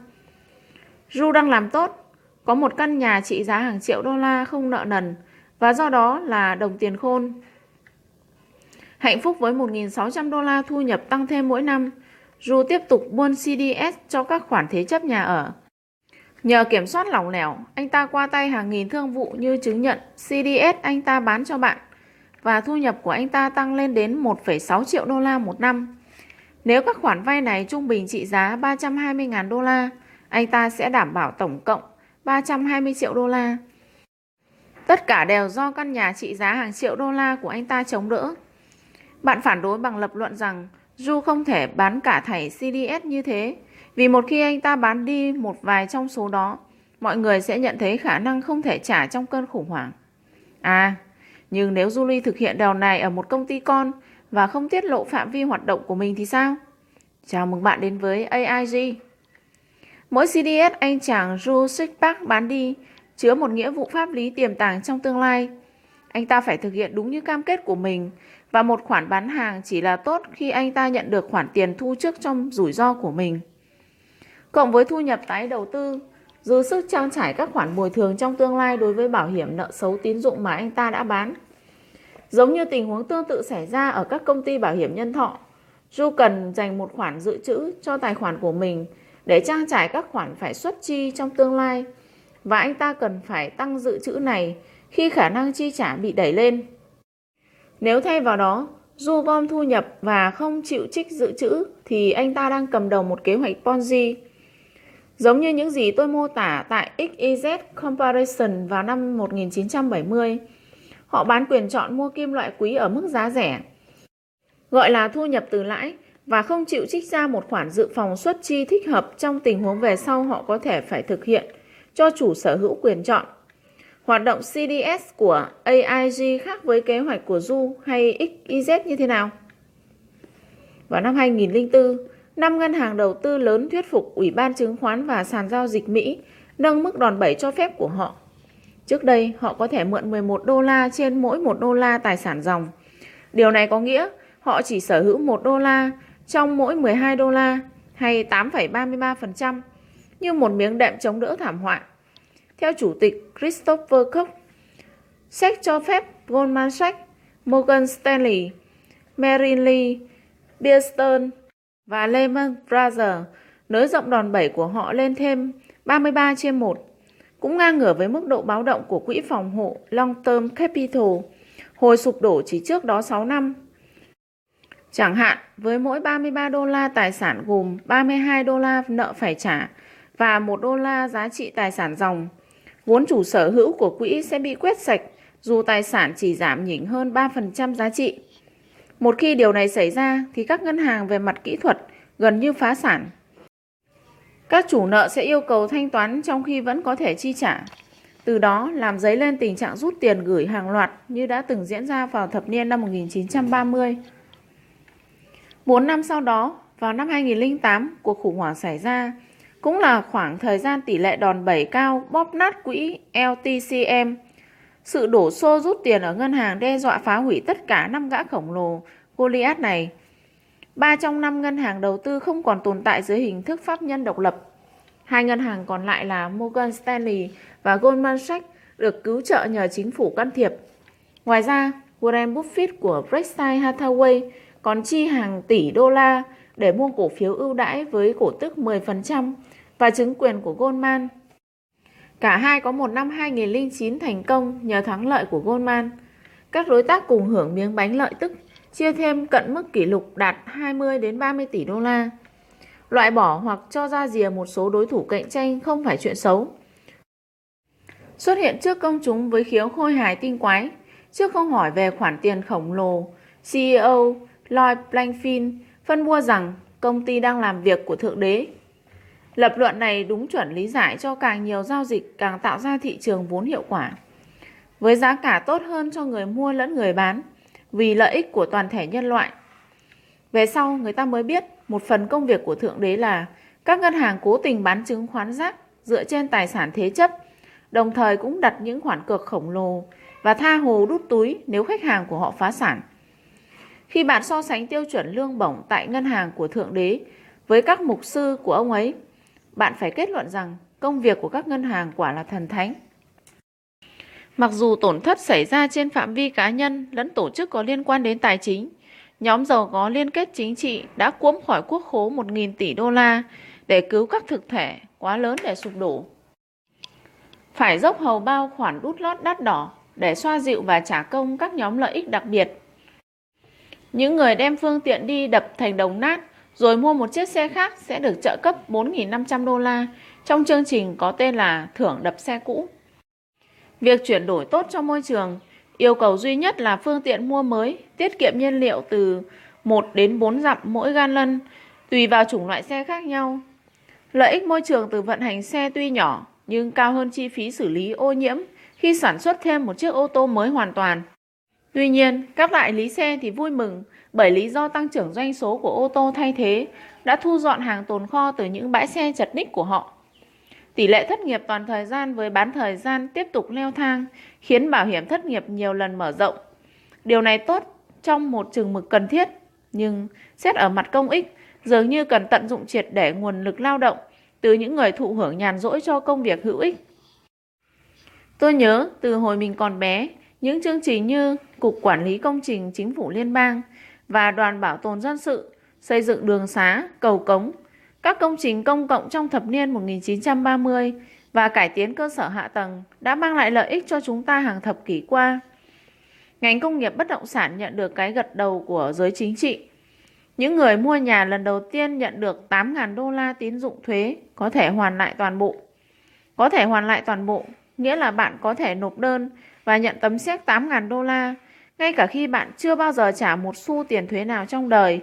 Ru đang làm tốt, có một căn nhà trị giá hàng triệu đô la không nợ nần và do đó là đồng tiền khôn. Hạnh phúc với 1.600 đô la thu nhập tăng thêm mỗi năm, Ru tiếp tục buôn CDS cho các khoản thế chấp nhà ở. Nhờ kiểm soát lỏng lẻo, anh ta qua tay hàng nghìn thương vụ như chứng nhận CDS anh ta bán cho bạn và thu nhập của anh ta tăng lên đến 1,6 triệu đô la một năm. Nếu các khoản vay này trung bình trị giá 320.000 đô la, anh ta sẽ đảm bảo tổng cộng 320 triệu đô la. Tất cả đều do căn nhà trị giá hàng triệu đô la của anh ta chống đỡ. Bạn phản đối bằng lập luận rằng Du không thể bán cả thảy CDS như thế, vì một khi anh ta bán đi một vài trong số đó, mọi người sẽ nhận thấy khả năng không thể trả trong cơn khủng hoảng. À, nhưng nếu Julie thực hiện điều này ở một công ty con và không tiết lộ phạm vi hoạt động của mình thì sao? Chào mừng bạn đến với AIG. Mỗi CDS anh chàng Drew Park bán đi chứa một nghĩa vụ pháp lý tiềm tàng trong tương lai. Anh ta phải thực hiện đúng như cam kết của mình và một khoản bán hàng chỉ là tốt khi anh ta nhận được khoản tiền thu trước trong rủi ro của mình. Cộng với thu nhập tái đầu tư, dư sức trang trải các khoản bồi thường trong tương lai đối với bảo hiểm nợ xấu tín dụng mà anh ta đã bán. Giống như tình huống tương tự xảy ra ở các công ty bảo hiểm nhân thọ, Du cần dành một khoản dự trữ cho tài khoản của mình để trang trải các khoản phải xuất chi trong tương lai và anh ta cần phải tăng dự trữ này khi khả năng chi trả bị đẩy lên. Nếu thay vào đó, Du gom thu nhập và không chịu trích dự trữ thì anh ta đang cầm đầu một kế hoạch Ponzi. Giống như những gì tôi mô tả tại XYZ Comparison vào năm 1970, họ bán quyền chọn mua kim loại quý ở mức giá rẻ, gọi là thu nhập từ lãi và không chịu trích ra một khoản dự phòng xuất chi thích hợp trong tình huống về sau họ có thể phải thực hiện cho chủ sở hữu quyền chọn. Hoạt động CDS của AIG khác với kế hoạch của Du hay XYZ như thế nào? Vào năm 2004, năm ngân hàng đầu tư lớn thuyết phục Ủy ban chứng khoán và sàn giao dịch Mỹ nâng mức đòn bẩy cho phép của họ. Trước đây, họ có thể mượn 11 đô la trên mỗi 1 đô la tài sản dòng. Điều này có nghĩa họ chỉ sở hữu 1 đô la trong mỗi 12 đô la hay 8,33% như một miếng đệm chống đỡ thảm họa. Theo Chủ tịch Christopher Cook, sách cho phép Goldman Sachs, Morgan Stanley, Merrill Lynch, Bear Stearns và Lehman Brothers nới rộng đòn bẩy của họ lên thêm 33 trên 1, cũng ngang ngửa với mức độ báo động của quỹ phòng hộ Long Term Capital hồi sụp đổ chỉ trước đó 6 năm. Chẳng hạn, với mỗi 33 đô la tài sản gồm 32 đô la nợ phải trả và 1 đô la giá trị tài sản dòng, vốn chủ sở hữu của quỹ sẽ bị quét sạch dù tài sản chỉ giảm nhỉnh hơn 3% giá trị. Một khi điều này xảy ra thì các ngân hàng về mặt kỹ thuật gần như phá sản. Các chủ nợ sẽ yêu cầu thanh toán trong khi vẫn có thể chi trả. Từ đó làm dấy lên tình trạng rút tiền gửi hàng loạt như đã từng diễn ra vào thập niên năm 1930. 4 năm sau đó, vào năm 2008, cuộc khủng hoảng xảy ra, cũng là khoảng thời gian tỷ lệ đòn bẩy cao bóp nát quỹ LTCM. Sự đổ xô rút tiền ở ngân hàng đe dọa phá hủy tất cả năm gã khổng lồ Goliath này. Ba trong năm ngân hàng đầu tư không còn tồn tại dưới hình thức pháp nhân độc lập. Hai ngân hàng còn lại là Morgan Stanley và Goldman Sachs được cứu trợ nhờ chính phủ can thiệp. Ngoài ra, Warren Buffett của Berkshire Hathaway còn chi hàng tỷ đô la để mua cổ phiếu ưu đãi với cổ tức 10% và chứng quyền của Goldman. Cả hai có một năm 2009 thành công nhờ thắng lợi của Goldman. Các đối tác cùng hưởng miếng bánh lợi tức, chia thêm cận mức kỷ lục đạt 20 đến 30 tỷ đô la. Loại bỏ hoặc cho ra rìa một số đối thủ cạnh tranh không phải chuyện xấu. Xuất hiện trước công chúng với khiếu khôi hài tinh quái, trước không hỏi về khoản tiền khổng lồ, CEO Lloyd Blankfein phân bua rằng công ty đang làm việc của Thượng Đế. Lập luận này đúng chuẩn lý giải cho càng nhiều giao dịch càng tạo ra thị trường vốn hiệu quả. Với giá cả tốt hơn cho người mua lẫn người bán, vì lợi ích của toàn thể nhân loại. Về sau, người ta mới biết một phần công việc của Thượng Đế là các ngân hàng cố tình bán chứng khoán rác dựa trên tài sản thế chấp, đồng thời cũng đặt những khoản cược khổng lồ và tha hồ đút túi nếu khách hàng của họ phá sản. Khi bạn so sánh tiêu chuẩn lương bổng tại ngân hàng của Thượng Đế với các mục sư của ông ấy, bạn phải kết luận rằng công việc của các ngân hàng quả là thần thánh. Mặc dù tổn thất xảy ra trên phạm vi cá nhân lẫn tổ chức có liên quan đến tài chính, nhóm giàu có liên kết chính trị đã cuỗm khỏi quốc khố 1.000 tỷ đô la để cứu các thực thể quá lớn để sụp đổ. Phải dốc hầu bao khoản đút lót đắt đỏ để xoa dịu và trả công các nhóm lợi ích đặc biệt những người đem phương tiện đi đập thành đồng nát rồi mua một chiếc xe khác sẽ được trợ cấp 4.500 đô la trong chương trình có tên là thưởng đập xe cũ. Việc chuyển đổi tốt cho môi trường, yêu cầu duy nhất là phương tiện mua mới, tiết kiệm nhiên liệu từ 1 đến 4 dặm mỗi gan lân, tùy vào chủng loại xe khác nhau. Lợi ích môi trường từ vận hành xe tuy nhỏ, nhưng cao hơn chi phí xử lý ô nhiễm khi sản xuất thêm một chiếc ô tô mới hoàn toàn. Tuy nhiên, các đại lý xe thì vui mừng bởi lý do tăng trưởng doanh số của ô tô thay thế đã thu dọn hàng tồn kho từ những bãi xe chật ních của họ. Tỷ lệ thất nghiệp toàn thời gian với bán thời gian tiếp tục leo thang, khiến bảo hiểm thất nghiệp nhiều lần mở rộng. Điều này tốt trong một chừng mực cần thiết, nhưng xét ở mặt công ích, dường như cần tận dụng triệt để nguồn lực lao động từ những người thụ hưởng nhàn rỗi cho công việc hữu ích. Tôi nhớ từ hồi mình còn bé, những chương trình như Cục Quản lý Công trình Chính phủ Liên bang và Đoàn Bảo tồn Dân sự xây dựng đường xá, cầu cống, các công trình công cộng trong thập niên 1930 và cải tiến cơ sở hạ tầng đã mang lại lợi ích cho chúng ta hàng thập kỷ qua. Ngành công nghiệp bất động sản nhận được cái gật đầu của giới chính trị. Những người mua nhà lần đầu tiên nhận được 8.000 đô la tín dụng thuế có thể hoàn lại toàn bộ. Có thể hoàn lại toàn bộ nghĩa là bạn có thể nộp đơn và nhận tấm séc 8.000 đô la ngay cả khi bạn chưa bao giờ trả một xu tiền thuế nào trong đời.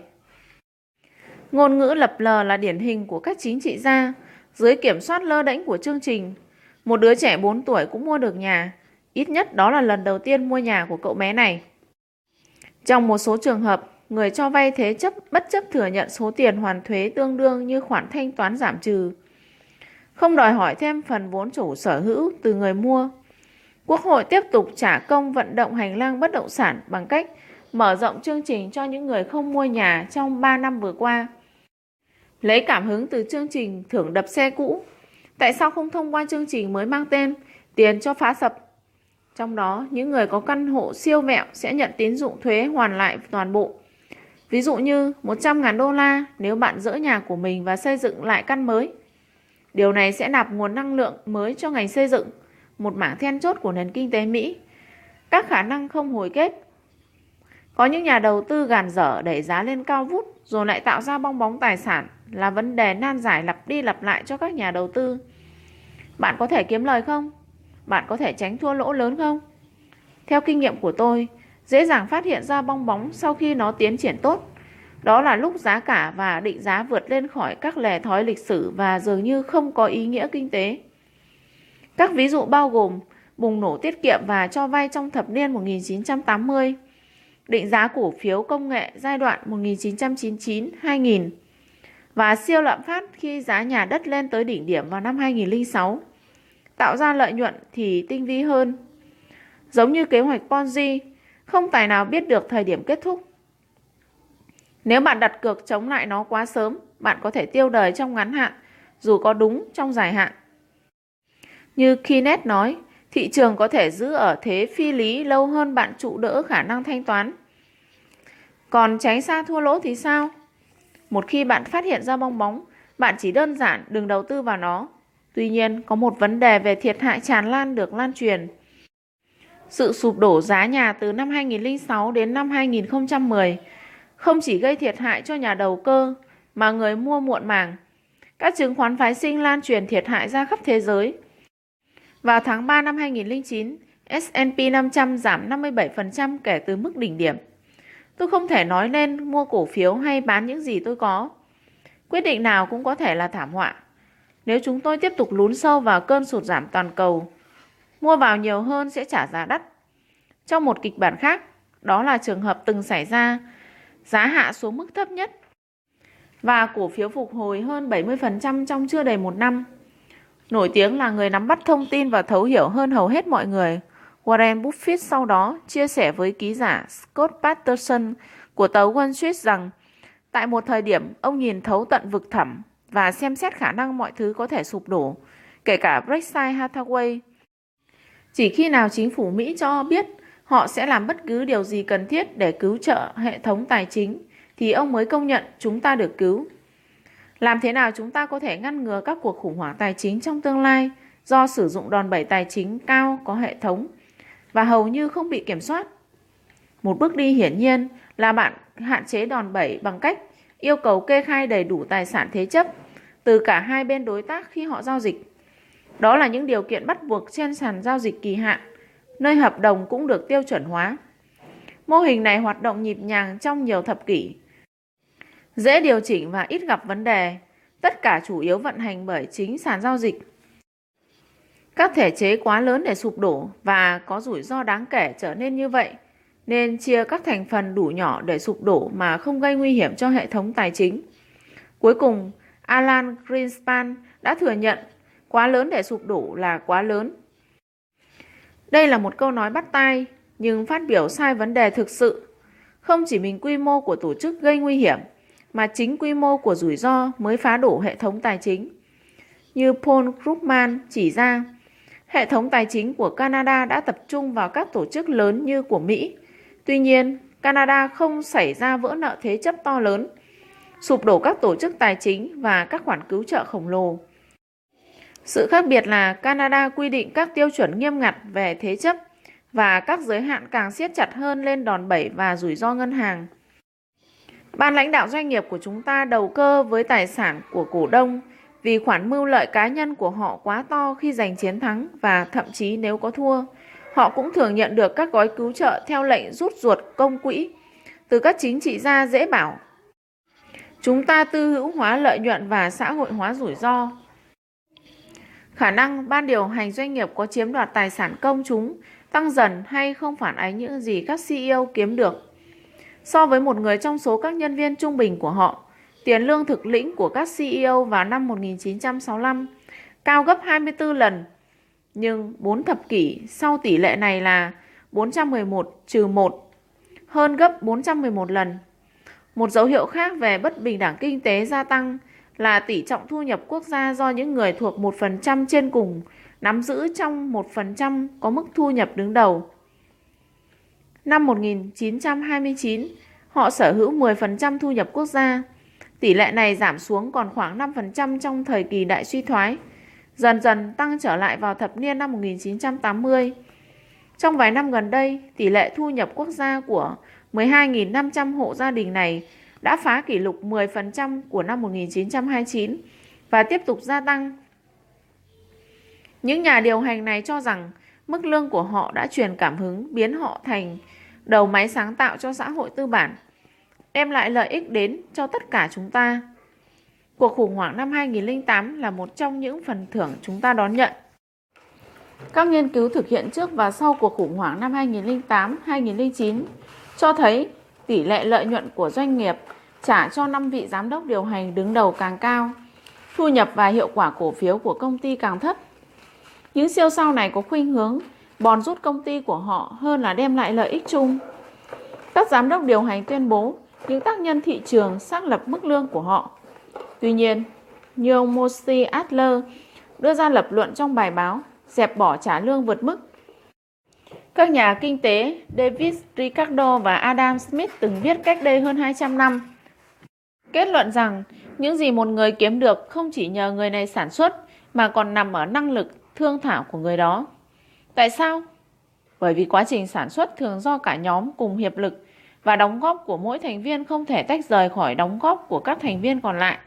Ngôn ngữ lập lờ là điển hình của các chính trị gia dưới kiểm soát lơ đễnh của chương trình. Một đứa trẻ 4 tuổi cũng mua được nhà, ít nhất đó là lần đầu tiên mua nhà của cậu bé này. Trong một số trường hợp, người cho vay thế chấp bất chấp thừa nhận số tiền hoàn thuế tương đương như khoản thanh toán giảm trừ. Không đòi hỏi thêm phần vốn chủ sở hữu từ người mua. Quốc hội tiếp tục trả công vận động hành lang bất động sản bằng cách mở rộng chương trình cho những người không mua nhà trong 3 năm vừa qua. Lấy cảm hứng từ chương trình thưởng đập xe cũ, tại sao không thông qua chương trình mới mang tên tiền cho phá sập? Trong đó, những người có căn hộ siêu vẹo sẽ nhận tín dụng thuế hoàn lại toàn bộ. Ví dụ như 100.000 đô la nếu bạn dỡ nhà của mình và xây dựng lại căn mới. Điều này sẽ nạp nguồn năng lượng mới cho ngành xây dựng, một mảng then chốt của nền kinh tế Mỹ. Các khả năng không hồi kết. Có những nhà đầu tư gàn dở đẩy giá lên cao vút rồi lại tạo ra bong bóng tài sản là vấn đề nan giải lặp đi lặp lại cho các nhà đầu tư. Bạn có thể kiếm lời không? Bạn có thể tránh thua lỗ lớn không? Theo kinh nghiệm của tôi, dễ dàng phát hiện ra bong bóng sau khi nó tiến triển tốt. Đó là lúc giá cả và định giá vượt lên khỏi các lề thói lịch sử và dường như không có ý nghĩa kinh tế. Các ví dụ bao gồm bùng nổ tiết kiệm và cho vay trong thập niên 1980, định giá cổ phiếu công nghệ giai đoạn 1999-2000 và siêu lạm phát khi giá nhà đất lên tới đỉnh điểm vào năm 2006. Tạo ra lợi nhuận thì tinh vi hơn. Giống như kế hoạch Ponzi, không tài nào biết được thời điểm kết thúc. Nếu bạn đặt cược chống lại nó quá sớm, bạn có thể tiêu đời trong ngắn hạn, dù có đúng trong dài hạn. Như Kinet nói, thị trường có thể giữ ở thế phi lý lâu hơn bạn trụ đỡ khả năng thanh toán. Còn tránh xa thua lỗ thì sao? Một khi bạn phát hiện ra bong bóng, bạn chỉ đơn giản đừng đầu tư vào nó. Tuy nhiên, có một vấn đề về thiệt hại tràn lan được lan truyền. Sự sụp đổ giá nhà từ năm 2006 đến năm 2010 không chỉ gây thiệt hại cho nhà đầu cơ mà người mua muộn màng. Các chứng khoán phái sinh lan truyền thiệt hại ra khắp thế giới. Vào tháng 3 năm 2009, S&P 500 giảm 57% kể từ mức đỉnh điểm. Tôi không thể nói nên mua cổ phiếu hay bán những gì tôi có. Quyết định nào cũng có thể là thảm họa. Nếu chúng tôi tiếp tục lún sâu vào cơn sụt giảm toàn cầu, mua vào nhiều hơn sẽ trả giá đắt. Trong một kịch bản khác, đó là trường hợp từng xảy ra, giá hạ xuống mức thấp nhất và cổ phiếu phục hồi hơn 70% trong chưa đầy một năm. Nổi tiếng là người nắm bắt thông tin và thấu hiểu hơn hầu hết mọi người. Warren Buffett sau đó chia sẻ với ký giả Scott Patterson của tờ Wall Street rằng tại một thời điểm ông nhìn thấu tận vực thẳm và xem xét khả năng mọi thứ có thể sụp đổ, kể cả Berkshire Hathaway. Chỉ khi nào chính phủ Mỹ cho biết họ sẽ làm bất cứ điều gì cần thiết để cứu trợ hệ thống tài chính thì ông mới công nhận chúng ta được cứu. Làm thế nào chúng ta có thể ngăn ngừa các cuộc khủng hoảng tài chính trong tương lai do sử dụng đòn bẩy tài chính cao có hệ thống và hầu như không bị kiểm soát? Một bước đi hiển nhiên là bạn hạn chế đòn bẩy bằng cách yêu cầu kê khai đầy đủ tài sản thế chấp từ cả hai bên đối tác khi họ giao dịch. Đó là những điều kiện bắt buộc trên sàn giao dịch kỳ hạn, nơi hợp đồng cũng được tiêu chuẩn hóa. Mô hình này hoạt động nhịp nhàng trong nhiều thập kỷ. Dễ điều chỉnh và ít gặp vấn đề, tất cả chủ yếu vận hành bởi chính sàn giao dịch. Các thể chế quá lớn để sụp đổ và có rủi ro đáng kể trở nên như vậy, nên chia các thành phần đủ nhỏ để sụp đổ mà không gây nguy hiểm cho hệ thống tài chính. Cuối cùng, Alan Greenspan đã thừa nhận quá lớn để sụp đổ là quá lớn. Đây là một câu nói bắt tai, nhưng phát biểu sai vấn đề thực sự. Không chỉ mình quy mô của tổ chức gây nguy hiểm, mà chính quy mô của rủi ro mới phá đổ hệ thống tài chính. Như Paul Krugman chỉ ra, hệ thống tài chính của Canada đã tập trung vào các tổ chức lớn như của Mỹ. Tuy nhiên, Canada không xảy ra vỡ nợ thế chấp to lớn – sụp đổ các tổ chức tài chính và các khoản cứu trợ khổng lồ. Sự khác biệt là Canada quy định các tiêu chuẩn nghiêm ngặt về thế chấp và các giới hạn càng siết chặt hơn lên đòn bẩy và rủi ro ngân hàng. Ban lãnh đạo doanh nghiệp của chúng ta đầu cơ với tài sản của cổ đông vì khoản mưu lợi cá nhân của họ quá to khi giành chiến thắng và thậm chí nếu có thua, họ cũng thường nhận được các gói cứu trợ theo lệnh rút ruột công quỹ từ các chính trị gia dễ bảo. Chúng ta tư hữu hóa lợi nhuận và xã hội hóa rủi ro. Khả năng ban điều hành doanh nghiệp có chiếm đoạt tài sản công chúng tăng dần hay không phản ánh những gì các CEO kiếm được. So với một người trong số các nhân viên trung bình của họ, tiền lương thực lĩnh của các CEO vào năm 1965 cao gấp 24 lần, nhưng 4 thập kỷ sau tỷ lệ này là 411 trừ 1, hơn gấp 411 lần. Một dấu hiệu khác về bất bình đẳng kinh tế gia tăng là tỷ trọng thu nhập quốc gia do những người thuộc 1% trên cùng nắm giữ trong 1% có mức thu nhập đứng đầu. Năm 1929, họ sở hữu 10% thu nhập quốc gia. Tỷ lệ này giảm xuống còn khoảng 5% trong thời kỳ đại suy thoái, dần dần tăng trở lại vào thập niên năm 1980. Trong vài năm gần đây, tỷ lệ thu nhập quốc gia của 12.500 hộ gia đình này đã phá kỷ lục 10% của năm 1929 và tiếp tục gia tăng. Những nhà điều hành này cho rằng mức lương của họ đã truyền cảm hứng biến họ thành đầu máy sáng tạo cho xã hội tư bản, đem lại lợi ích đến cho tất cả chúng ta. Cuộc khủng hoảng năm 2008 là một trong những phần thưởng chúng ta đón nhận. Các nghiên cứu thực hiện trước và sau cuộc khủng hoảng năm 2008-2009 cho thấy tỷ lệ lợi nhuận của doanh nghiệp trả cho 5 vị giám đốc điều hành đứng đầu càng cao, thu nhập và hiệu quả cổ phiếu của công ty càng thấp. Những siêu sao này có khuynh hướng bòn rút công ty của họ hơn là đem lại lợi ích chung. Các giám đốc điều hành tuyên bố những tác nhân thị trường xác lập mức lương của họ. Tuy nhiên, như ông Mosi Adler đưa ra lập luận trong bài báo dẹp bỏ trả lương vượt mức các nhà kinh tế David Ricardo và Adam Smith từng viết cách đây hơn 200 năm. Kết luận rằng những gì một người kiếm được không chỉ nhờ người này sản xuất mà còn nằm ở năng lực thương thảo của người đó. Tại sao? Bởi vì quá trình sản xuất thường do cả nhóm cùng hiệp lực và đóng góp của mỗi thành viên không thể tách rời khỏi đóng góp của các thành viên còn lại.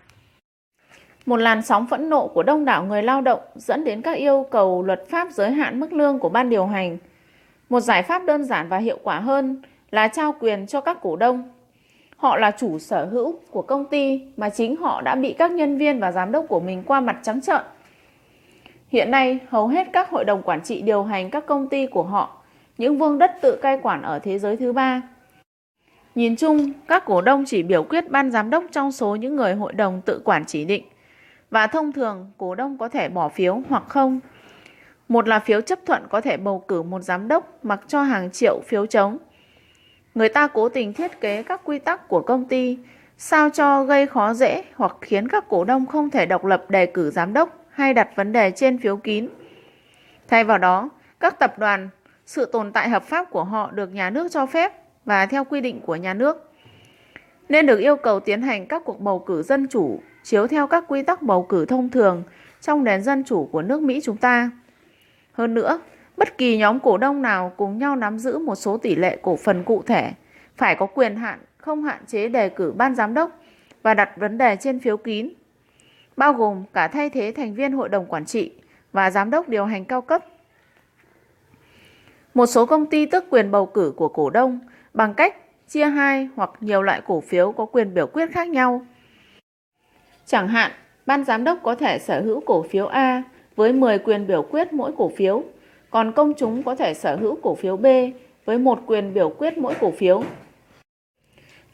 Một làn sóng phẫn nộ của đông đảo người lao động dẫn đến các yêu cầu luật pháp giới hạn mức lương của ban điều hành – một giải pháp đơn giản và hiệu quả hơn là trao quyền cho các cổ đông. Họ là chủ sở hữu của công ty mà chính họ đã bị các nhân viên và giám đốc của mình qua mặt trắng trợn. Hiện nay, hầu hết các hội đồng quản trị điều hành các công ty của họ, những vương đất tự cai quản ở thế giới thứ ba. Nhìn chung, các cổ đông chỉ biểu quyết ban giám đốc trong số những người hội đồng tự quản chỉ định. Và thông thường, cổ đông có thể bỏ phiếu hoặc không một là phiếu chấp thuận có thể bầu cử một giám đốc mặc cho hàng triệu phiếu chống. Người ta cố tình thiết kế các quy tắc của công ty sao cho gây khó dễ hoặc khiến các cổ đông không thể độc lập đề cử giám đốc hay đặt vấn đề trên phiếu kín. Thay vào đó, các tập đoàn, sự tồn tại hợp pháp của họ được nhà nước cho phép và theo quy định của nhà nước. Nên được yêu cầu tiến hành các cuộc bầu cử dân chủ chiếu theo các quy tắc bầu cử thông thường trong nền dân chủ của nước Mỹ chúng ta. Hơn nữa, bất kỳ nhóm cổ đông nào cùng nhau nắm giữ một số tỷ lệ cổ phần cụ thể phải có quyền hạn không hạn chế đề cử ban giám đốc và đặt vấn đề trên phiếu kín, bao gồm cả thay thế thành viên hội đồng quản trị và giám đốc điều hành cao cấp. Một số công ty tước quyền bầu cử của cổ đông bằng cách chia hai hoặc nhiều loại cổ phiếu có quyền biểu quyết khác nhau. Chẳng hạn, ban giám đốc có thể sở hữu cổ phiếu A với 10 quyền biểu quyết mỗi cổ phiếu, còn công chúng có thể sở hữu cổ phiếu B với một quyền biểu quyết mỗi cổ phiếu.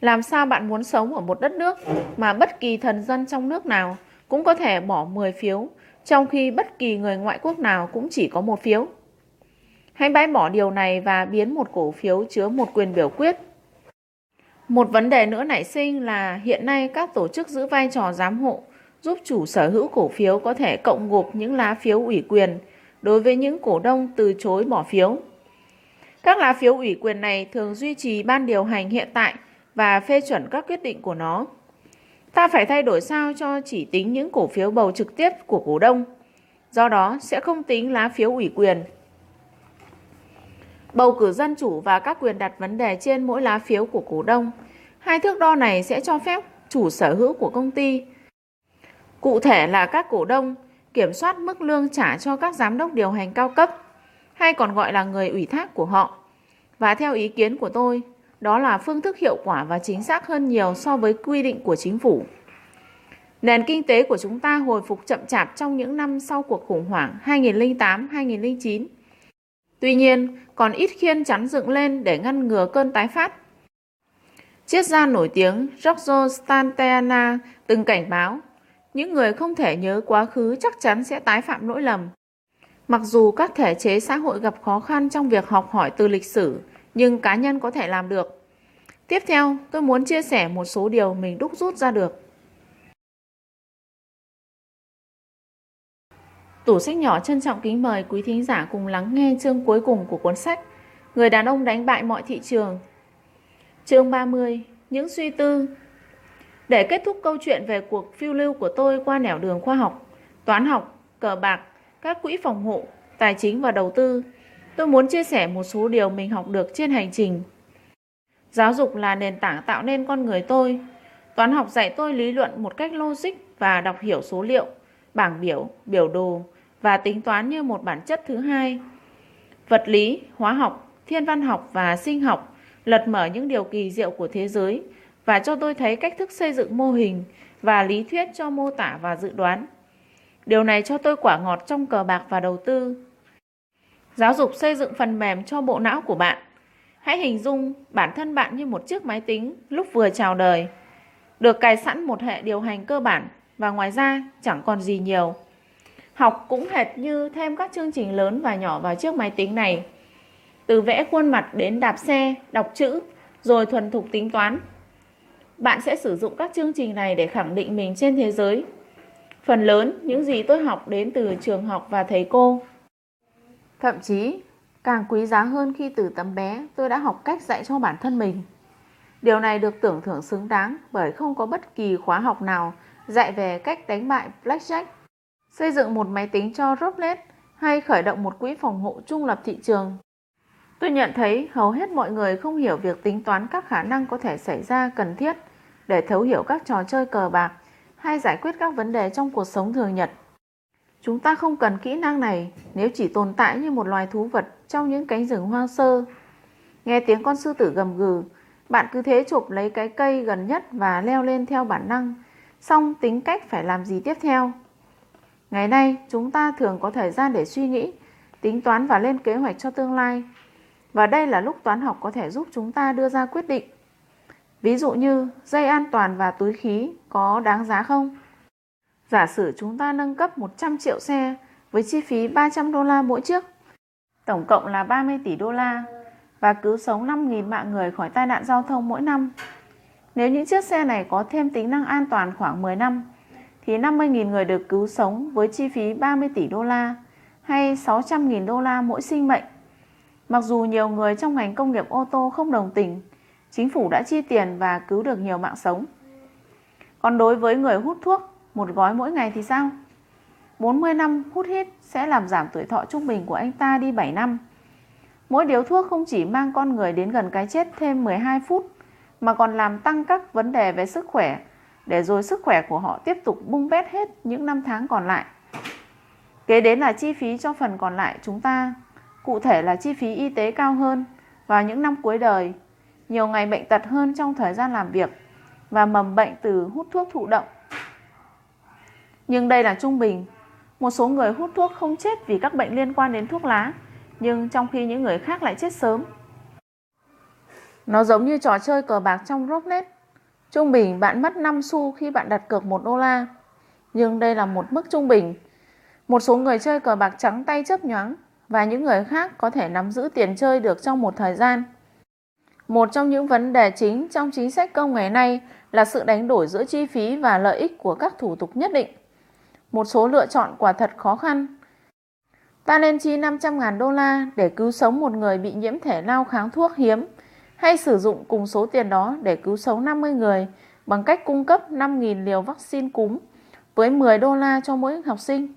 Làm sao bạn muốn sống ở một đất nước mà bất kỳ thần dân trong nước nào cũng có thể bỏ 10 phiếu, trong khi bất kỳ người ngoại quốc nào cũng chỉ có một phiếu? Hãy bãi bỏ điều này và biến một cổ phiếu chứa một quyền biểu quyết. Một vấn đề nữa nảy sinh là hiện nay các tổ chức giữ vai trò giám hộ giúp chủ sở hữu cổ phiếu có thể cộng gộp những lá phiếu ủy quyền đối với những cổ đông từ chối bỏ phiếu. Các lá phiếu ủy quyền này thường duy trì ban điều hành hiện tại và phê chuẩn các quyết định của nó. Ta phải thay đổi sao cho chỉ tính những cổ phiếu bầu trực tiếp của cổ đông. Do đó sẽ không tính lá phiếu ủy quyền. Bầu cử dân chủ và các quyền đặt vấn đề trên mỗi lá phiếu của cổ đông Hai thước đo này sẽ cho phép chủ sở hữu của công ty, cụ thể là các cổ đông, kiểm soát mức lương trả cho các giám đốc điều hành cao cấp, hay còn gọi là người ủy thác của họ. Và theo ý kiến của tôi, đó là phương thức hiệu quả và chính xác hơn nhiều so với quy định của chính phủ. Nền kinh tế của chúng ta hồi phục chậm chạp trong những năm sau cuộc khủng hoảng 2008-2009. Tuy nhiên, còn ít khiên chắn dựng lên để ngăn ngừa cơn tái phát. Triết gia nổi tiếng Giorgio Stantana từng cảnh báo, những người không thể nhớ quá khứ chắc chắn sẽ tái phạm lỗi lầm. Mặc dù các thể chế xã hội gặp khó khăn trong việc học hỏi từ lịch sử, nhưng cá nhân có thể làm được. Tiếp theo, tôi muốn chia sẻ một số điều mình đúc rút ra được. Tủ sách nhỏ trân trọng kính mời quý thính giả cùng lắng nghe chương cuối cùng của cuốn sách Người đàn ông đánh bại mọi thị trường. Chương 30: Những suy tư. Để kết thúc câu chuyện về cuộc phiêu lưu của tôi qua nẻo đường khoa học, toán học, cờ bạc, các quỹ phòng hộ, tài chính và đầu tư, tôi muốn chia sẻ một số điều mình học được trên hành trình. Giáo dục là nền tảng tạo nên con người tôi. Toán học dạy tôi lý luận một cách logic và đọc hiểu số liệu, bảng biểu, biểu đồ và tính toán như một bản chất thứ hai. Vật lý, hóa học, thiên văn học và sinh học lật mở những điều kỳ diệu của thế giới và cho tôi thấy cách thức xây dựng mô hình và lý thuyết cho mô tả và dự đoán. Điều này cho tôi quả ngọt trong cờ bạc và đầu tư. Giáo dục xây dựng phần mềm cho bộ não của bạn. Hãy hình dung bản thân bạn như một chiếc máy tính lúc vừa chào đời. Được cài sẵn một hệ điều hành cơ bản và ngoài ra chẳng còn gì nhiều. Học cũng hệt như thêm các chương trình lớn và nhỏ vào chiếc máy tính này. Từ vẽ khuôn mặt đến đạp xe, đọc chữ, rồi thuần thục tính toán. Bạn sẽ sử dụng các chương trình này để khẳng định mình trên thế giới. Phần lớn những gì tôi học đến từ trường học và thầy cô. Thậm chí, càng quý giá hơn khi từ tấm bé tôi đã học cách dạy cho bản thân mình. Điều này được tưởng thưởng xứng đáng bởi không có bất kỳ khóa học nào dạy về cách đánh bại Blackjack, xây dựng một máy tính cho roblox hay khởi động một quỹ phòng hộ trung lập thị trường. Tôi nhận thấy hầu hết mọi người không hiểu việc tính toán các khả năng có thể xảy ra cần thiết để thấu hiểu các trò chơi cờ bạc hay giải quyết các vấn đề trong cuộc sống thường nhật. Chúng ta không cần kỹ năng này nếu chỉ tồn tại như một loài thú vật trong những cánh rừng hoang sơ. Nghe tiếng con sư tử gầm gừ, bạn cứ thế chụp lấy cái cây gần nhất và leo lên theo bản năng, xong tính cách phải làm gì tiếp theo. Ngày nay, chúng ta thường có thời gian để suy nghĩ, tính toán và lên kế hoạch cho tương lai. Và đây là lúc toán học có thể giúp chúng ta đưa ra quyết định. Ví dụ như dây an toàn và túi khí có đáng giá không? Giả sử chúng ta nâng cấp 100 triệu xe với chi phí 300 đô la mỗi chiếc, tổng cộng là 30 tỷ đô la và cứu sống 5.000 mạng người khỏi tai nạn giao thông mỗi năm. Nếu những chiếc xe này có thêm tính năng an toàn khoảng 10 năm, thì 50.000 người được cứu sống với chi phí 30 tỷ đô la hay 600.000 đô la mỗi sinh mệnh. Mặc dù nhiều người trong ngành công nghiệp ô tô không đồng tình, chính phủ đã chi tiền và cứu được nhiều mạng sống. Còn đối với người hút thuốc, một gói mỗi ngày thì sao? 40 năm hút hít sẽ làm giảm tuổi thọ trung bình của anh ta đi 7 năm. Mỗi điếu thuốc không chỉ mang con người đến gần cái chết thêm 12 phút, mà còn làm tăng các vấn đề về sức khỏe, để rồi sức khỏe của họ tiếp tục bung bét hết những năm tháng còn lại. Kế đến là chi phí cho phần còn lại chúng ta, cụ thể là chi phí y tế cao hơn vào những năm cuối đời, nhiều ngày bệnh tật hơn trong thời gian làm việc và mầm bệnh từ hút thuốc thụ động. Nhưng đây là trung bình. Một số người hút thuốc không chết vì các bệnh liên quan đến thuốc lá, nhưng trong khi những người khác lại chết sớm. Nó giống như trò chơi cờ bạc trong Rocknet Trung bình bạn mất 5 xu khi bạn đặt cược 1 đô la. Nhưng đây là một mức trung bình. Một số người chơi cờ bạc trắng tay chấp nhoáng và những người khác có thể nắm giữ tiền chơi được trong một thời gian. Một trong những vấn đề chính trong chính sách công ngày nay là sự đánh đổi giữa chi phí và lợi ích của các thủ tục nhất định. Một số lựa chọn quả thật khó khăn. Ta nên chi 500.000 đô la để cứu sống một người bị nhiễm thể lao kháng thuốc hiếm hay sử dụng cùng số tiền đó để cứu sống 50 người bằng cách cung cấp 5.000 liều vaccine cúm với 10 đô la cho mỗi học sinh.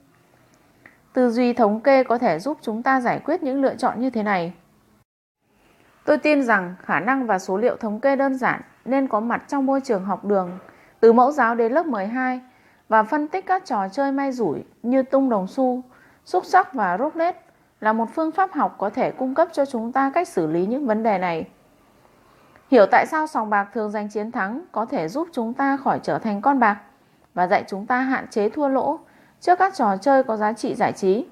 Tư duy thống kê có thể giúp chúng ta giải quyết những lựa chọn như thế này. Tôi tin rằng khả năng và số liệu thống kê đơn giản nên có mặt trong môi trường học đường, từ mẫu giáo đến lớp 12 và phân tích các trò chơi may rủi như tung đồng xu, xúc sắc và rốt lết là một phương pháp học có thể cung cấp cho chúng ta cách xử lý những vấn đề này. Hiểu tại sao sòng bạc thường giành chiến thắng có thể giúp chúng ta khỏi trở thành con bạc và dạy chúng ta hạn chế thua lỗ trước các trò chơi có giá trị giải trí.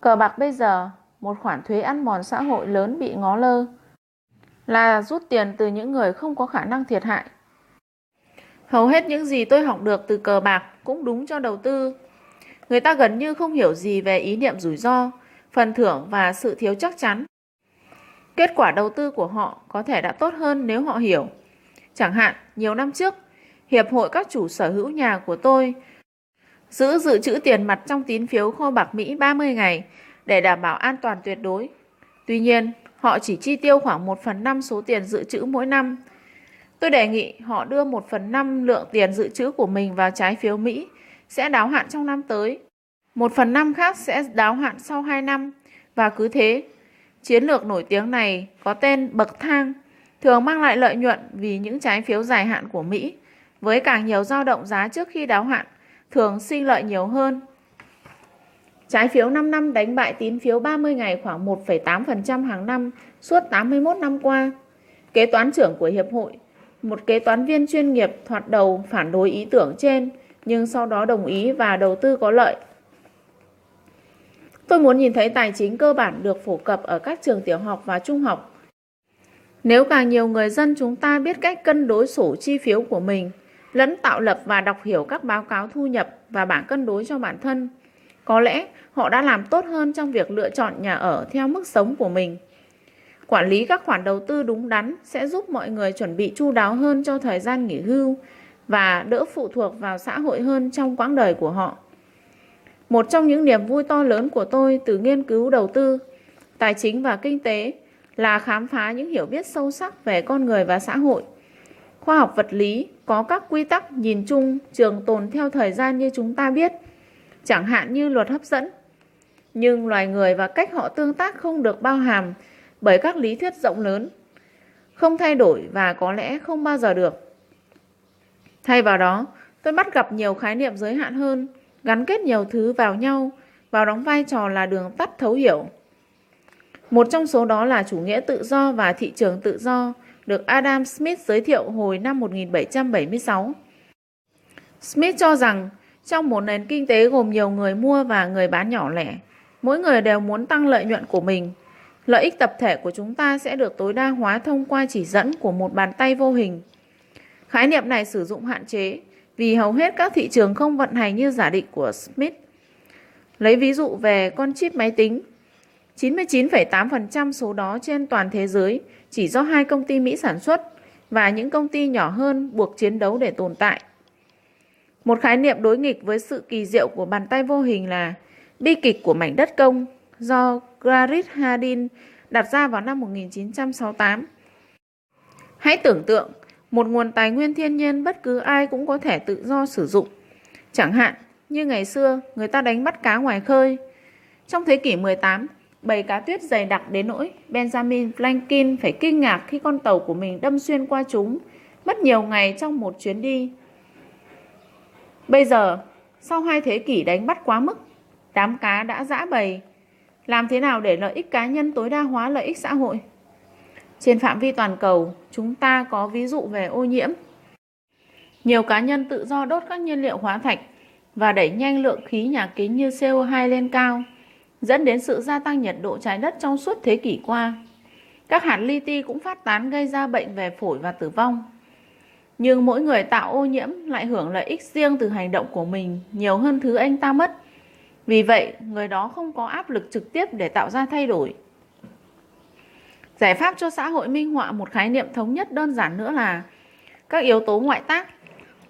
Cờ bạc bây giờ, một khoản thuế ăn mòn xã hội lớn bị ngó lơ là rút tiền từ những người không có khả năng thiệt hại. Hầu hết những gì tôi học được từ cờ bạc cũng đúng cho đầu tư. Người ta gần như không hiểu gì về ý niệm rủi ro, phần thưởng và sự thiếu chắc chắn. Kết quả đầu tư của họ có thể đã tốt hơn nếu họ hiểu. Chẳng hạn, nhiều năm trước, Hiệp hội các chủ sở hữu nhà của tôi giữ dự trữ tiền mặt trong tín phiếu kho bạc Mỹ 30 ngày để đảm bảo an toàn tuyệt đối. Tuy nhiên, họ chỉ chi tiêu khoảng 1 phần 5 số tiền dự trữ mỗi năm. Tôi đề nghị họ đưa 1 phần 5 lượng tiền dự trữ của mình vào trái phiếu Mỹ sẽ đáo hạn trong năm tới. Một phần năm khác sẽ đáo hạn sau 2 năm và cứ thế. Chiến lược nổi tiếng này có tên bậc thang, thường mang lại lợi nhuận vì những trái phiếu dài hạn của Mỹ với càng nhiều dao động giá trước khi đáo hạn thường sinh lợi nhiều hơn. Trái phiếu 5 năm đánh bại tín phiếu 30 ngày khoảng 1,8% hàng năm suốt 81 năm qua. Kế toán trưởng của Hiệp hội, một kế toán viên chuyên nghiệp thoạt đầu phản đối ý tưởng trên nhưng sau đó đồng ý và đầu tư có lợi. Tôi muốn nhìn thấy tài chính cơ bản được phổ cập ở các trường tiểu học và trung học. Nếu càng nhiều người dân chúng ta biết cách cân đối sổ chi phiếu của mình, lẫn tạo lập và đọc hiểu các báo cáo thu nhập và bảng cân đối cho bản thân, có lẽ họ đã làm tốt hơn trong việc lựa chọn nhà ở theo mức sống của mình. Quản lý các khoản đầu tư đúng đắn sẽ giúp mọi người chuẩn bị chu đáo hơn cho thời gian nghỉ hưu và đỡ phụ thuộc vào xã hội hơn trong quãng đời của họ. Một trong những niềm vui to lớn của tôi từ nghiên cứu đầu tư, tài chính và kinh tế là khám phá những hiểu biết sâu sắc về con người và xã hội. Khoa học vật lý có các quy tắc nhìn chung trường tồn theo thời gian như chúng ta biết, chẳng hạn như luật hấp dẫn. Nhưng loài người và cách họ tương tác không được bao hàm bởi các lý thuyết rộng lớn, không thay đổi và có lẽ không bao giờ được. Thay vào đó, tôi bắt gặp nhiều khái niệm giới hạn hơn, gắn kết nhiều thứ vào nhau, vào đóng vai trò là đường tắt thấu hiểu. Một trong số đó là chủ nghĩa tự do và thị trường tự do, được Adam Smith giới thiệu hồi năm 1776. Smith cho rằng trong một nền kinh tế gồm nhiều người mua và người bán nhỏ lẻ, mỗi người đều muốn tăng lợi nhuận của mình. Lợi ích tập thể của chúng ta sẽ được tối đa hóa thông qua chỉ dẫn của một bàn tay vô hình. Khái niệm này sử dụng hạn chế vì hầu hết các thị trường không vận hành như giả định của Smith. Lấy ví dụ về con chip máy tính, 99,8% số đó trên toàn thế giới chỉ do hai công ty Mỹ sản xuất và những công ty nhỏ hơn buộc chiến đấu để tồn tại. Một khái niệm đối nghịch với sự kỳ diệu của bàn tay vô hình là bi kịch của mảnh đất công do Gareth Hardin đặt ra vào năm 1968. Hãy tưởng tượng một nguồn tài nguyên thiên nhiên bất cứ ai cũng có thể tự do sử dụng. Chẳng hạn như ngày xưa người ta đánh bắt cá ngoài khơi. Trong thế kỷ 18, bầy cá tuyết dày đặc đến nỗi Benjamin Franklin phải kinh ngạc khi con tàu của mình đâm xuyên qua chúng, mất nhiều ngày trong một chuyến đi. Bây giờ, sau hai thế kỷ đánh bắt quá mức, đám cá đã dã bầy. Làm thế nào để lợi ích cá nhân tối đa hóa lợi ích xã hội? Trên phạm vi toàn cầu, chúng ta có ví dụ về ô nhiễm. Nhiều cá nhân tự do đốt các nhiên liệu hóa thạch và đẩy nhanh lượng khí nhà kính như CO2 lên cao, dẫn đến sự gia tăng nhiệt độ trái đất trong suốt thế kỷ qua. Các hạt li ti cũng phát tán gây ra bệnh về phổi và tử vong. Nhưng mỗi người tạo ô nhiễm lại hưởng lợi ích riêng từ hành động của mình nhiều hơn thứ anh ta mất. Vì vậy, người đó không có áp lực trực tiếp để tạo ra thay đổi. Giải pháp cho xã hội minh họa một khái niệm thống nhất đơn giản nữa là các yếu tố ngoại tác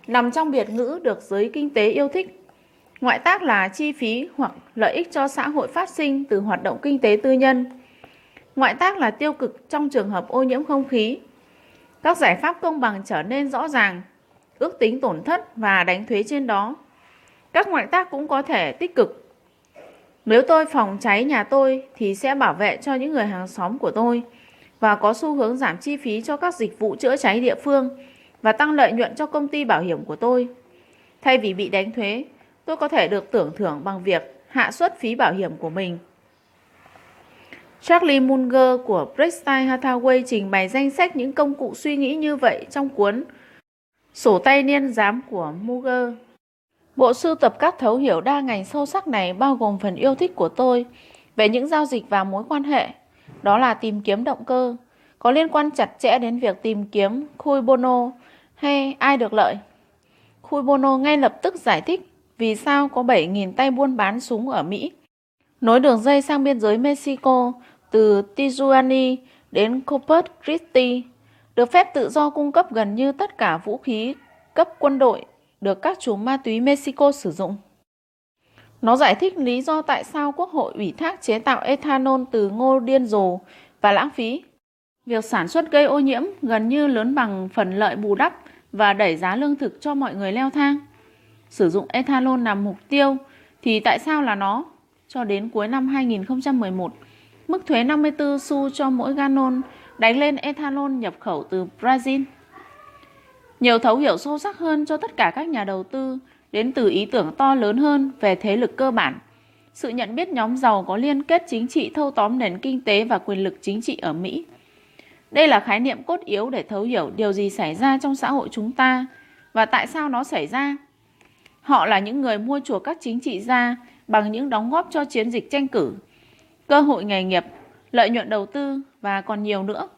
nằm trong biệt ngữ được giới kinh tế yêu thích. Ngoại tác là chi phí hoặc lợi ích cho xã hội phát sinh từ hoạt động kinh tế tư nhân. Ngoại tác là tiêu cực trong trường hợp ô nhiễm không khí. Các giải pháp công bằng trở nên rõ ràng, ước tính tổn thất và đánh thuế trên đó. Các ngoại tác cũng có thể tích cực. Nếu tôi phòng cháy nhà tôi thì sẽ bảo vệ cho những người hàng xóm của tôi và có xu hướng giảm chi phí cho các dịch vụ chữa cháy địa phương và tăng lợi nhuận cho công ty bảo hiểm của tôi. Thay vì bị đánh thuế, tôi có thể được tưởng thưởng bằng việc hạ suất phí bảo hiểm của mình. Charlie Munger của Berkshire Hathaway trình bày danh sách những công cụ suy nghĩ như vậy trong cuốn Sổ tay niên giám của Munger. Bộ sưu tập các thấu hiểu đa ngành sâu sắc này bao gồm phần yêu thích của tôi về những giao dịch và mối quan hệ, đó là tìm kiếm động cơ, có liên quan chặt chẽ đến việc tìm kiếm khui Bono hay ai được lợi. Khui Bono ngay lập tức giải thích vì sao có 7.000 tay buôn bán súng ở Mỹ. Nối đường dây sang biên giới Mexico từ Tijuana đến Corpus Christi, được phép tự do cung cấp gần như tất cả vũ khí cấp quân đội được các chủ ma túy Mexico sử dụng. Nó giải thích lý do tại sao Quốc hội ủy thác chế tạo ethanol từ ngô điên rồ và lãng phí. Việc sản xuất gây ô nhiễm gần như lớn bằng phần lợi bù đắp và đẩy giá lương thực cho mọi người leo thang. Sử dụng ethanol làm mục tiêu thì tại sao là nó? Cho đến cuối năm 2011, mức thuế 54 xu cho mỗi gallon đánh lên ethanol nhập khẩu từ Brazil. Nhiều thấu hiểu sâu sắc hơn cho tất cả các nhà đầu tư đến từ ý tưởng to lớn hơn về thế lực cơ bản. Sự nhận biết nhóm giàu có liên kết chính trị thâu tóm nền kinh tế và quyền lực chính trị ở Mỹ. Đây là khái niệm cốt yếu để thấu hiểu điều gì xảy ra trong xã hội chúng ta và tại sao nó xảy ra. Họ là những người mua chuộc các chính trị gia bằng những đóng góp cho chiến dịch tranh cử, cơ hội nghề nghiệp, lợi nhuận đầu tư và còn nhiều nữa.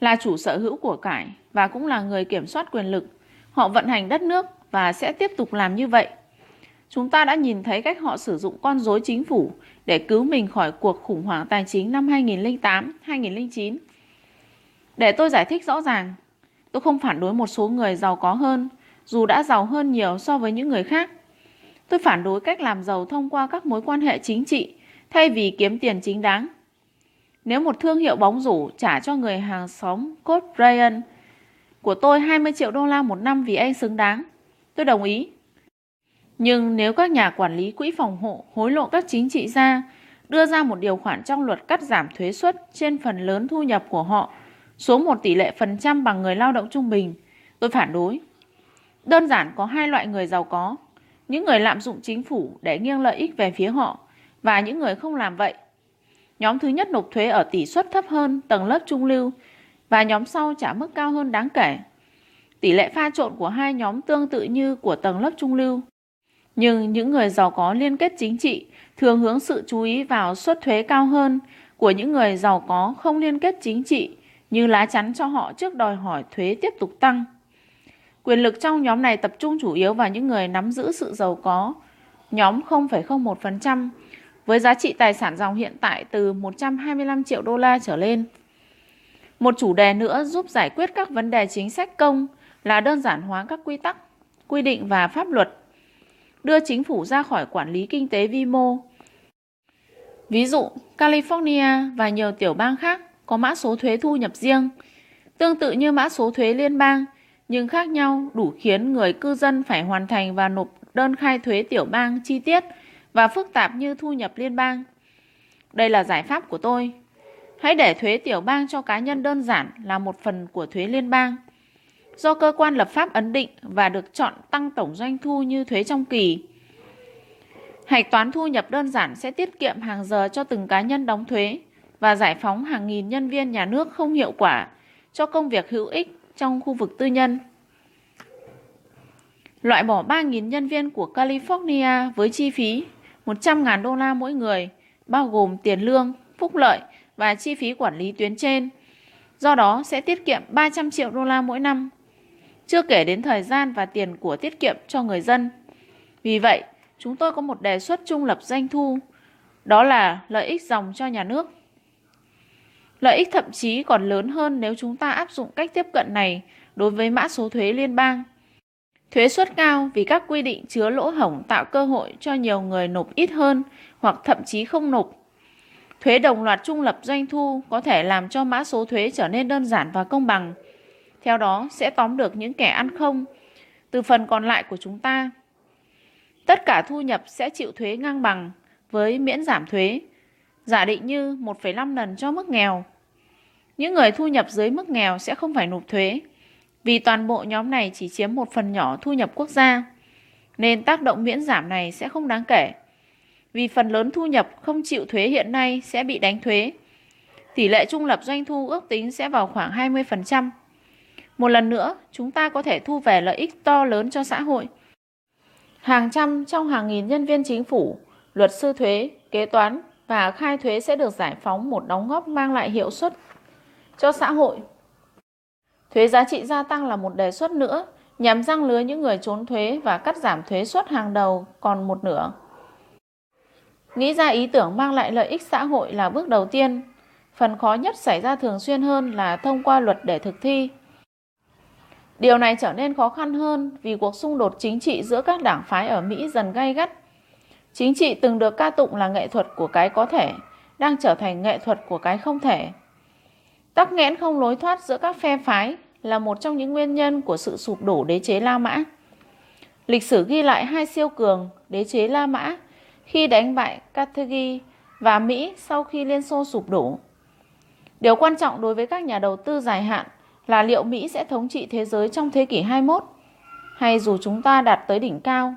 Là chủ sở hữu của cải và cũng là người kiểm soát quyền lực, họ vận hành đất nước và sẽ tiếp tục làm như vậy. Chúng ta đã nhìn thấy cách họ sử dụng con rối chính phủ để cứu mình khỏi cuộc khủng hoảng tài chính năm 2008-2009. Để tôi giải thích rõ ràng, tôi không phản đối một số người giàu có hơn, dù đã giàu hơn nhiều so với những người khác. Tôi phản đối cách làm giàu thông qua các mối quan hệ chính trị thay vì kiếm tiền chính đáng. Nếu một thương hiệu bóng rổ trả cho người hàng xóm Code Bryant của tôi 20 triệu đô la một năm vì anh xứng đáng, tôi đồng ý. Nhưng nếu các nhà quản lý quỹ phòng hộ hối lộ các chính trị gia đưa ra một điều khoản trong luật cắt giảm thuế suất trên phần lớn thu nhập của họ xuống một tỷ lệ phần trăm bằng người lao động trung bình, tôi phản đối. Đơn giản có hai loại người giàu có, những người lạm dụng chính phủ để nghiêng lợi ích về phía họ và những người không làm vậy. Nhóm thứ nhất nộp thuế ở tỷ suất thấp hơn tầng lớp trung lưu và nhóm sau trả mức cao hơn đáng kể. Tỷ lệ pha trộn của hai nhóm tương tự như của tầng lớp trung lưu. Nhưng những người giàu có liên kết chính trị thường hướng sự chú ý vào suất thuế cao hơn của những người giàu có không liên kết chính trị như lá chắn cho họ trước đòi hỏi thuế tiếp tục tăng. Quyền lực trong nhóm này tập trung chủ yếu vào những người nắm giữ sự giàu có, nhóm 0,01%, với giá trị tài sản dòng hiện tại từ 125 triệu đô la trở lên. Một chủ đề nữa giúp giải quyết các vấn đề chính sách công là đơn giản hóa các quy tắc, quy định và pháp luật, đưa chính phủ ra khỏi quản lý kinh tế vi mô. Ví dụ, California và nhiều tiểu bang khác có mã số thuế thu nhập riêng, tương tự như mã số thuế liên bang, nhưng khác nhau đủ khiến người cư dân phải hoàn thành và nộp đơn khai thuế tiểu bang chi tiết và phức tạp như thu nhập liên bang. Đây là giải pháp của tôi. Hãy để thuế tiểu bang cho cá nhân đơn giản là một phần của thuế liên bang. Do cơ quan lập pháp ấn định và được chọn tăng tổng doanh thu như thuế trong kỳ. Hạch toán thu nhập đơn giản sẽ tiết kiệm hàng giờ cho từng cá nhân đóng thuế và giải phóng hàng nghìn nhân viên nhà nước không hiệu quả cho công việc hữu ích trong khu vực tư nhân. Loại bỏ 3.000 nhân viên của California với chi phí 100.000 đô la mỗi người, bao gồm tiền lương, phúc lợi và chi phí quản lý tuyến trên. Do đó sẽ tiết kiệm 300 triệu đô la mỗi năm, chưa kể đến thời gian và tiền của tiết kiệm cho người dân. Vì vậy, chúng tôi có một đề xuất trung lập doanh thu, đó là lợi ích dòng cho nhà nước. Lợi ích thậm chí còn lớn hơn nếu chúng ta áp dụng cách tiếp cận này đối với mã số thuế liên bang. Thuế suất cao vì các quy định chứa lỗ hổng tạo cơ hội cho nhiều người nộp ít hơn hoặc thậm chí không nộp. Thuế đồng loạt trung lập doanh thu có thể làm cho mã số thuế trở nên đơn giản và công bằng. Theo đó sẽ tóm được những kẻ ăn không từ phần còn lại của chúng ta. Tất cả thu nhập sẽ chịu thuế ngang bằng với miễn giảm thuế giả định như 1,5 lần cho mức nghèo. những người thu nhập dưới mức nghèo sẽ không phải nộp thuế, vì toàn bộ nhóm này chỉ chiếm một phần nhỏ thu nhập quốc gia, nên tác động miễn giảm này sẽ không đáng kể. Vì phần lớn thu nhập không chịu thuế hiện nay sẽ bị đánh thuế. Tỷ lệ trung lập doanh thu ước tính sẽ vào khoảng 20%. Một lần nữa, chúng ta có thể thu về lợi ích to lớn cho xã hội. Hàng trăm trong hàng nghìn nhân viên chính phủ, luật sư thuế, kế toán và khai thuế sẽ được giải phóng một đóng góp mang lại hiệu suất cho xã hội. Thuế giá trị gia tăng là một đề xuất nữa nhằm răng lưới những người trốn thuế và cắt giảm thuế suất hàng đầu còn một nửa. Nghĩ ra ý tưởng mang lại lợi ích xã hội là bước đầu tiên. Phần khó nhất xảy ra thường xuyên hơn là thông qua luật để thực thi. Điều này trở nên khó khăn hơn vì cuộc xung đột chính trị giữa các đảng phái ở Mỹ dần gay gắt. Chính trị từng được ca tụng là nghệ thuật của cái có thể, đang trở thành nghệ thuật của cái không thể. Tắc nghẽn không lối thoát giữa các phe phái là một trong những nguyên nhân của sự sụp đổ đế chế La Mã. Lịch sử ghi lại hai siêu cường đế chế La Mã khi đánh bại Carthage và Mỹ sau khi Liên Xô sụp đổ. Điều quan trọng đối với các nhà đầu tư dài hạn là liệu Mỹ sẽ thống trị thế giới trong thế kỷ 21 hay dù chúng ta đạt tới đỉnh cao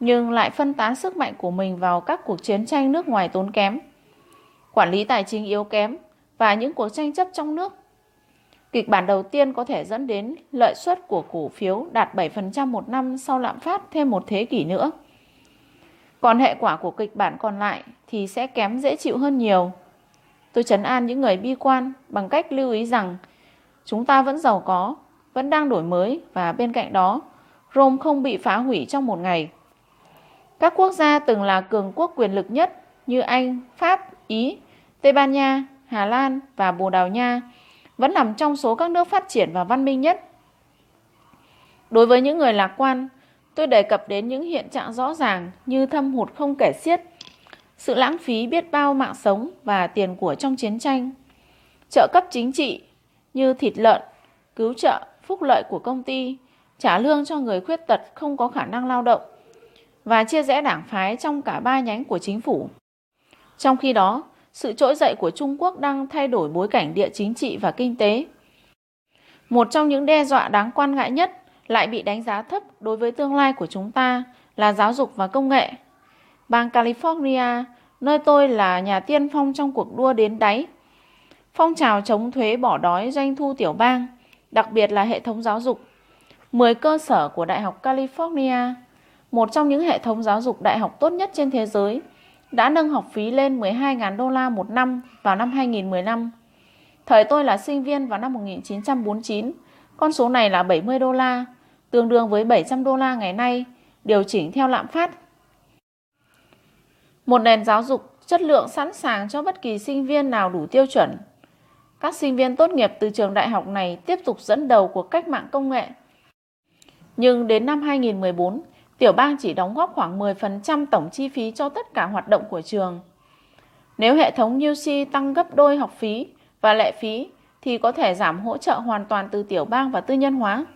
nhưng lại phân tán sức mạnh của mình vào các cuộc chiến tranh nước ngoài tốn kém, quản lý tài chính yếu kém và những cuộc tranh chấp trong nước. Kịch bản đầu tiên có thể dẫn đến lợi suất của cổ phiếu đạt 7% một năm sau lạm phát thêm một thế kỷ nữa. Còn hệ quả của kịch bản còn lại thì sẽ kém dễ chịu hơn nhiều. Tôi chấn an những người bi quan bằng cách lưu ý rằng chúng ta vẫn giàu có, vẫn đang đổi mới và bên cạnh đó, Rome không bị phá hủy trong một ngày. Các quốc gia từng là cường quốc quyền lực nhất như Anh, Pháp, Ý, Tây Ban Nha, Hà Lan và Bồ Đào Nha vẫn nằm trong số các nước phát triển và văn minh nhất. Đối với những người lạc quan, tôi đề cập đến những hiện trạng rõ ràng như thâm hụt không kể xiết, sự lãng phí biết bao mạng sống và tiền của trong chiến tranh, trợ cấp chính trị như thịt lợn, cứu trợ, phúc lợi của công ty, trả lương cho người khuyết tật không có khả năng lao động và chia rẽ đảng phái trong cả ba nhánh của chính phủ. Trong khi đó, sự trỗi dậy của Trung Quốc đang thay đổi bối cảnh địa chính trị và kinh tế. Một trong những đe dọa đáng quan ngại nhất lại bị đánh giá thấp đối với tương lai của chúng ta là giáo dục và công nghệ. Bang California, nơi tôi là nhà tiên phong trong cuộc đua đến đáy. Phong trào chống thuế bỏ đói doanh thu tiểu bang, đặc biệt là hệ thống giáo dục. 10 cơ sở của Đại học California, một trong những hệ thống giáo dục đại học tốt nhất trên thế giới, đã nâng học phí lên 12.000 đô la một năm vào năm 2015. Thời tôi là sinh viên vào năm 1949, con số này là 70 đô la, tương đương với 700 đô la ngày nay, điều chỉnh theo lạm phát. Một nền giáo dục chất lượng sẵn sàng cho bất kỳ sinh viên nào đủ tiêu chuẩn. Các sinh viên tốt nghiệp từ trường đại học này tiếp tục dẫn đầu cuộc cách mạng công nghệ. Nhưng đến năm 2014, tiểu bang chỉ đóng góp khoảng 10% tổng chi phí cho tất cả hoạt động của trường. Nếu hệ thống UC tăng gấp đôi học phí và lệ phí thì có thể giảm hỗ trợ hoàn toàn từ tiểu bang và tư nhân hóa.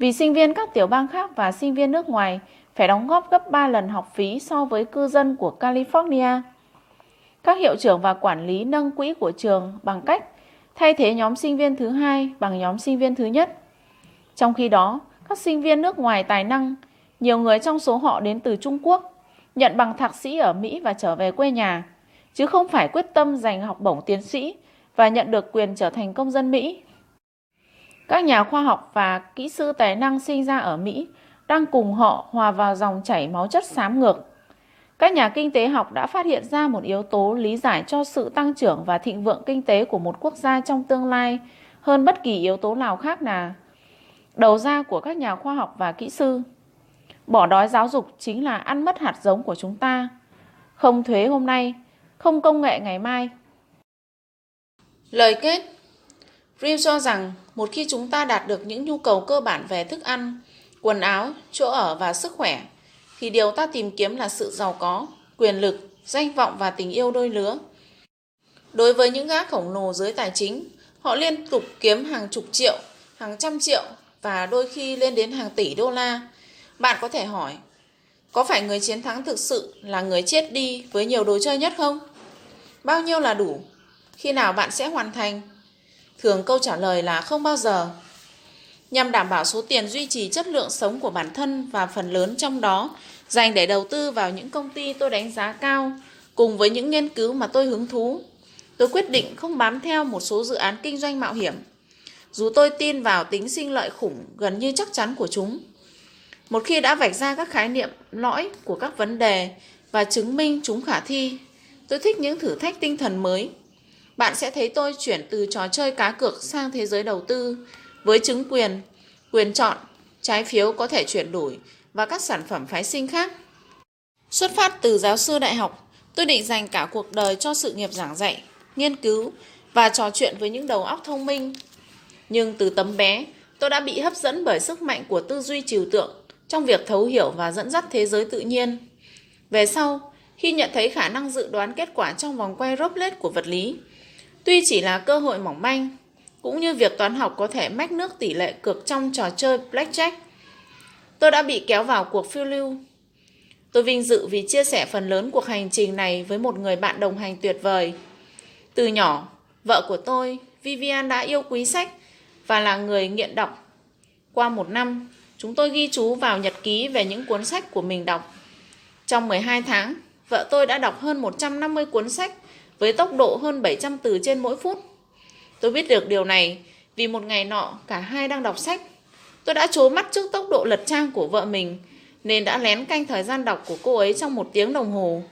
Vì sinh viên các tiểu bang khác và sinh viên nước ngoài phải đóng góp gấp 3 lần học phí so với cư dân của California. Các hiệu trưởng và quản lý nâng quỹ của trường bằng cách thay thế nhóm sinh viên thứ hai bằng nhóm sinh viên thứ nhất. Trong khi đó, các sinh viên nước ngoài tài năng nhiều người trong số họ đến từ Trung Quốc, nhận bằng thạc sĩ ở Mỹ và trở về quê nhà, chứ không phải quyết tâm giành học bổng tiến sĩ và nhận được quyền trở thành công dân Mỹ. Các nhà khoa học và kỹ sư tài năng sinh ra ở Mỹ đang cùng họ hòa vào dòng chảy máu chất xám ngược. Các nhà kinh tế học đã phát hiện ra một yếu tố lý giải cho sự tăng trưởng và thịnh vượng kinh tế của một quốc gia trong tương lai hơn bất kỳ yếu tố nào khác là đầu ra của các nhà khoa học và kỹ sư. Bỏ đói giáo dục chính là ăn mất hạt giống của chúng ta. Không thuế hôm nay, không công nghệ ngày mai. Lời kết Real cho rằng một khi chúng ta đạt được những nhu cầu cơ bản về thức ăn, quần áo, chỗ ở và sức khỏe, thì điều ta tìm kiếm là sự giàu có, quyền lực, danh vọng và tình yêu đôi lứa. Đối với những gã khổng lồ dưới tài chính, họ liên tục kiếm hàng chục triệu, hàng trăm triệu và đôi khi lên đến hàng tỷ đô la bạn có thể hỏi, có phải người chiến thắng thực sự là người chết đi với nhiều đồ chơi nhất không? Bao nhiêu là đủ? Khi nào bạn sẽ hoàn thành? Thường câu trả lời là không bao giờ. Nhằm đảm bảo số tiền duy trì chất lượng sống của bản thân và phần lớn trong đó dành để đầu tư vào những công ty tôi đánh giá cao cùng với những nghiên cứu mà tôi hứng thú. Tôi quyết định không bám theo một số dự án kinh doanh mạo hiểm. Dù tôi tin vào tính sinh lợi khủng gần như chắc chắn của chúng. Một khi đã vạch ra các khái niệm lõi của các vấn đề và chứng minh chúng khả thi, tôi thích những thử thách tinh thần mới. Bạn sẽ thấy tôi chuyển từ trò chơi cá cược sang thế giới đầu tư với chứng quyền, quyền chọn, trái phiếu có thể chuyển đổi và các sản phẩm phái sinh khác. Xuất phát từ giáo sư đại học, tôi định dành cả cuộc đời cho sự nghiệp giảng dạy, nghiên cứu và trò chuyện với những đầu óc thông minh. Nhưng từ tấm bé, tôi đã bị hấp dẫn bởi sức mạnh của tư duy trừu tượng trong việc thấu hiểu và dẫn dắt thế giới tự nhiên. Về sau, khi nhận thấy khả năng dự đoán kết quả trong vòng quay Roblet của vật lý, tuy chỉ là cơ hội mỏng manh, cũng như việc toán học có thể mách nước tỷ lệ cược trong trò chơi Blackjack, tôi đã bị kéo vào cuộc phiêu lưu. Tôi vinh dự vì chia sẻ phần lớn cuộc hành trình này với một người bạn đồng hành tuyệt vời. Từ nhỏ, vợ của tôi, Vivian đã yêu quý sách và là người nghiện đọc. Qua một năm, chúng tôi ghi chú vào nhật ký về những cuốn sách của mình đọc. Trong 12 tháng, vợ tôi đã đọc hơn 150 cuốn sách với tốc độ hơn 700 từ trên mỗi phút. Tôi biết được điều này vì một ngày nọ cả hai đang đọc sách. Tôi đã trố mắt trước tốc độ lật trang của vợ mình nên đã lén canh thời gian đọc của cô ấy trong một tiếng đồng hồ.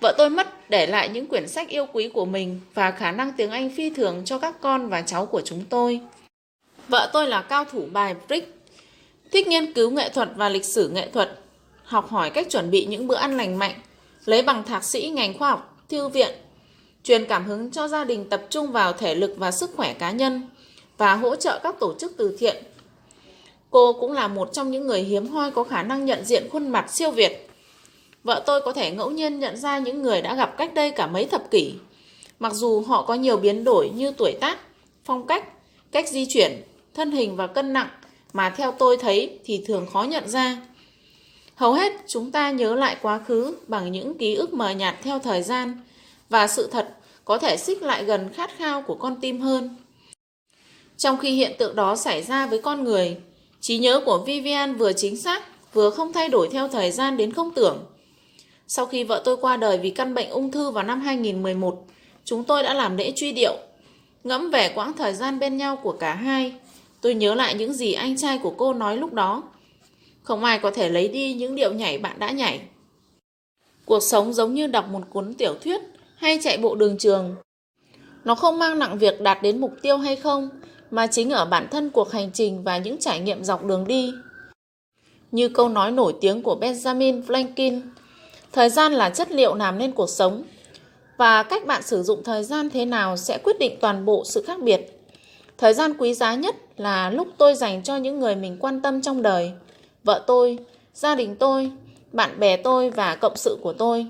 Vợ tôi mất để lại những quyển sách yêu quý của mình và khả năng tiếng Anh phi thường cho các con và cháu của chúng tôi. Vợ tôi là cao thủ bài brick, thích nghiên cứu nghệ thuật và lịch sử nghệ thuật, học hỏi cách chuẩn bị những bữa ăn lành mạnh, lấy bằng thạc sĩ ngành khoa học, thư viện, truyền cảm hứng cho gia đình tập trung vào thể lực và sức khỏe cá nhân và hỗ trợ các tổ chức từ thiện. Cô cũng là một trong những người hiếm hoi có khả năng nhận diện khuôn mặt siêu việt. Vợ tôi có thể ngẫu nhiên nhận ra những người đã gặp cách đây cả mấy thập kỷ, mặc dù họ có nhiều biến đổi như tuổi tác, phong cách, cách di chuyển, thân hình và cân nặng mà theo tôi thấy thì thường khó nhận ra. Hầu hết chúng ta nhớ lại quá khứ bằng những ký ức mờ nhạt theo thời gian và sự thật có thể xích lại gần khát khao của con tim hơn. Trong khi hiện tượng đó xảy ra với con người, trí nhớ của Vivian vừa chính xác, vừa không thay đổi theo thời gian đến không tưởng. Sau khi vợ tôi qua đời vì căn bệnh ung thư vào năm 2011, chúng tôi đã làm lễ truy điệu. Ngẫm về quãng thời gian bên nhau của cả hai, tôi nhớ lại những gì anh trai của cô nói lúc đó. Không ai có thể lấy đi những điệu nhảy bạn đã nhảy. Cuộc sống giống như đọc một cuốn tiểu thuyết hay chạy bộ đường trường. Nó không mang nặng việc đạt đến mục tiêu hay không, mà chính ở bản thân cuộc hành trình và những trải nghiệm dọc đường đi. Như câu nói nổi tiếng của Benjamin Franklin, thời gian là chất liệu làm nên cuộc sống, và cách bạn sử dụng thời gian thế nào sẽ quyết định toàn bộ sự khác biệt. Thời gian quý giá nhất là lúc tôi dành cho những người mình quan tâm trong đời, vợ tôi, gia đình tôi, bạn bè tôi và cộng sự của tôi.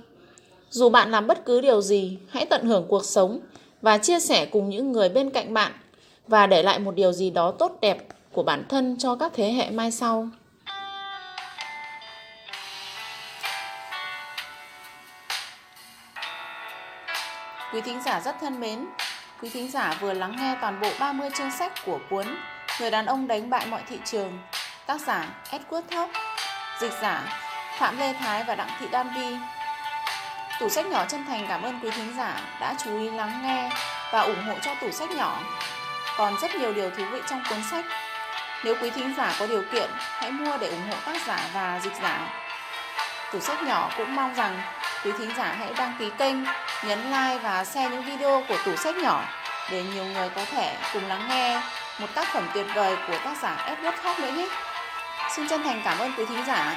Dù bạn làm bất cứ điều gì, hãy tận hưởng cuộc sống và chia sẻ cùng những người bên cạnh bạn và để lại một điều gì đó tốt đẹp của bản thân cho các thế hệ mai sau. Quý thính giả rất thân mến, quý thính giả vừa lắng nghe toàn bộ 30 chương sách của cuốn Người đàn ông đánh bại mọi thị trường, tác giả Edward Thorp, dịch giả Phạm Lê Thái và Đặng Thị Đan Vi Tủ sách nhỏ chân thành cảm ơn quý thính giả đã chú ý lắng nghe và ủng hộ cho tủ sách nhỏ. Còn rất nhiều điều thú vị trong cuốn sách. Nếu quý thính giả có điều kiện, hãy mua để ủng hộ tác giả và dịch giả. Tủ sách nhỏ cũng mong rằng quý thính giả hãy đăng ký kênh, nhấn like và share những video của tủ sách nhỏ để nhiều người có thể cùng lắng nghe một tác phẩm tuyệt vời của tác giả Edward Hawke nữa nhé. Xin chân thành cảm ơn quý thính giả.